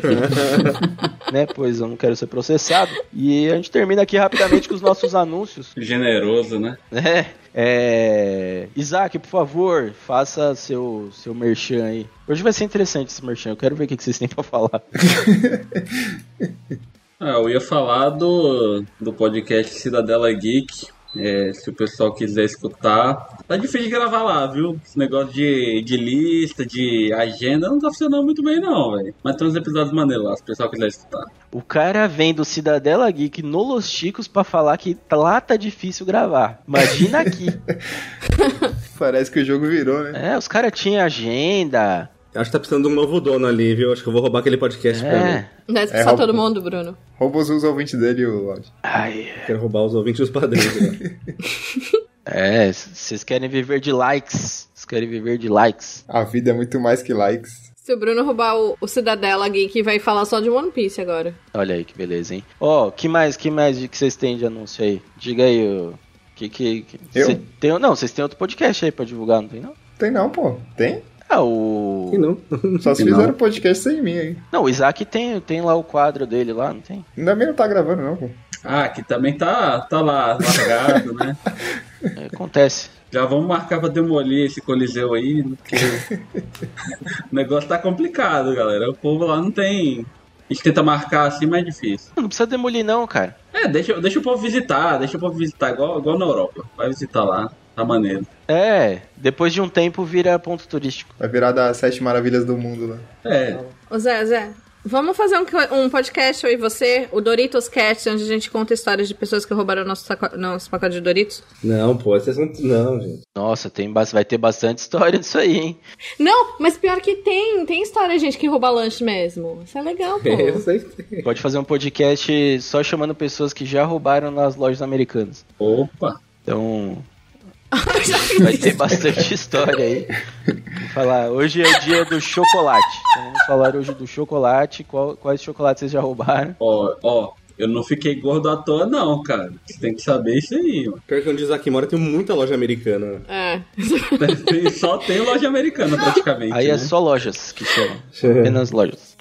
[LAUGHS] né? Pois eu não quero ser processado. E a gente termina aqui rapidamente com os nossos anúncios. Generoso, né? É, é... Isaac, por favor, faça seu, seu merchan aí. Hoje vai ser interessante esse merchan, eu quero ver o que vocês têm pra falar. [LAUGHS] Ah, eu ia falar do, do podcast Cidadela Geek. É, se o pessoal quiser escutar. Tá difícil de gravar lá, viu? Esse negócio de, de lista, de agenda, não tá funcionando muito bem, não, velho. Mas tem uns episódios maneiros lá, se o pessoal quiser escutar. O cara vem do Cidadela Geek no Los Chicos pra falar que lá tá difícil gravar. Imagina aqui. [LAUGHS] Parece que o jogo virou, né? é, os caras tinham agenda. Acho que tá precisando de um novo dono ali, viu? Acho que eu vou roubar aquele podcast pra mim. É. Não é É, Rob- todo mundo, Bruno. Roubos os ouvintes dele e o áudio. Ai, Quero roubar os ouvintes e os padrinhos. né? [LAUGHS] é, vocês querem viver de likes. Vocês querem viver de likes. A vida é muito mais que likes. Se o Bruno roubar o, o Cidadela Geek, vai falar só de One Piece agora. Olha aí que beleza, hein? Ó, que mais, que mais de que vocês têm de anúncio aí? Diga aí, o que que... que Eu? cê tem, não, vocês têm outro podcast aí pra divulgar, não tem não? Tem não, pô. Tem? Ah, o... E não. [LAUGHS] Só se fizeram podcast sem mim aí. Não, o Isaac tem, tem lá o quadro dele lá, não tem? Ainda bem não tá gravando, não, pô. Ah, que também tá, tá lá, largado, né? É, acontece. Já vamos marcar pra demolir esse coliseu aí, porque [LAUGHS] [LAUGHS] o negócio tá complicado, galera. O povo lá não tem. A gente tenta marcar assim, mas é difícil. Não precisa demolir não, cara. É, deixa, deixa o povo visitar, deixa o povo visitar, igual, igual na Europa. Vai visitar lá, tá maneiro. É, depois de um tempo vira ponto turístico. Vai virar das sete maravilhas do mundo lá. É, Ô Zé, Zé, vamos fazer um, um podcast, eu e você, o Doritos Cast, onde a gente conta histórias de pessoas que roubaram nosso, saco, nosso pacote de Doritos? Não, pô, esse assunto não, gente. Nossa, tem, vai ter bastante história disso aí, hein? Não, mas pior que tem, tem história de gente que rouba lanche mesmo. Isso é legal, pô. [LAUGHS] Eu sei que tem. Pode fazer um podcast só chamando pessoas que já roubaram nas lojas americanas. opa. Então, [LAUGHS] vai ter bastante história aí. Vou falar, hoje é o dia do chocolate. Então vamos falar hoje do chocolate. Qual- quais chocolates vocês já roubaram? Ó, ó, eu não fiquei gordo à toa, não, cara. Você tem que saber isso aí, mano. Pior que onde o Isaac mora tem muita loja americana. É. Só tem loja americana, praticamente. Aí né? é só lojas que chamam. Apenas lojas.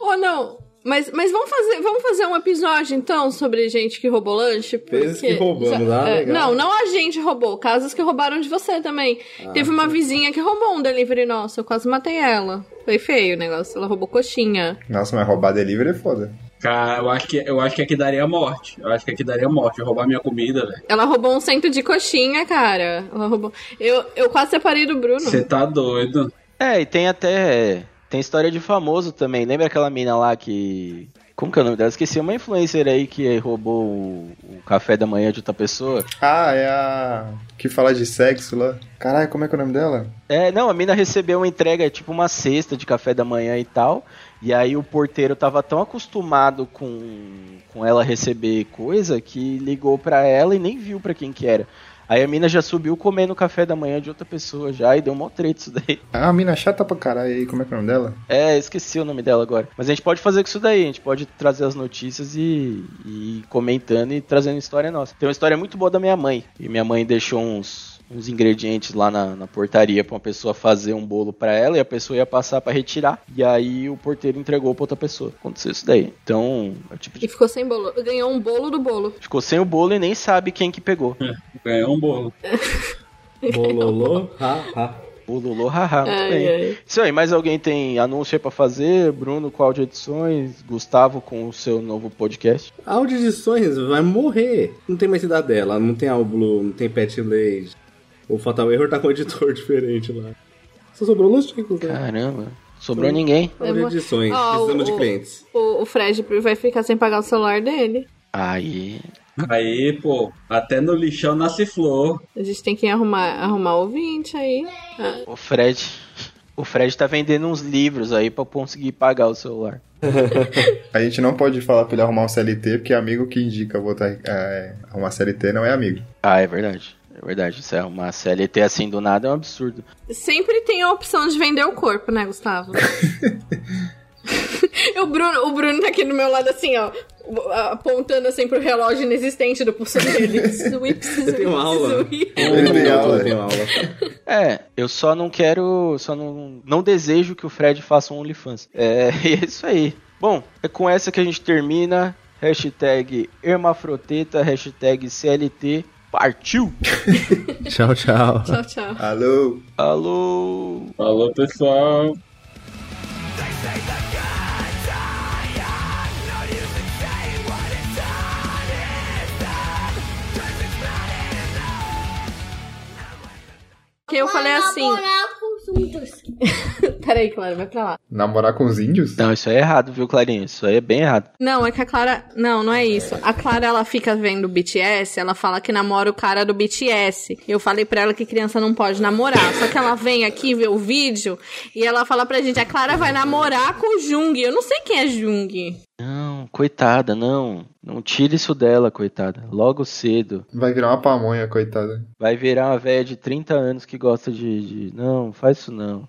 Ou não, mas, mas vamos, fazer, vamos fazer um episódio então sobre gente que roubou lanche? Vezes porque- que roubamos, ah, É, legal. Não, não a gente roubou, casos que roubaram de você também. Teve uma vizinha que roubou um delivery nosso, eu quase matei ela. Foi feio o negócio, ela roubou coxinha. Nossa, mas roubar delivery é foda. Cara, eu acho, que, eu acho que aqui daria morte. Eu acho que aqui daria morte. Roubar minha comida, velho. Ela roubou um cento de coxinha, cara. Ela roubou. Eu, eu quase separei do Bruno. Você tá doido. É, e tem até. Tem história de famoso também. Lembra aquela mina lá que Como que é o nome dela? Esqueci uma influencer aí que roubou o, o café da manhã de outra pessoa. Ah, é a. que fala de sexo lá. Caralho, como é que é o nome dela? É, não, a mina recebeu uma entrega, tipo uma cesta de café da manhã e tal. E aí o porteiro tava tão acostumado com, com ela receber coisa que ligou pra ela e nem viu pra quem que era. Aí a mina já subiu comendo o café da manhã de outra pessoa já e deu mó treta isso daí. Ah, a mina chata pra caralho aí, como é que é o nome dela? É, esqueci o nome dela agora. Mas a gente pode fazer com isso daí, a gente pode trazer as notícias e, e ir comentando e trazendo história nossa. Tem uma história muito boa da minha mãe. E minha mãe deixou uns, uns ingredientes lá na, na portaria pra uma pessoa fazer um bolo pra ela e a pessoa ia passar pra retirar. E aí o porteiro entregou pra outra pessoa. Aconteceu isso daí. Então, é tipo E de... ficou sem bolo. Ganhou um bolo do bolo. Ficou sem o bolo e nem sabe quem que pegou. Ganhou um bolo. [LAUGHS] Bololô, ha, ha. Bololô, haha, muito Ai, bem. ai. Isso aí, mais alguém tem anúncio aí pra fazer? Bruno com áudio edições, Gustavo com o seu novo podcast. Áudio edições vai morrer. Não tem mais cidadela, não tem álbum, não tem pet lady. O Fatal Error tá com um editor [LAUGHS] diferente lá. Só sobrou Los Chicos, né? Caramba, sobrou ninguém. Áudio vou- edições, Ó, precisamos de o- clientes. O, o Fred vai ficar sem pagar o celular dele. Aí, Aí, pô, até no lixão nasce flor. A gente tem que arrumar, arrumar ouvinte aí. Ah, o Fred. O Fred tá vendendo uns livros aí pra conseguir pagar o celular. [LAUGHS] A gente não pode falar pra ele arrumar um CLT, porque amigo que indica botar, é, arrumar CLT não é amigo. Ah, é verdade. É verdade. Isso é uma CLT assim do nada é um absurdo. Sempre tem a opção de vender o corpo, né, Gustavo? [LAUGHS] o, Bruno, o Bruno tá aqui do meu lado assim, ó. Apontando assim pro relógio inexistente do pulso dele. Swips, Eu tenho aula. Ele tem aula. Eu tenho aula. É, eu só não quero. Só não, não desejo que o Fred faça um OnlyFans. É, [LAUGHS] é isso aí. Bom, é com essa que a gente termina. Hashtag Hermafroteta, hashtag CLT. Partiu! [LAUGHS] Tchau, tchau. Tchau, tchau. Alô? Alô! Falou, pessoal. Que eu falei assim. Juntos. [LAUGHS] Peraí, Clara, vai pra lá. Namorar com os índios? Não, isso aí é errado, viu, Clarinha? Isso aí é bem errado. Não, é que a Clara. Não, não é isso. A Clara, ela fica vendo o BTS, ela fala que namora o cara do BTS. Eu falei pra ela que criança não pode namorar. Só que ela vem aqui ver o vídeo e ela fala pra gente: a Clara vai namorar com o Jung. Eu não sei quem é Jung. Não, coitada, não. Não tire isso dela, coitada. Logo cedo. Vai virar uma pamonha, coitada. Vai virar uma velha de 30 anos que gosta de. de... Não, faz isso não.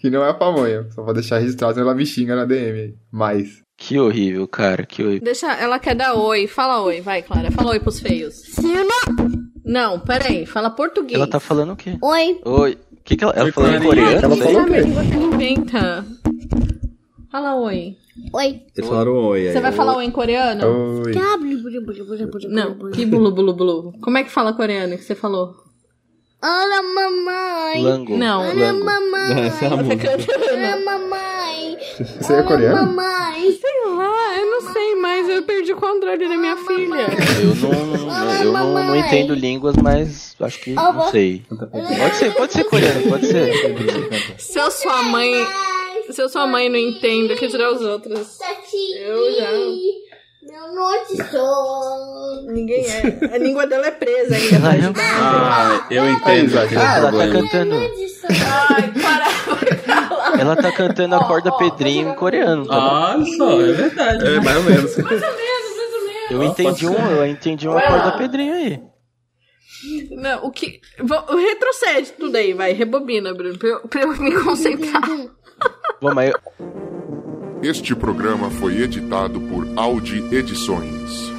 Que [LAUGHS] não é a pamonha, só vou deixar registrado, ela me xinga na DM aí. Mas. Que horrível, cara, que horrível. Deixa. Ela quer dar oi. Fala oi, vai, Clara. Fala oi pros feios. Não, peraí. Fala português. Ela tá falando o quê? Oi. Oi. Que que ela, ela falou em coreano? Ela falou o quê? Inventa. Fala oi. Oi. Eles falaram oi aí. Você vai falar oi em coreano? Oi. Não, que bulu bulu bulu. Como é que fala coreano que você falou? Olá, mamãe. Lango. Não. Olá, Lango. mamãe. [LAUGHS] Essa é a música. Olá, mamãe. Você é coreano? Mamãe. Sei lá, eu não sei mais. Eu perdi o controle da minha filha. Eu não, não- eu não, não entendo línguas, mas acho que não sei. Pode ser, pode ser coreano, pode ser. Se eu sua mãe. Se eu sua mãe não entendo, que dirá os outros? Eu já. Meu norte sou. Ninguém é. A língua dela é presa ainda. Ela é- tá? Ah, eu entendo. Ah, ela tá cantando. Ai, para. Ela tá cantando a corda Pedrinho em coreano. Tá bom? Ah, só, é verdade. É, mais ou menos. Mais ou menos, mais ou menos. eu entendi um, eu entendi uma corda Pedrinho aí. Não, o que. Vou, retrocede tudo aí, vai. Rebobina, Bruno, pra eu, pra eu me concentrar. [LAUGHS] Mas eu, Este programa foi editado por Audi Edições.